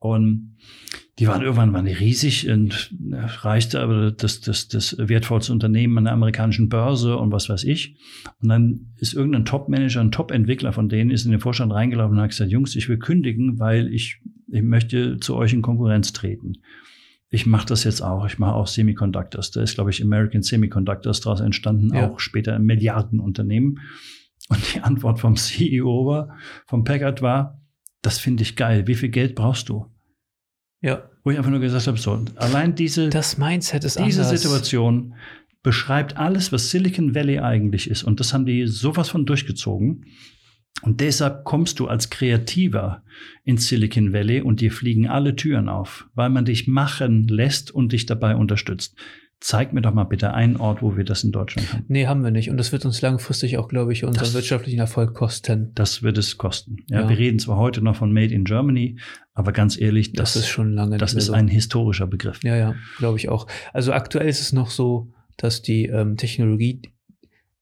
Und die waren irgendwann die riesig und äh, reichte aber das, das, das wertvollste Unternehmen an der amerikanischen Börse und was weiß ich. Und dann ist irgendein Top-Manager, ein Top-Entwickler von denen ist in den Vorstand reingelaufen und hat gesagt, Jungs, ich will kündigen, weil ich, ich möchte zu euch in Konkurrenz treten. Ich mache das jetzt auch. Ich mache auch Semiconductors. Da ist, glaube ich, American Semiconductors daraus entstanden, ja. auch später ein Milliardenunternehmen. Und die Antwort vom CEO war, vom Packard war, das finde ich geil. Wie viel Geld brauchst du? Ja. Wo ich einfach nur gesagt habe, so, allein diese, das Mindset ist diese anders. Situation beschreibt alles, was Silicon Valley eigentlich ist. Und das haben die sowas von durchgezogen. Und deshalb kommst du als Kreativer ins Silicon Valley und dir fliegen alle Türen auf, weil man dich machen lässt und dich dabei unterstützt. Zeig mir doch mal bitte einen Ort, wo wir das in Deutschland haben. Nee, haben wir nicht. Und das wird uns langfristig auch, glaube ich, unseren das, wirtschaftlichen Erfolg kosten. Das wird es kosten. Ja, ja, Wir reden zwar heute noch von Made in Germany, aber ganz ehrlich, das, das ist schon lange. Das ist so. ein historischer Begriff. Ja, ja, glaube ich auch. Also aktuell ist es noch so, dass die ähm, Technologie,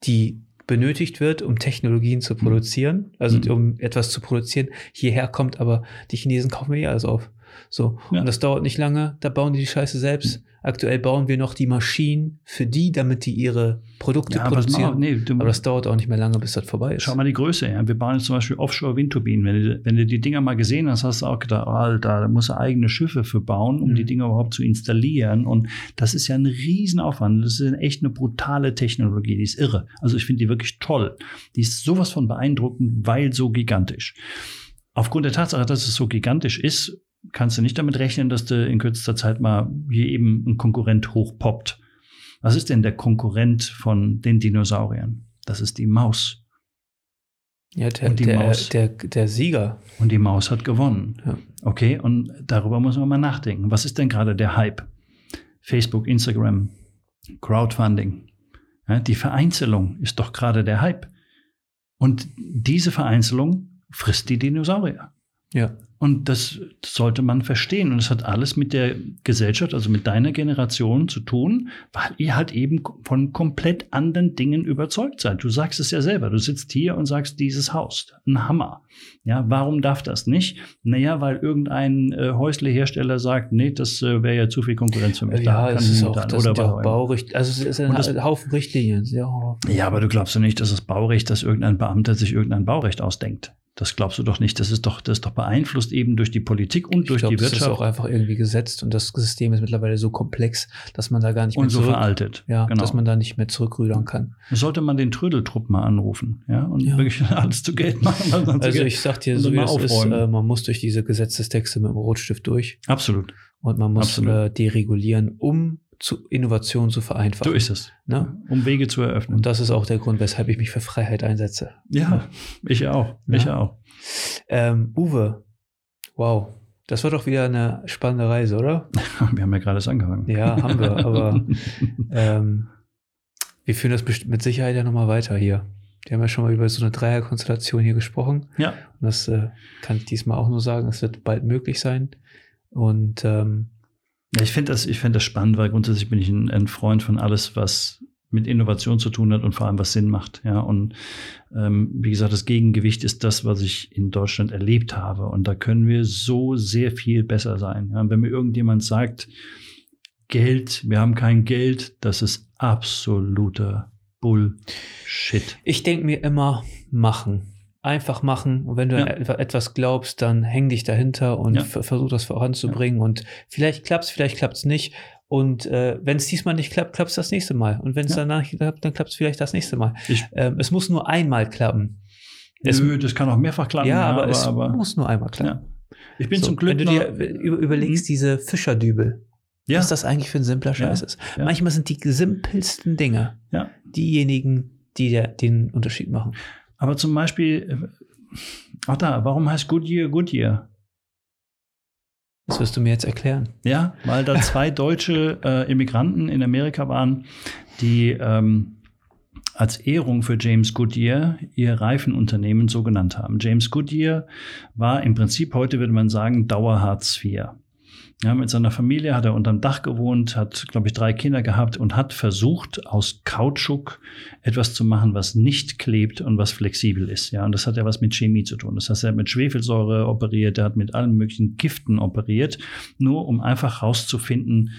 die benötigt wird, um Technologien zu mhm. produzieren, also mhm. um etwas zu produzieren, hierher kommt, aber die Chinesen kaufen wir ja alles auf. So. Ja. Und das dauert nicht lange, da bauen die die Scheiße selbst. Aktuell bauen wir noch die Maschinen für die, damit die ihre Produkte ja, produzieren. Aber, nee, du, aber das dauert auch nicht mehr lange, bis das vorbei ist. Schau mal die Größe. Ja. Wir bauen jetzt zum Beispiel Offshore-Windturbinen. Wenn du, wenn du die Dinger mal gesehen hast, hast du auch gedacht, Alter, da muss er eigene Schiffe für bauen, um mhm. die Dinger überhaupt zu installieren. Und das ist ja ein Riesenaufwand. Das ist echt eine brutale Technologie. Die ist irre. Also ich finde die wirklich toll. Die ist sowas von beeindruckend, weil so gigantisch. Aufgrund der Tatsache, dass es so gigantisch ist, kannst du nicht damit rechnen, dass du in kürzester Zeit mal hier eben ein Konkurrent hochpoppt. Was ist denn der Konkurrent von den Dinosauriern? Das ist die Maus. Ja, der, und die der, Maus, der, der Sieger. Und die Maus hat gewonnen. Ja. Okay, und darüber muss man mal nachdenken. Was ist denn gerade der Hype? Facebook, Instagram, Crowdfunding. Ja, die Vereinzelung ist doch gerade der Hype. Und diese Vereinzelung frisst die Dinosaurier. Ja. Und das sollte man verstehen. Und es hat alles mit der Gesellschaft, also mit deiner Generation zu tun, weil ihr halt eben von komplett anderen Dingen überzeugt seid. Du sagst es ja selber. Du sitzt hier und sagst, dieses Haus, ein Hammer. Ja, warum darf das nicht? Naja, weil irgendein äh, Häusle-Hersteller sagt, nee, das äh, wäre ja zu viel Konkurrenz für mich. Ja, da es ist auch, dann, das oder sind ja auch warum. Bauricht, also es ist ein das- Haufen Richtlinien. Ja, Ja, aber du glaubst doch nicht, dass das Baurecht, dass irgendein Beamter sich irgendein Baurecht ausdenkt. Das glaubst du doch nicht. Das ist doch, das ist doch beeinflusst eben durch die Politik und ich durch glaube, die es ist Wirtschaft auch einfach irgendwie gesetzt und das System ist mittlerweile so komplex, dass man da gar nicht und mehr so zurück, veraltet. ja, genau. dass man da nicht mehr zurückrudern kann. Sollte man den Trödeltrupp mal anrufen, ja, und Ja. wirklich alles zu Geld machen. Also Geld- ich sag dir, so wie es ist, äh, man muss durch diese Gesetzestexte mit dem Rotstift durch Absolut. und man muss äh, deregulieren, um zu Innovation zu vereinfachen. So ist es. Ne? Um Wege zu eröffnen. Und das ist auch der Grund, weshalb ich mich für Freiheit einsetze. ja, ich auch. Ich Ja. auch. Ähm, Uwe, wow, das war doch wieder eine spannende Reise, oder? Wir haben ja gerade erst angefangen. Ja, haben wir, aber ähm, wir führen das mit Sicherheit ja nochmal weiter hier. Wir haben ja schon mal über so eine Dreierkonstellation hier gesprochen. Ja. Und das äh, kann ich diesmal auch nur sagen, es wird bald möglich sein. Und ähm, Ja, ich finde das, ich finde das spannend, weil grundsätzlich bin ich ein, ein Freund von alles, was mit Innovation zu tun hat und vor allem was Sinn macht. Ja, und ähm, wie gesagt, das Gegengewicht ist das, was ich in Deutschland erlebt habe. Und da können wir so sehr viel besser sein. Ja, wenn mir irgendjemand sagt, Geld, wir haben kein Geld, das ist absoluter Bullshit. ich denke mir immer, machen. Einfach machen. Und wenn du Ja. etwas glaubst, dann häng dich dahinter und Ja. ver- versuch das voranzubringen. Und vielleicht klappt's, vielleicht klappt's nicht. Und äh, wenn es diesmal nicht klappt, klappt es das nächste Mal. Und wenn es Ja. danach nicht klappt, dann klappt es vielleicht das nächste Mal. Ähm, es muss nur einmal klappen. Es, nö, das kann auch mehrfach klappen. ja, aber, aber, es aber muss nur einmal klappen. ja. Ich bin So, zum Glück wenn du dir über- überlegst, Mhm. diese Fischerdübel, ja, was das eigentlich für ein simpler Ja, Scheiß ist. ja. Manchmal sind die simpelsten Dinge ja. diejenigen, die der, den Unterschied machen. Aber zum Beispiel, äh, ach da, warum heißt Goodyear Goodyear? Das wirst du mir jetzt erklären. Ja, weil da zwei deutsche äh, Immigranten in Amerika waren, die ähm, als Ehrung für James Goodyear ihr Reifenunternehmen so genannt haben. James Goodyear war im Prinzip, heute würde man sagen, Dauerhartz IV. Ja, mit seiner Familie hat er unterm Dach gewohnt, hat, glaube ich, drei Kinder gehabt und hat versucht, aus Kautschuk etwas zu machen, was nicht klebt und was flexibel ist. Ja, und das hat ja was mit Chemie zu tun. Das heißt, er hat mit Schwefelsäure operiert, er hat mit allen möglichen Giften operiert, nur um einfach rauszufinden,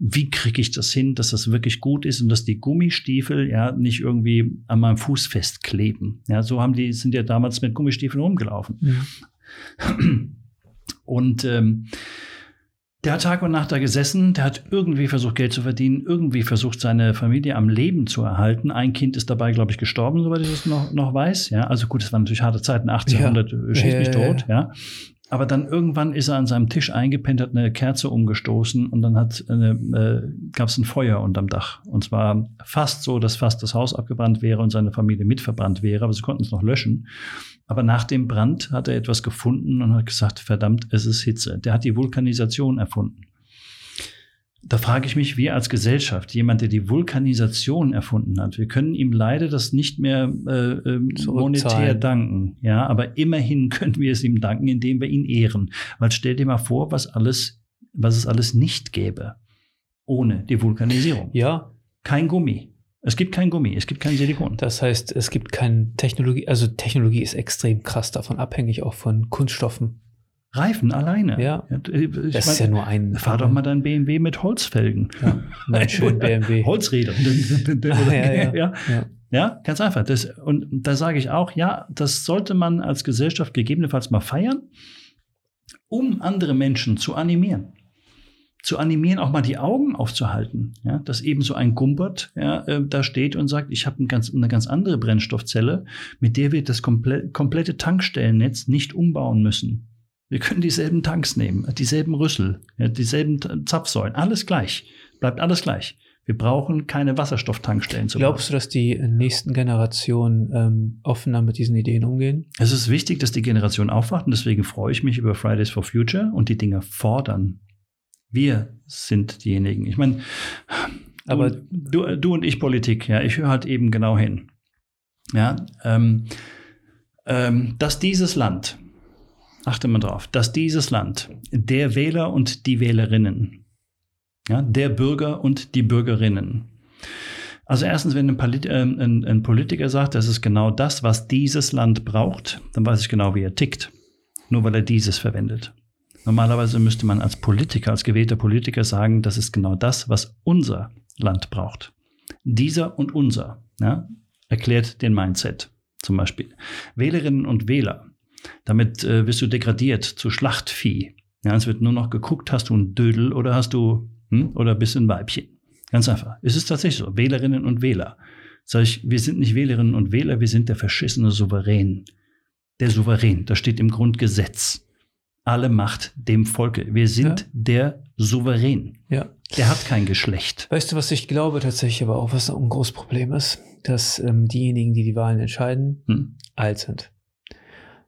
wie kriege ich das hin, dass das wirklich gut ist und dass die Gummistiefel ja nicht irgendwie an meinem Fuß festkleben. Ja, so haben die, sind ja damals mit Gummistiefeln rumgelaufen. Und ähm, der hat Tag und Nacht da gesessen, der hat irgendwie versucht, Geld zu verdienen, irgendwie versucht, seine Familie am Leben zu erhalten. Ein Kind ist dabei, glaube ich, gestorben, soweit ich das noch, noch weiß. Ja, also gut, es waren natürlich harte Zeiten, 1800, Ja. schieß mich Ja, ja, tot, ja. Aber dann irgendwann ist er an seinem Tisch eingepennt, hat eine Kerze umgestoßen und dann hat eine, äh, gab es ein Feuer unterm Dach. Und zwar fast so, dass fast das Haus abgebrannt wäre und seine Familie mitverbrannt wäre, aber sie konnten es noch löschen. Aber nach dem Brand hat er etwas gefunden und hat gesagt, verdammt, es ist Hitze. Der hat die Vulkanisation erfunden. Da frage ich mich, wir als Gesellschaft, jemand, der die Vulkanisation erfunden hat, wir können ihm leider das nicht mehr äh, ähm, monetär danken. Ja, aber immerhin können wir es ihm danken, indem wir ihn ehren. Weil stell dir mal vor, was alles, was es alles nicht gäbe ohne die Vulkanisierung. Ja, Kein Gummi. Es gibt kein Gummi, es gibt kein Silikon. das heißt, es gibt keine Technologie, also Technologie ist extrem krass davon abhängig, auch von Kunststoffen. Reifen alleine. Ja. ich Das ist ja mein, nur ein. fahr doch mal dein BMW mit Holzfelgen. Ja, mein schönen BMW. Holzräder. Ah, ja, ja. ja. Ja. Ja, ganz einfach. Das, und da sage ich auch, ja, das sollte man als Gesellschaft gegebenenfalls mal feiern, um andere Menschen zu animieren. Zu animieren, auch mal die Augen aufzuhalten. Ja, dass eben so ein Gumbert ja, äh, da steht und sagt, ich habe ein ganz, eine ganz andere Brennstoffzelle, mit der wir das komple komplette Tankstellennetz nicht umbauen müssen. Wir können dieselben Tanks nehmen, dieselben Rüssel, ja, dieselben Zapfsäulen, alles gleich. Bleibt alles gleich. Wir brauchen keine Wasserstofftankstellen zu bauen. Glaubst du, dass die nächsten Generationen ähm, offener mit diesen Ideen umgehen? Es ist wichtig, dass die Generation aufwacht und deswegen freue ich mich über Fridays for Future und die Dinge fordern. Wir sind diejenigen. Ich meine, Aber- du, du und ich Politik, ja, ich höre halt eben genau hin. Ja, ähm, ähm, dass dieses Land achte mal drauf, dass dieses Land, der Wähler und die Wählerinnen, ja, der Bürger und die Bürgerinnen, also erstens, wenn ein, Polit äh, ein, ein, Politiker sagt, das ist genau das, was dieses Land braucht, dann weiß ich genau, wie er tickt. Nur weil er dieses verwendet. Normalerweise müsste man als Politiker, als gewählter Politiker sagen, das ist genau das, was unser Land braucht. Dieser und unser ja, erklärt den Mindset zum Beispiel. Wählerinnen und Wähler, damit äh, wirst du degradiert zu Schlachtvieh. Ja, es wird nur noch geguckt, hast du einen Dödel oder hast du hm, oder bist ein Weibchen. Ganz einfach. Es ist tatsächlich so. Wählerinnen und Wähler. Sag ich, wir sind nicht Wählerinnen und Wähler, wir sind der verschissene Souverän. Der Souverän, das steht im Grundgesetz. Alle Macht dem Volke. Wir sind ja. der Souverän. Ja. Der hat kein Geschlecht. Weißt du, was ich glaube tatsächlich aber auch, was ein großes Problem ist? Dass ähm, diejenigen, die die Wahlen entscheiden, hm. alt sind.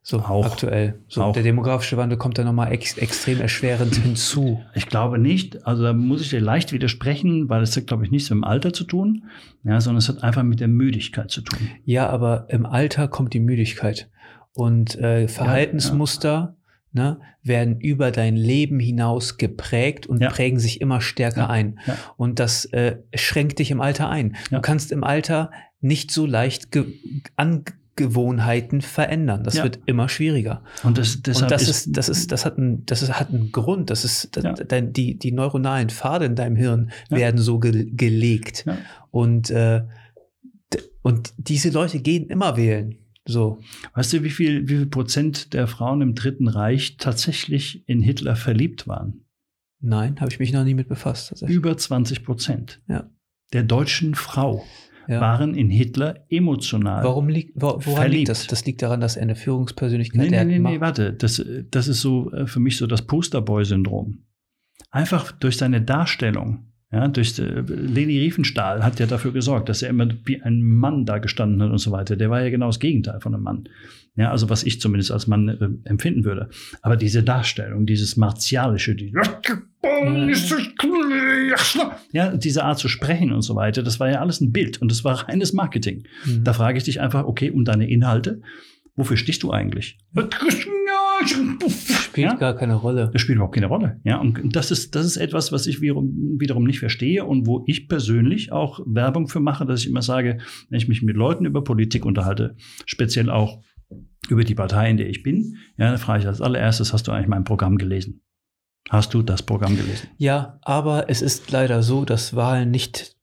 So auch, aktuell. So, auch. Der demografische Wandel kommt da nochmal ex extrem erschwerend hinzu. Ich glaube nicht. Also da muss ich dir leicht widersprechen, weil es hat, glaube ich, nichts mit dem Alter zu tun, ja, sondern es hat einfach mit der Müdigkeit zu tun. Ja, aber im Alter kommt die Müdigkeit. Und äh, Verhaltensmuster ja, ja. Ne, werden über dein Leben hinaus geprägt und ja. prägen sich immer stärker ein. Und das äh, schränkt dich im Alter ein. Du kannst im Alter nicht so leicht an Gewohnheiten verändern. Das ja. wird immer schwieriger. Und das, und das ist, das ist, das hat einen, das ist, hat einen Grund. Das ist, das, ja. dein, die, die neuronalen Pfade in deinem Hirn ja. werden so ge gelegt. Und, äh, und diese Leute gehen immer wählen. So. Weißt du, wie viel, wie viel Prozent der Frauen im Dritten Reich tatsächlich in Hitler verliebt waren? Nein, habe ich mich noch nie mit befasst. Über 20 Prozent. Ja. Der deutschen Frau ja. waren in Hitler emotional. Warum liegt, woran verliebt. liegt das? Das liegt daran, dass er eine Führungspersönlichkeit nee, nee, nee, nee, warte. Das, das ist so äh, für mich so das Posterboy-Syndrom. Einfach durch seine Darstellung. Ja, durch äh, Leni Riefenstahl hat ja dafür gesorgt, dass er immer wie ein Mann da gestanden hat und so weiter. Der war ja genau das Gegenteil von einem Mann. Ja, also was ich zumindest als Mann äh, empfinden würde. Aber diese Darstellung, dieses martialische, die ja, diese Art zu sprechen und so weiter, das war ja alles ein Bild und das war reines Marketing. Mhm. Da frage ich dich einfach, okay, um deine Inhalte, wofür stichst du eigentlich? Spielt ja? gar keine Rolle. Das spielt überhaupt keine Rolle. Ja, und das ist, das ist etwas, was ich wiederum, wiederum nicht verstehe und wo ich persönlich auch Werbung für mache, dass ich immer sage, wenn ich mich mit Leuten über Politik unterhalte, speziell auch über die Partei, in der ich bin, ja, dann frage ich als allererstes, hast du eigentlich mein Programm gelesen? Hast du das Programm gelesen? Ja, aber es ist leider so, dass Wahlen nicht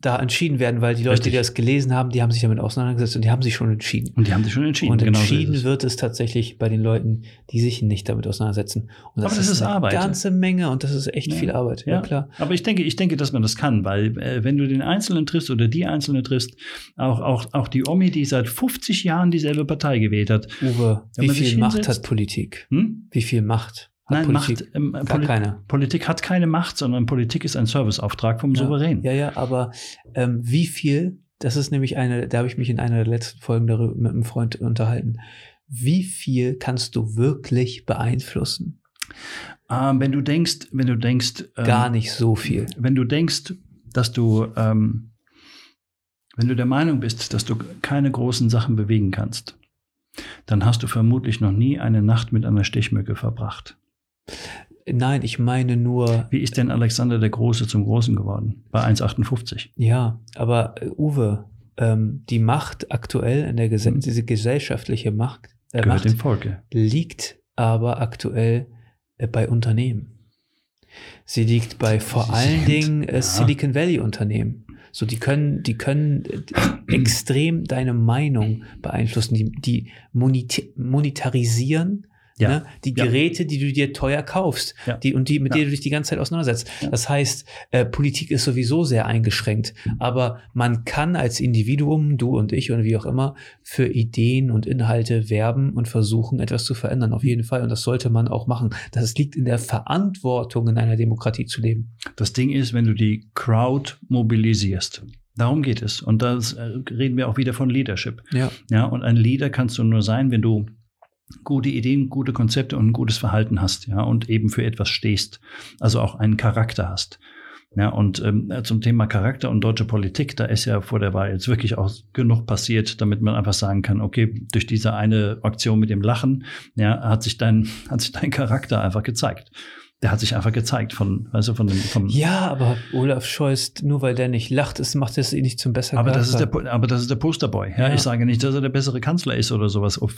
da entschieden werden, weil die Leute, Richtig. die das gelesen haben, die haben sich damit auseinandergesetzt und die haben sich schon entschieden. Und die haben sich schon entschieden. Und genau entschieden so wird es tatsächlich bei den Leuten, die sich nicht damit auseinandersetzen. Und das, Aber das ist, eine Arbeit. ganze Menge und das ist echt ja. viel Arbeit. Ja. ja. klar. Aber ich denke, ich denke, dass man das kann, weil äh, wenn du den Einzelnen triffst oder die Einzelne triffst, auch, auch, auch die Omi, die seit 50 Jahren dieselbe Partei gewählt hat. Uwe, wie viel Macht hat Politik? Hm? Wie viel Macht? Nein, Politik, Macht, ähm, Poli keine. Politik hat keine Macht, sondern Politik ist ein Serviceauftrag vom ja, Souverän. Ja, ja, aber ähm, wie viel, das ist nämlich eine, da habe ich mich in einer der letzten Folgen darüber mit einem Freund unterhalten, wie viel kannst du wirklich beeinflussen? Ähm, wenn du denkst, wenn du denkst. Ähm, Gar nicht so viel. Wenn du denkst, dass du, ähm, wenn du der Meinung bist, dass du keine großen Sachen bewegen kannst, dann hast du vermutlich noch nie eine Nacht mit einer Stechmücke verbracht. Nein, ich meine nur. Wie ist denn Alexander der Große zum Großen geworden? Bei 1,58. Ja, aber äh, Uwe, ähm, die Macht aktuell in der Gesellschaft, hm. diese gesellschaftliche Macht, äh, Macht dem Volke. liegt aber aktuell äh, bei Unternehmen. Sie liegt bei vor Sie allen Dingen äh, ja. Silicon Valley Unternehmen. So, die können, die können äh, extrem deine Meinung beeinflussen, die, die monetarisieren ja. Ne? Die Geräte, ja. die du dir teuer kaufst ja. die, und die, mit denen du dich die ganze Zeit auseinandersetzt. Das heißt, äh, Politik ist sowieso sehr eingeschränkt. Aber man kann als Individuum, du und ich und wie auch immer, für Ideen und Inhalte werben und versuchen, etwas zu verändern. Auf jeden Fall. Und das sollte man auch machen. Das liegt in der Verantwortung, in einer Demokratie zu leben. Das Ding ist, wenn du die Crowd mobilisierst. Darum geht es. Und da äh, reden wir auch wieder von Leadership. Ja. Ja, und ein Leader kannst du nur sein, wenn du gute Ideen, gute Konzepte und ein gutes Verhalten hast, ja, und eben für etwas stehst, also auch einen Charakter hast. Ja, und ähm, zum Thema Charakter und deutsche Politik, da ist ja vor der Wahl jetzt wirklich auch genug passiert, damit man einfach sagen kann, okay, durch diese eine Aktion mit dem Lachen, ja, hat sich dein, hat sich dein Charakter einfach gezeigt der hat sich einfach gezeigt von, also von dem, vom Ja, aber Olaf Scholz, nur weil der nicht lacht, ist, macht es ihn nicht zum besseren aber das ist der, Aber das ist der Posterboy. Ja, ja, ich sage nicht, dass er der bessere Kanzler ist oder sowas, ob,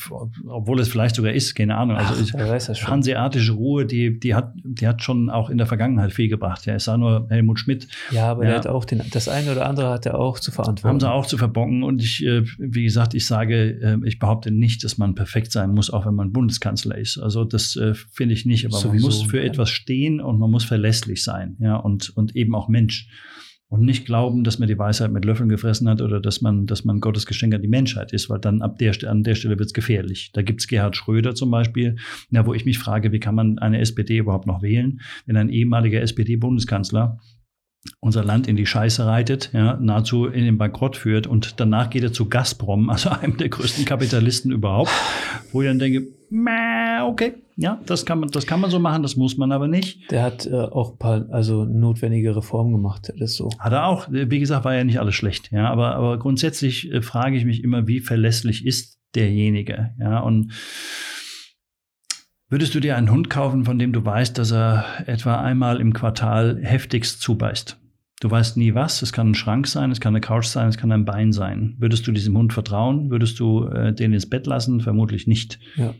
obwohl es vielleicht sogar ist, keine Ahnung. Also Ach, ich, weiß das schon. Hanseatische Ruhe, die, die hat, die hat schon auch in der Vergangenheit viel gebracht. Ja, ich sage nur Helmut Schmidt. Ja, aber ja. der hat auch den, das eine oder andere hat er auch zu verantworten. Haben sie auch zu verbocken. Und ich, äh, wie gesagt, ich sage, äh, ich behaupte nicht, dass man perfekt sein muss, auch wenn man Bundeskanzler ist. Also das äh, finde ich nicht. Aber Sowieso, man muss für etwas stehen und man muss verlässlich sein, ja, und, und eben auch Mensch. Und nicht glauben, dass man die Weisheit mit Löffeln gefressen hat oder dass man, dass man Gottes Geschenk an die Menschheit ist, weil dann ab der, an der Stelle wird es gefährlich. Da gibt es Gerhard Schröder zum Beispiel, ja, wo ich mich frage, wie kann man eine SPD überhaupt noch wählen, wenn ein ehemaliger SPD-Bundeskanzler unser Land in die Scheiße reitet, ja, nahezu in den Bankrott führt und danach geht er zu Gazprom, also einem der größten Kapitalisten überhaupt, wo ich dann denke, okay, ja, das kann man, das kann man so machen, das muss man aber nicht. Der hat äh, auch ein paar, also notwendige Reformen gemacht, das so. Hat er auch. Wie gesagt, war ja nicht alles schlecht, ja, aber, aber grundsätzlich äh, frage ich mich immer, wie verlässlich ist derjenige, ja, und Würdest du dir einen Hund kaufen, von dem du weißt, dass er etwa einmal im Quartal heftigst zubeißt? Du weißt nie was. Es kann ein Schrank sein, es kann eine Couch sein, es kann ein Bein sein. Würdest du diesem Hund vertrauen? Würdest du äh, den ins Bett lassen? Vermutlich nicht. Ja.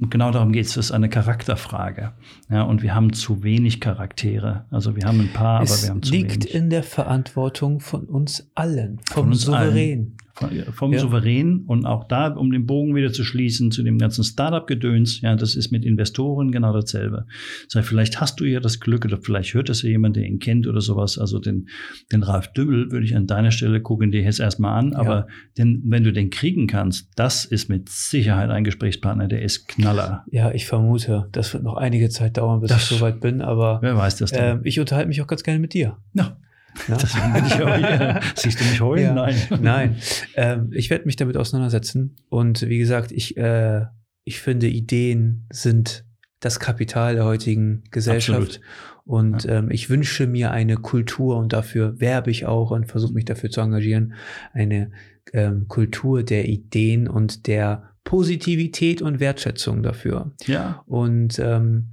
Und genau darum geht es. Das ist eine Charakterfrage. Ja, und wir haben zu wenig Charaktere. Also wir haben ein paar, es aber wir haben zu wenig. Es liegt in der Verantwortung von uns allen, vom von uns Souverän. Allen vom ja. Souverän und auch da, um den Bogen wieder zu schließen zu dem ganzen Startup-Gedöns, ja, das ist mit Investoren genau dasselbe. Das heißt, vielleicht hast du ja das Glück oder vielleicht hört es ja jemand, der ihn kennt oder sowas. Also den, den Ralf Dümmel würde ich an deiner Stelle gucken dir jetzt erstmal an, aber ja. den, wenn du den kriegen kannst, das ist mit Sicherheit ein Gesprächspartner, der ist Knaller. Ja, ich vermute, das wird noch einige Zeit dauern, bis das, ich soweit bin, aber wer weiß das denn? Äh, ich unterhalte mich auch ganz gerne mit dir. Ja. Ja? Auch. Siehst du mich heulen? Ja. Nein. Nein. Ähm, ich werde mich damit auseinandersetzen. Und wie gesagt, ich, äh, ich finde, Ideen sind das Kapital der heutigen Gesellschaft. Absolut. Und ja. ähm, ich wünsche mir eine Kultur und dafür werbe ich auch und versuche mich dafür zu engagieren, eine ähm, Kultur der Ideen und der Positivität und Wertschätzung dafür. Ja. Und ähm,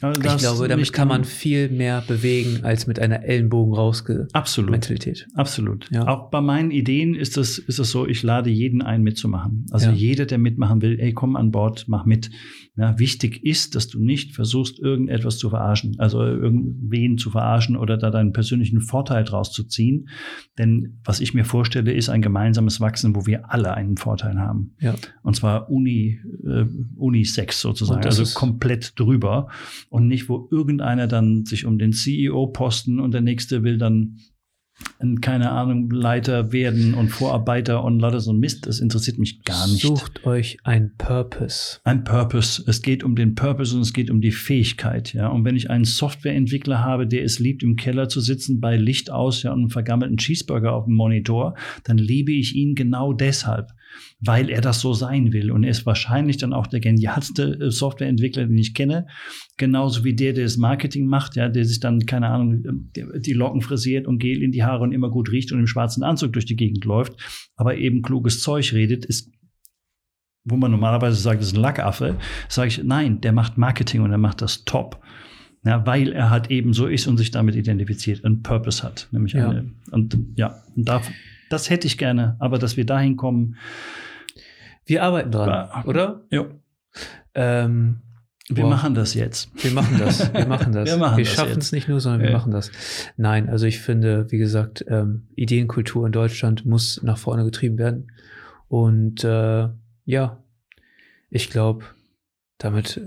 also ich glaube, damit kann man viel mehr bewegen als mit einer Ellenbogen rausge Absolut. Mentalität. Absolut. Ja. Auch bei meinen Ideen ist es ist es so, ich lade jeden ein mitzumachen. Also ja. jeder, der mitmachen will, ey, komm an Bord, mach mit. Ja, wichtig ist, dass du nicht versuchst, irgendetwas zu verarschen, also irgendwen zu verarschen oder da deinen persönlichen Vorteil draus zu ziehen. Denn was ich mir vorstelle, ist ein gemeinsames Wachsen, wo wir alle einen Vorteil haben. Ja. Und zwar uni, äh, unisex sozusagen, also komplett drüber und nicht, wo irgendeiner dann sich um den CEO-Posten und der nächste will dann keine Ahnung, Leiter werden und Vorarbeiter und lauter so Mist. Das interessiert mich gar nicht. Sucht euch ein Purpose. Ein Purpose. Es geht um den Purpose und es geht um die Fähigkeit, ja. Und wenn ich einen Softwareentwickler habe, der es liebt, im Keller zu sitzen, bei Licht aus, ja, und einem vergammelten Cheeseburger auf dem Monitor, dann liebe ich ihn genau deshalb weil er das so sein will. Und er ist wahrscheinlich dann auch der genialste äh, Softwareentwickler, den ich kenne. Genauso wie der, der das Marketing macht, ja, der sich dann, keine Ahnung, die Locken frisiert und Gel in die Haare und immer gut riecht und im schwarzen Anzug durch die Gegend läuft, aber eben kluges Zeug redet, ist wo man normalerweise sagt, das ist ein Lackaffe, sage ich, nein, der macht Marketing und er macht das top. Ja, weil er halt eben so ist und sich damit identifiziert, einen Purpose hat. Nämlich ja. eine, und ja, und da, das hätte ich gerne, aber dass wir dahin kommen. Wir arbeiten dran, war, oder? Ja. Ähm, wir wow. machen das jetzt. Wir machen das. Wir machen das. wir wir schaffen es nicht nur, sondern ja. wir machen das. Nein, also ich finde, wie gesagt, ähm, Ideenkultur in Deutschland muss nach vorne getrieben werden. Und äh, ja, ich glaube, damit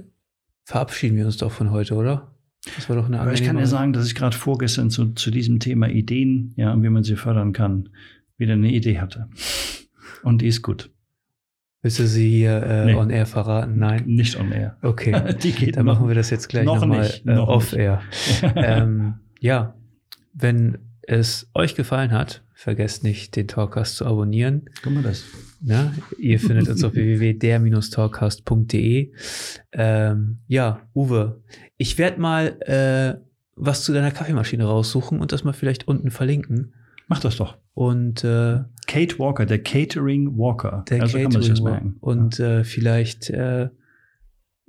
verabschieden wir uns doch von heute, oder? Das war doch eine Aber ich kann ja sagen, dass ich gerade vorgestern zu, zu diesem Thema Ideen, ja, und wie man sie fördern kann, wieder eine Idee hatte. Und die ist gut. Willst du sie hier äh, nee. on air verraten? Nein. Nicht on air. Okay. die geht Dann noch, machen wir das jetzt gleich nochmal noch, äh, off air. ähm, ja, wenn es euch gefallen hat, vergesst nicht, den Talkcast zu abonnieren. Guck mal das. Ja, ihr findet uns auf www.der-talkcast.de. Ähm, ja, Uwe, ich werde mal äh, was zu deiner Kaffeemaschine raussuchen und das mal vielleicht unten verlinken. Mach das doch. Und äh, Kate Walker, der Catering Walker. der also kann man sich das Catering merken. und äh, vielleicht äh,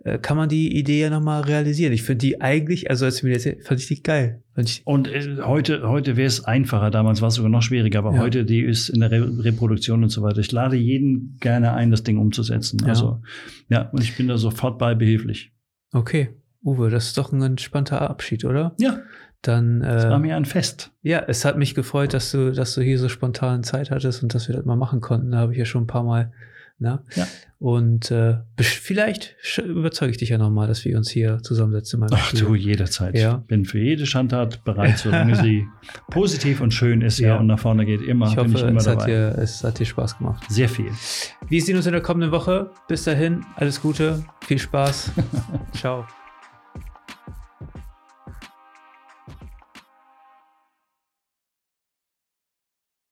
äh, kann man die Idee ja nochmal realisieren. Ich finde die eigentlich, also als du mir das fand ich die geil. Ich, Und äh, heute, heute wäre es einfacher, damals war es sogar noch schwieriger, aber Ja. heute, die ist in der Re Reproduktion und so weiter. Ich lade jeden gerne ein, das Ding umzusetzen. Ja. Also, ja, und ich bin da sofort bei behilflich. okay, Uwe, das ist doch ein entspannter Abschied, oder? Ja, Dann das war äh, mir ein Fest. ja, es hat mich gefreut, dass du, dass du hier so spontan Zeit hattest und dass wir das mal machen konnten. Da habe ich ja schon ein paar Mal. Ne? Ja. Und äh, vielleicht überzeuge ich dich ja nochmal, dass wir uns hier zusammensetzen. Ach Studio. du, jederzeit. Ja. Bin für jede Schandtat bereit, solange sie positiv und schön ist ja. Ja. und nach vorne geht. Immer Ich bin hoffe, ich immer es hat, dabei. dir, es hat dir Spaß gemacht. Sehr viel. Wir sehen uns in der kommenden Woche. Bis dahin, alles Gute, viel Spaß. Ciao.